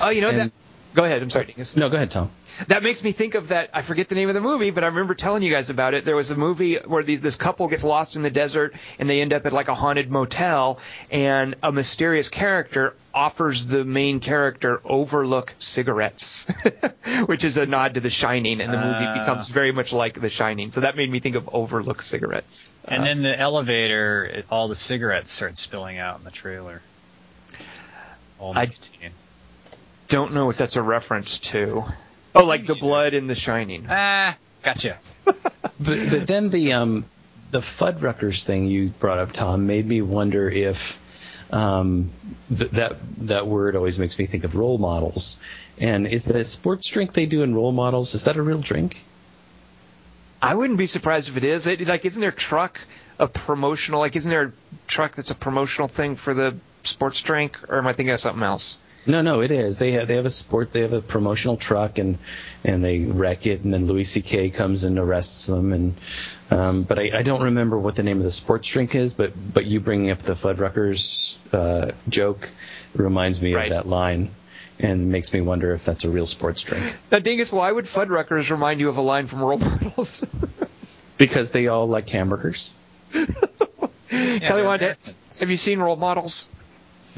B: Oh, you know
C: And-
B: that. Go ahead. I'm sorry, Dingus.
C: No, go ahead, Tom.
B: That makes me think of that. I forget the name of the movie, but I remember telling you guys about it. There was a movie where these this couple gets lost in the desert and they end up at like a haunted motel, and a mysterious character offers the main character Overlook cigarettes, [LAUGHS] which is a nod to The Shining, and the movie
A: Ah.
B: becomes very much like The Shining. So that made me think of Overlook cigarettes.
A: And
B: Uh,
A: then the elevator, all the cigarettes start spilling out in the trailer. All
B: I-
A: nicotine.
B: Don't know what that's a reference to. Oh, like the blood in The Shining.
A: Ah, gotcha. [LAUGHS]
C: But, but then the um, the Fuddruckers thing you brought up, Tom, made me wonder if um, th- that that word always makes me think of role models. And is the sports drink they do in role models is that a real drink?
B: I wouldn't be surprised if it is. It, like, isn't their truck a promotional? Like, isn't there a truck that's a promotional thing for the sports drink? Or am I thinking of something else?
C: No, no, it is. They have they have a sport. They have a promotional truck, and and they wreck it, and then Louis C.K. comes and arrests them. And um, but I, I don't remember what the name of the sports drink is. But but you bringing up the Fuddruckers uh, joke reminds me
B: Right.
C: of that line, and makes me wonder if that's a real sports drink
B: Now, Dingus, why would Fuddruckers remind you of a line from Role Models? [LAUGHS]
C: because they all like hamburgers. [LAUGHS]
B: Kelly,
A: they're
B: Wand,
A: Americans.
B: have you seen Role Models?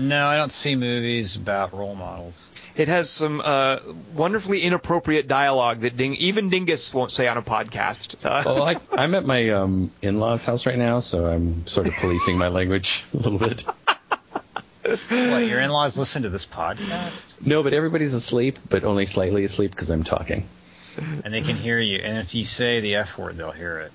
A: No, I don't see movies about role models.
B: It has some uh, wonderfully inappropriate dialogue that Ding- even Dingus won't say on a podcast. Uh,
C: Well, I, I'm at my um, in-laws' house right now, so I'm sort of policing my language [LAUGHS] a little bit.
A: What, your in-laws listen to this podcast?
C: No, but everybody's asleep, but only slightly asleep because I'm talking.
A: And they can hear you. And if you say the F word, they'll hear it.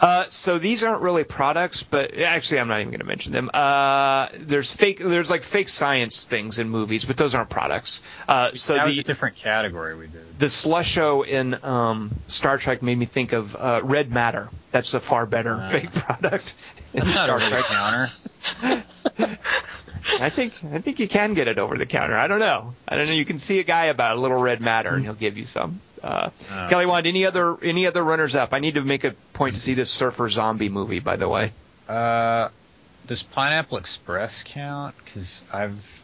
B: Uh, so these aren't really products, but actually, I'm not even going to mention them. Uh, there's fake, there's like fake science things in movies, but those aren't products. Uh, so
A: that
B: the
A: was a different category we did.
B: the slusho in um, Star Trek made me think of uh, Red Matter. That's a far better
A: Uh.
B: fake product. [LAUGHS]
A: That's not [LAUGHS]
B: Star
A: the
B: Trek.
A: counter. [LAUGHS]
B: I think I think you can get it over the counter. I don't know. I don't know. You can see a guy about a little red matter, and he'll give you some. Uh,
A: Oh.
B: Kelly Wand, any other any other runners up? I need to make a point to see this Surfer Zombie movie. By the way,
A: Uh, does Pineapple Express count? Because I've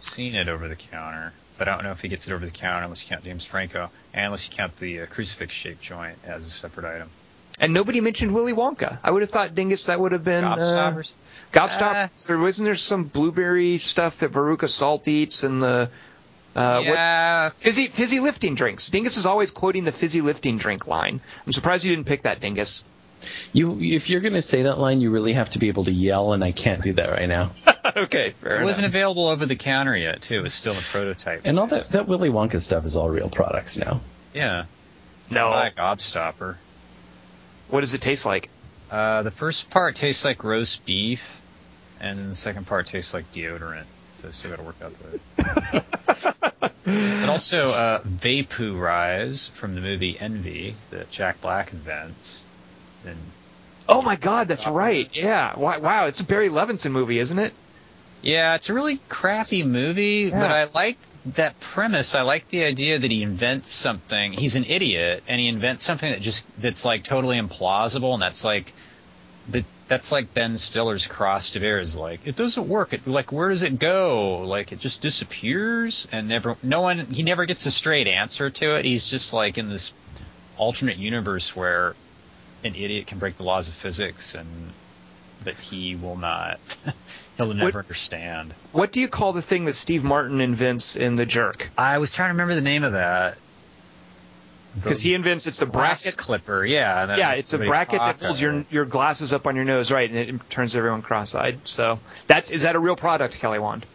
A: seen it over the counter, but I don't know if he gets it over the counter unless you count James Franco, and unless you count the uh, crucifix-shaped joint as a separate item.
B: And nobody mentioned Willy Wonka. I would have thought Dingus that would have been uh,
A: Gobstoppers?
B: Gobstoppers. or wasn't there some blueberry stuff that Veruca Salt eats and the uh, what, fizzy fizzy lifting drinks? Dingus is always quoting the fizzy lifting drink line. I'm surprised you didn't pick that, Dingus.
C: You, if you're going to say that line, you really have to be able to yell, and I can't do that right now. [LAUGHS]
B: okay, fair
A: it wasn't available over the counter yet, too. It was still a prototype.
C: And all that that Willy Wonka stuff is all real products now.
A: yeah,
B: No.
A: like Gobstopper.
B: What does it taste like?
A: Uh, the first part tastes like roast beef, and the second part tastes like deodorant. So still got to work out the. [LAUGHS] but also, uh, Vaporize from the movie Envy that Jack Black invents. And
B: Oh my God, that's right. Yeah. Wow, wow, it's a Barry Levinson movie, isn't it?
A: Yeah, it's a really crappy movie, but I like that premise. I like the idea that he invents something. He's an idiot, and he invents something that just that's like totally implausible, and that's like but that's like Ben Stiller's Cross to Bear is like it doesn't work. It like where does it go? Like it just disappears and never no one he never gets a straight answer to it. He's just like in this alternate universe where an idiot can break the laws of physics and that he will not [LAUGHS] he'll never understand.
B: What do you call the thing that Steve Martin invents in The Jerk?
A: I was trying to remember the name of that.
B: Because he invents it's a
A: bracket
B: bracket.
A: clipper, yeah. and
B: Yeah, it's a bracket that
A: talk
B: holds your your glasses up on your nose, right, and it turns everyone cross-eyed. So that's is that a real product, Kelly Wand?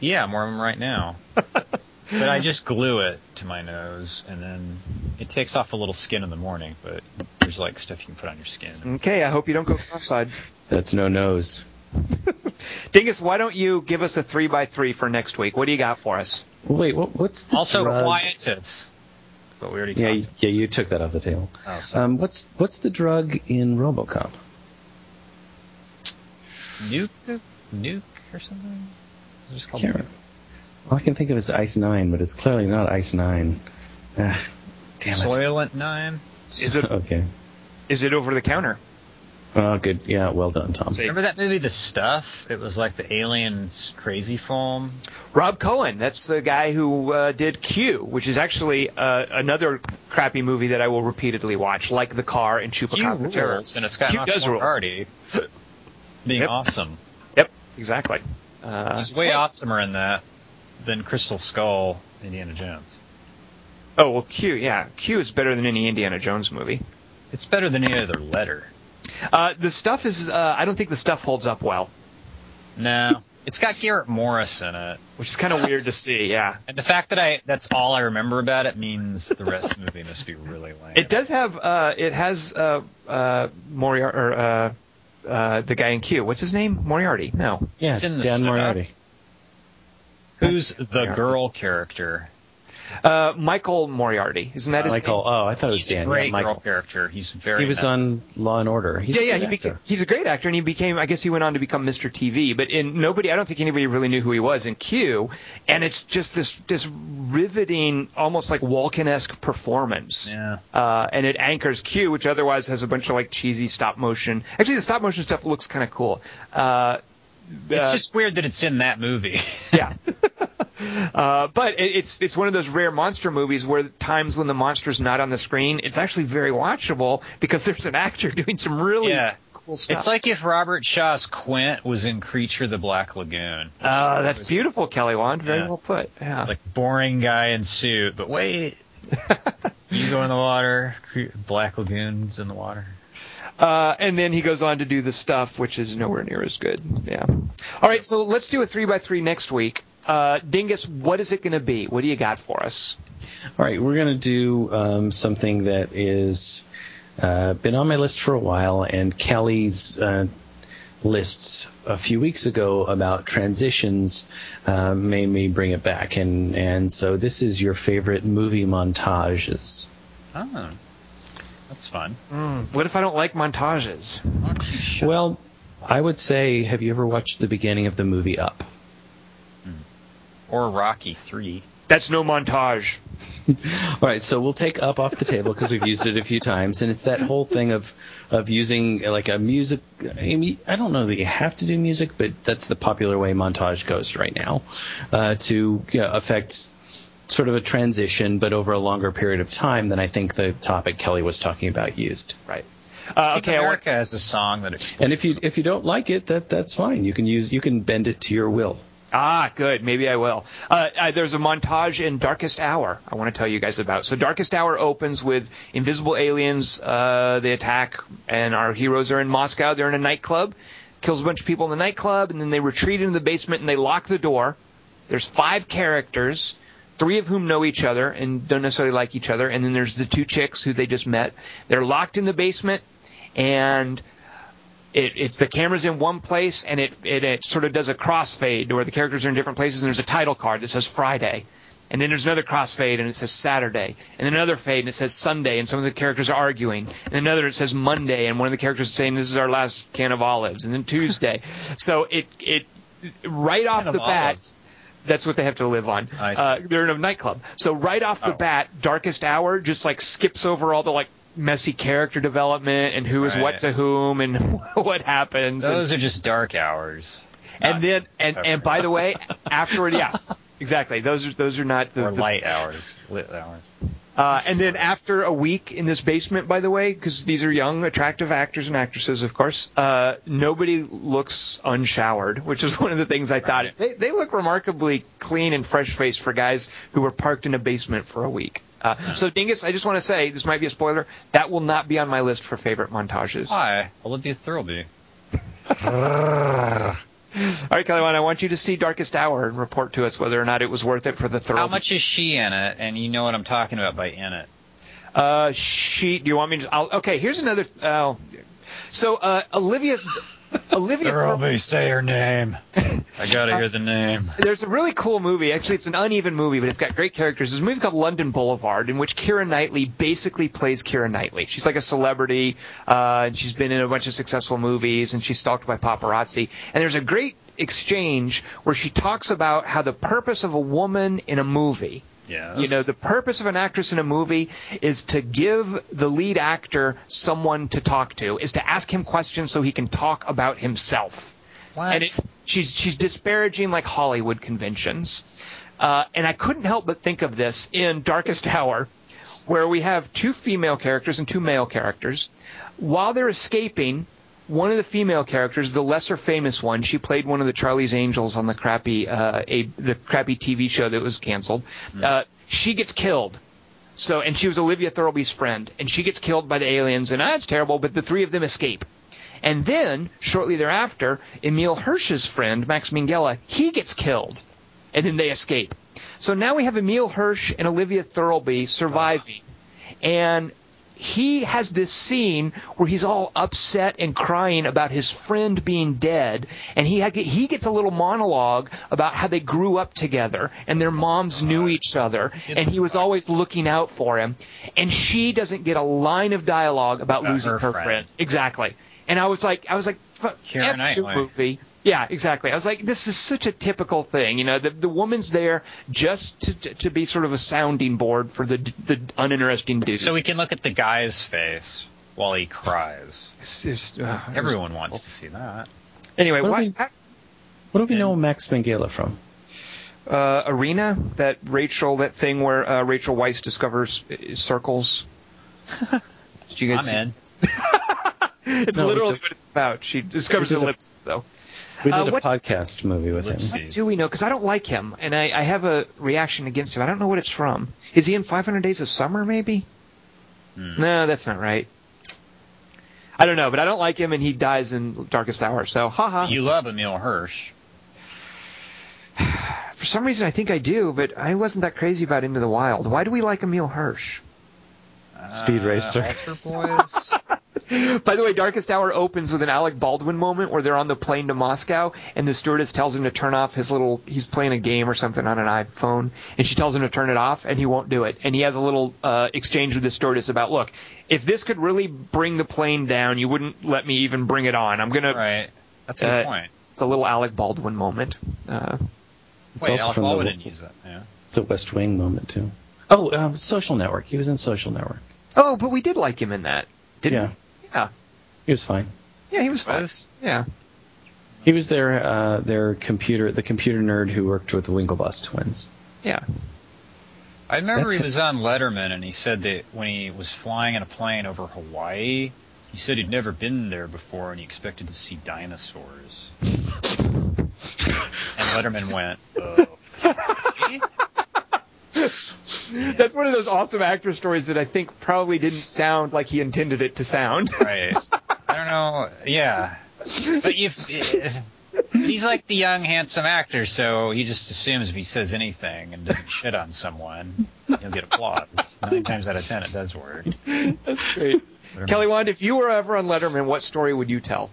A: Yeah, I'm wearing them right now. [LAUGHS] but I just glue it to my nose, and then it takes off a little skin in the morning. But there's like stuff you can put on your skin.
B: Okay, I hope you don't go cross-eyed.
C: That's no nose. [LAUGHS]
B: Dingus, why don't you give us a three by three for next week? What do you got for us?
C: Wait, what, what's the
A: Also,
C: drug?
A: quietits. But we already
C: Yeah,
A: talked.
C: you- yeah, you took that off the table.
A: Oh.
C: Um, what's what's the drug in RoboCop?
A: nuke, nuke or something. It's just called
C: Can't
A: nuke.
C: All I can think of is Ice Nine, but it's clearly not Ice Nine. Ah, damn it.
A: Soylent Nine.
B: Is it [LAUGHS]
C: okay?
B: is it over the counter?
C: Oh, good. Yeah, well done, Tom.
B: See.
A: Remember that movie, The Stuff? It was like the aliens crazy foam.
B: Rob Cohen, that's the guy who uh, did Q, which is actually uh, another crappy movie that I will repeatedly watch, like The Car and Chupacabra Terror.
A: rules, and it's got
B: Q
A: much
B: does
A: more
B: rule.
A: party. Being
B: Yep.
A: awesome.
B: Yep, exactly. Uh,
A: He's way awesomer in that than Crystal Skull, Indiana Jones.
B: oh well, Q, yeah, Q is better than any Indiana Jones movie.
A: It's better than any other letter.
B: Uh, the stuff is, uh, I don't think the stuff holds up well,
A: No. It's got Garrett Morris in it.
B: which is kind of weird to see. Yeah,
A: And the fact that I that's all I remember about it means the rest of the movie must be really lame.
B: it does have, uh, it has uh, uh, Moriarty, or uh, uh, the guy in Q. What's his name? Moriarty? No.
C: Yeah,
A: It's in the
C: Dan
A: stuff.
C: Moriarty.
A: Who's the girl character?
B: Uh, Michael Moriarty. Isn't that his
C: Michael.
B: name?
C: Oh, I thought it was
A: He's a
C: Dan.
A: great
C: yeah, Michael.
A: girl character. He's very.
C: He was on Law and Order. He's
B: Yeah,
C: a
B: yeah, he beca- he's a great actor, and he became. I guess he went on to become Mr. TV, but in nobody, I don't think anybody really knew who he was in Q, and it's just this this riveting, almost like Walken-esque performance.
A: Yeah.
B: Uh, and it anchors Q, which otherwise has a bunch of like cheesy stop motion. Actually, the stop motion stuff looks kind of cool. Uh,
A: It's
B: uh,
A: just weird that it's in that movie. [LAUGHS]
B: yeah. [LAUGHS] Uh, but it, it's it's one of those rare monster movies where times when the monster's not on the screen, it's actually very watchable because [LAUGHS] there's an actor doing some really
A: yeah.
B: cool stuff.
A: It's like if Robert Shaw's Quint was in Creature the Black Lagoon.
B: Uh, that's beautiful, Kelly Wand. Very
A: Yeah.
B: well put. Yeah.
A: It's like boring guy in suit, but wait. you go in the water, Black Lagoon's in the water.
B: Uh, and then he goes on to do the stuff, which is nowhere near as good. Yeah. All right, so let's do a three by three next week. Uh, Dingus, what is it going to be? What do you got for us?
C: All right, we're going to do um, something that is Uh, been on my list for a while, and Kelly's uh, lists a few weeks ago about transitions uh, made me bring it back, and and so this is your favorite movie montages.
A: Oh, that's fun.
B: What if I don't like montages?
A: Why don't you shut
C: Well, I would say, have you ever watched the beginning of the movie Up?
A: or Rocky Three.
B: That's no montage. [LAUGHS]
C: All right, so we'll take up off the table because we've used it a few times, and it's that whole thing of of using like a music. I mean, I don't know that you have to do music, but that's the popular way montage goes right now uh, to you know, affect sort of a transition, but over a longer period of time than I think the topic Kelly was talking about used.
B: Right. Uh,
A: Keep
B: okay. I want,
A: America has a song that explains.
C: And if you if you don't like it, that that's fine. You can use you can bend it to your will.
B: ah, good. Maybe I will. Uh, uh, there's a montage in Darkest Hour I want to tell you guys about. So Darkest Hour opens with invisible aliens. Uh, they attack, and our heroes are in Moscow. They're in a nightclub. Kills a bunch of people in the nightclub, and then they retreat into the basement and they lock the door. There's five characters, three of whom know each other and don't necessarily like each other, and then there's the two chicks who they just met. They're locked in the basement, and it, it's the camera's in one place, and it, it it sort of does a crossfade where the characters are in different places, and there's a title card that says Friday. And then there's another crossfade and it says Saturday. And then another fade and it says Sunday and some of the characters are arguing. And another it says Monday and one of the characters is saying this is our last can of olives. And then Tuesday. [LAUGHS] so it it right off the bat
A: olives.
B: That's what they have to live on. Uh, they're in a nightclub. So right off the
A: Oh.
B: bat, Darkest Hour just like skips over all the like messy character development and who is what to whom and [LAUGHS] what happens. and-
A: Those are just dark hours.
B: and then and and by the way, afterward, yeah, [LAUGHS] exactly. Those are those are not the,
A: or
B: the-
A: light hours, lit hours.
B: uh, and then after a week in this basement, by the way, because these are young, attractive actors and actresses, of course, uh, nobody looks unshowered, which is one of the things I thought. They, they look remarkably clean and fresh faced for guys who were parked in a basement for a week. Uh, so, Dingus, I just want to say, this might be a spoiler, that will not be on my list for favorite montages. All
A: Hi, Olivia Thirlby.
B: Right, Kelly, I want you to see Darkest Hour and report to us whether or not it was worth it for the thorough.
A: How much is she in it? And you know what I'm talking about by in it.
B: Uh, she. Do you want me to? I'll, okay, here's another. Oh, so uh, Olivia. Olivia.
A: Thirlby, say her name. I gotta hear the name. [LAUGHS]
B: There's a really cool movie. Actually, it's an uneven movie, but it's got great characters. There's a movie called London Boulevard, in which Keira Knightley basically plays Keira Knightley. She's like a celebrity, uh, and she's been in a bunch of successful movies, and she's stalked by paparazzi. And there's a great exchange where she talks about how the purpose of a woman in a movie
A: Yes.
B: You know, the purpose of an actress in a movie is to give the lead actor someone to talk to, is to ask him questions so he can talk about himself.
A: What?
B: And it, she's she's disparaging like Hollywood conventions. Uh, and I couldn't help but think of this in Darkest Hour, where we have two female characters and two male characters. While they're escaping, one of the female characters, the lesser famous one, she played one of the Charlie's Angels on the crappy uh, a, the crappy TV show that was canceled. Uh, she gets killed. So, and she was Olivia Thirlby's friend, and she gets killed by the aliens, and that's terrible. But the three of them escape. And then, shortly thereafter, Emile Hirsch's friend, Max Minghella, he gets killed. And then they escape. So now we have Emile Hirsch and Olivia Thirlby surviving. And he has this scene where he's all upset and crying about his friend being dead, and he had, he gets a little monologue about how they grew up together and their moms knew each other, and he was always looking out for him. And she doesn't get a line of dialogue about,
A: About
B: losing
A: her
B: her,
A: friend.
B: friend. Exactly. And I was like, I was like, F- F movie. Yeah, exactly. I was like, this is such a typical thing. You know, the the woman's there just to to, to be sort of a sounding board for the the uninteresting dude.
A: So we can look at the guy's face while he cries.
B: It's just, uh,
A: Everyone wants to see that.
B: Anyway,
C: What do
B: why,
C: we- What do we know Max Minghella from?
B: uh, Arena, that Rachel, that thing where uh, Rachel Weisz discovers uh, circles. [LAUGHS] Did you guys
A: I'm
B: see-
A: in. [LAUGHS]
B: It's
C: No,
B: literally what it's about. She discovers
C: We did
B: ellipses, though.
C: We did
B: Uh,
C: a podcast movie with him.
B: What do we know? Because I don't like him, and I, I have a reaction against him. I don't know what it's from. Is he in 500 Days of Summer, maybe?
A: Hmm.
B: No, that's not right. I don't know, but I don't like him, and he dies in Darkest Hour. So, haha.
A: You love Emile Hirsch. [SIGHS]
B: For some reason, I think I do, but I wasn't that crazy about Into the Wild. Why do we like Emile Hirsch?
C: Speed
A: Uh,
C: Racer.
A: Altar Boys. [LAUGHS]
B: By the way, Darkest Hour opens with an Alec Baldwin moment where they're on the plane to Moscow, and the stewardess tells him to turn off his little. He's playing a game or something on an iPhone, and she tells him to turn it off, and he won't do it. And he has a little uh, exchange with the stewardess about, look, if this could really bring the plane down, you wouldn't let me even bring it on. I'm gonna.
A: right. That's a good
B: Uh,
A: point.
B: It's a little Alec Baldwin moment. Uh,
C: It's
A: Wait,
C: also
A: Alec
C: from
A: Baldwin
C: the,
A: didn't use that. Yeah.
C: It's a West Wing moment too. Oh, um, Social Network. He was in Social Network.
B: oh, but we did like him in that, didn't
C: Yeah,
B: we? Yeah.
C: he was fine.
B: Yeah, he was fine.
A: Was?
B: Yeah.
C: He was their uh, their computer the computer nerd who worked with the Winklevoss twins.
B: Yeah.
A: I remember
C: That's
A: he was on Letterman, and he said that when he was flying in a plane over Hawaii, he said he'd never been there before, and he expected to see dinosaurs. [LAUGHS] and Letterman went, [LAUGHS] "Okay." [LAUGHS]
B: That's one of those awesome actor stories that I think probably didn't sound like he intended it to sound. [LAUGHS]
A: Right. I don't know. Yeah. But if, if he's like the young handsome actor, so he just assumes if he says anything and doesn't shit on someone, he'll get applause. Nine times out of ten, it does work.
B: That's great. Kelly Wand, if you were ever on Letterman, what story would you tell?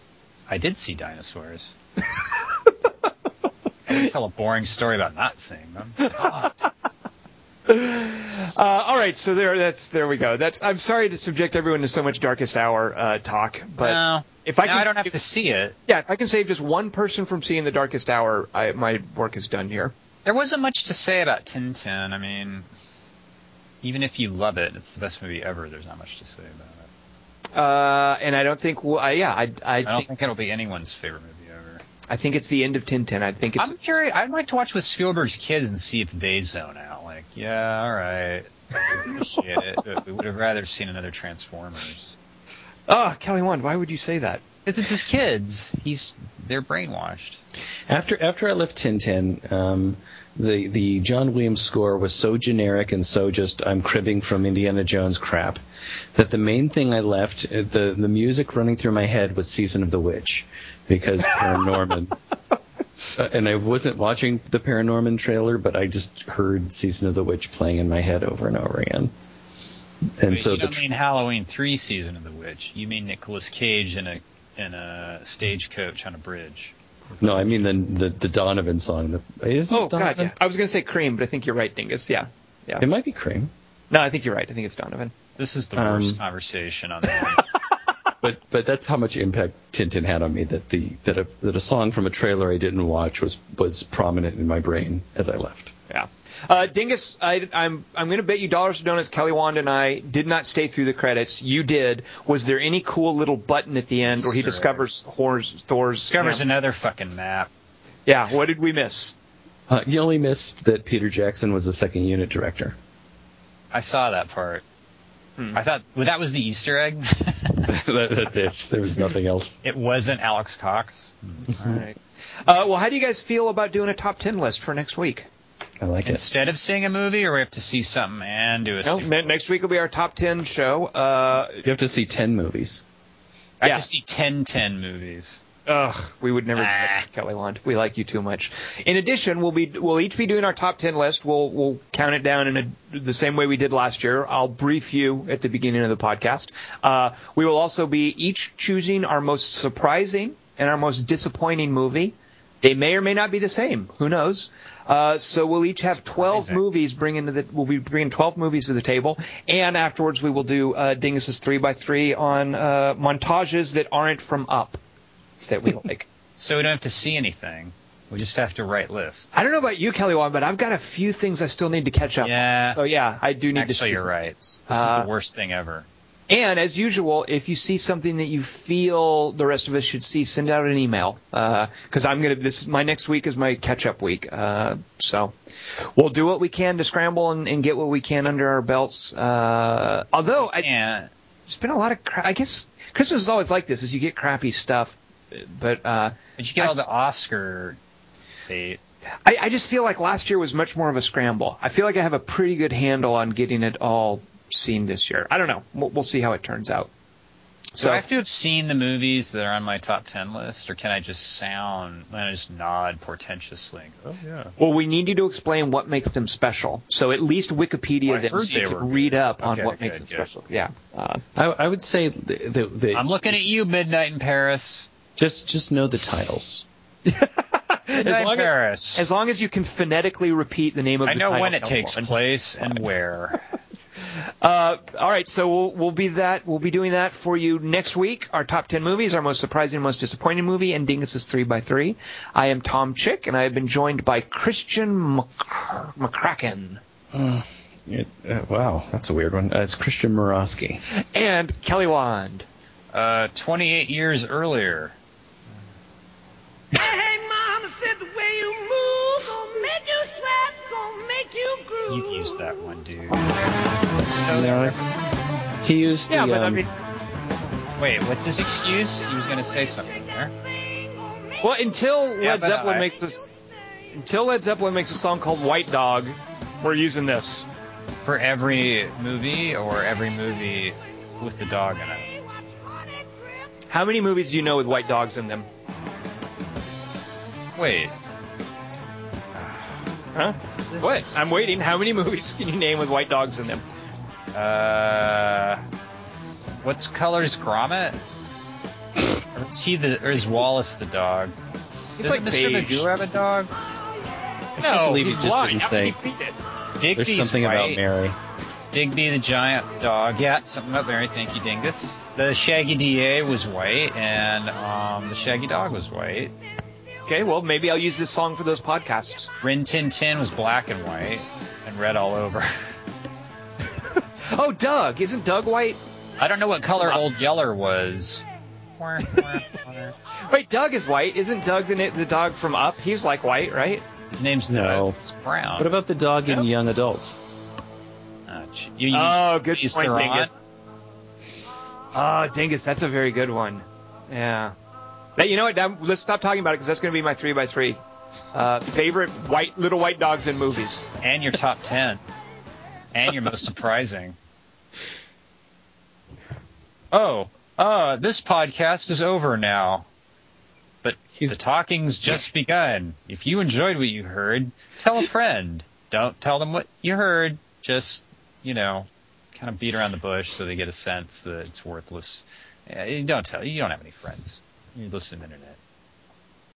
A: I did see dinosaurs. [LAUGHS] I would tell a boring story about not seeing them. God.
B: Uh, all right, so there, that's there we go. That's I'm sorry to subject everyone to so much Darkest Hour uh, talk, but
A: no,
B: if I can,
A: I don't have to see it.
B: yeah, if I can save just one person from seeing the Darkest Hour, I, my work is done here.
A: There wasn't much to say about Tintin. I mean, even if you love it, it's the best movie ever. There's not much to say about it.
B: Uh, and I don't think, well, yeah, I, I,
A: I don't
B: think,
A: think it'll be anyone's favorite movie.
B: I think it's the end of Tintin. I think it's.
A: I'm curious. I'd like to watch with Spielberg's kids and see if they zone out. Like, yeah, all right, appreciate it. But we would have rather seen another Transformers.
B: Oh, Kelly Wand, why would you say that?
A: Because it's his kids. He's they're brainwashed.
C: After after I left Tintin, um, the the John Williams score was so generic and so just I'm cribbing from Indiana Jones crap that the main thing I left uh, the the music running through my head was Season of the Witch because Paranorman. [LAUGHS] Uh, and I wasn't watching the Paranorman trailer, but I just heard Season of the Witch playing in my head over and over again. And
A: Wait,
C: so
A: you
C: the
A: don't mean Halloween three season of the witch. You mean Nicolas Cage in a in a stagecoach on a bridge.
C: no, I mean the the, the Donovan song. The, isn't
B: Oh
C: it
B: God, yeah. I was going to say Cream, but I think you're right, Dingus. Yeah, yeah.
C: It might be Cream.
B: No, I think you're right. I think it's Donovan.
A: This is the
C: Um,
A: worst conversation on the [LAUGHS]
C: But but that's how much impact Tintin had on me that the that a that a song from a trailer I didn't watch was was prominent in my brain as I left.
B: Yeah. Uh, Dingus, I, I'm I'm going to bet you dollars to donuts. Kelly Wand and I did not stay through the credits. You did. Was there any cool little button at the end where he
A: Easter
B: discovers Thor's Thor's?
A: discovers
B: yeah.
A: another fucking map.
B: Yeah. What did we miss?
C: Uh, you only missed that Peter Jackson was the second unit director.
A: I saw that part.
B: Hmm.
A: I thought well, that was the Easter egg. [LAUGHS]
C: that, that's it. There was nothing else.
A: it wasn't Alex Cox.
B: All right. Uh, well, how do you guys feel about doing a top ten list for next week?
C: I like it.
A: Instead of seeing a movie, or we have to see something and do a.
B: No, ne- next week will be our top ten show. Uh,
C: You have to see ten movies.
A: I have to see 10 10 movies.
B: Ugh, we would never do
A: Ah.
B: that, Kelly Wand. We like you too much. In addition, we'll be we'll each be doing our top ten list. We'll we'll count it down in a, the same way we did last year. I'll brief you at the beginning of the podcast. Uh, we will also be each choosing our most surprising and our most disappointing movie. They may or may not be the same. Who knows? Uh, so we'll each have 12
A: Surprising.
B: movies bringing to the, we'll be bringing 12 movies to the table. And afterwards we will do, uh, Dingus's 3 by 3 on, uh, montages that aren't from Up that we like. [LAUGHS]
A: So we don't have to see anything. We just have to write lists.
B: I don't know about you, Kelly Wand, but I've got a few things I still need to catch up
A: Yeah.
B: on. So yeah, I do need to
A: Actually, you're right. This
B: Uh,
A: is the worst thing ever.
B: And as usual, if you see something that you feel the rest of us should see, send out an email. Because I'm gonna. This my next week is my catch up week. Uh, so we'll do what we can to scramble and, and get what we can under our belts. Uh, although I,
A: Yeah.
B: there's been a lot of. Cra- I guess Christmas is always like this: is you get crappy stuff. But uh,
A: But you get
B: I-
A: all the Oscar bait.
B: I, I just feel like last year was much more of a scramble. I feel like I have a pretty good handle on getting it all seen this year. I don't know. We'll, we'll see how it turns out.
A: So
B: So
A: I have to have seen the movies that are on my top ten list, or can I just sound, can I just nod portentously? and go, Oh yeah.
B: Well, we need you to explain what makes them special. So at least Wikipedia
A: Well, I
B: them so you can read
A: good.
B: up on
A: Okay,
B: what makes
A: good,
B: them
A: good.
B: special. Yeah. Uh,
C: I, I would say the, the, the,
A: I'm looking at you, Midnight in Paris.
C: Just just know the titles. [LAUGHS]
A: Midnight
B: long as- as long as you can phonetically repeat the name of
A: I
B: the
A: know when it
B: no
A: takes
B: one.
A: place and where. [LAUGHS]
B: Uh, all right, so we'll, we'll be that we'll be doing that for you next week. Our top ten movies, our most surprising, most disappointing movie, and Dingus's three by three. I am Tom Chick, and I have been joined by Christian Mc- McCracken
C: It, uh, wow, that's a weird one. Uh, it's Christian Murawski.
B: and Kelly Wand.
A: Uh, 28 years earlier.
E: Hey, mama said the way you move gonna make you sweat, gonna make you groove.
A: You've used that one, dude.
C: He used
B: Yeah,
C: the,
B: but I
C: um,
B: mean,
A: Wait, what's his excuse? He was going to say something there.
B: well, until
A: Yeah,
B: Led Zeppelin
A: I-
B: makes this, until Led Zeppelin makes a song called White Dog, we're using this.
A: For every movie or every movie with the dog in it?
B: How many movies do you know with white dogs in them?
A: Wait.
B: Huh? What? I'm waiting. How many movies can you name with white dogs in them?
A: Uh, what's color's Gromit? Or is he the, or is Wallace the dog?
B: He's
A: Doesn't
B: like
A: Mr.
B: beige.
A: Magoo have a dog?
B: No,
C: believe
B: he's
C: he just
B: blind.
C: didn't
B: How
C: say.
B: can he feed it?
C: there's something
A: white.
C: about Mary.
A: Digby the giant dog. Yeah, something about Mary. Thank you, Dingus. The Shaggy DA was white, and um, the Shaggy dog was white.
B: Okay, well, maybe I'll use this song for those podcasts.
A: Rin Tin Tin was black and white, and red all over. [LAUGHS]
B: Oh, Doug. Isn't Doug white?
A: I don't know what color Old Yeller was. [LAUGHS]
B: Wait, Doug is white. Isn't Doug the, the dog from Up? He's like white, right?
A: His name's
C: No.
A: Doug. It's brown.
C: What about the dog in Young Adult?
A: Uh, ch- you
B: Oh, good point, Dingus. Oh, Dingus, that's a very good one. Yeah. Hey, you know what? Let's stop talking about it because that's going to be my three by three. Uh, favorite white little white dogs in movies.
A: and your top ten, and your most surprising. Oh, uh, this podcast is over now. But
C: He's-
A: the talking's just begun. If you enjoyed what you heard, tell a friend. Don't tell them what you heard. Just, you know, kind of beat around the bush so they get a sense that it's worthless. You don't tell. You don't have any friends. You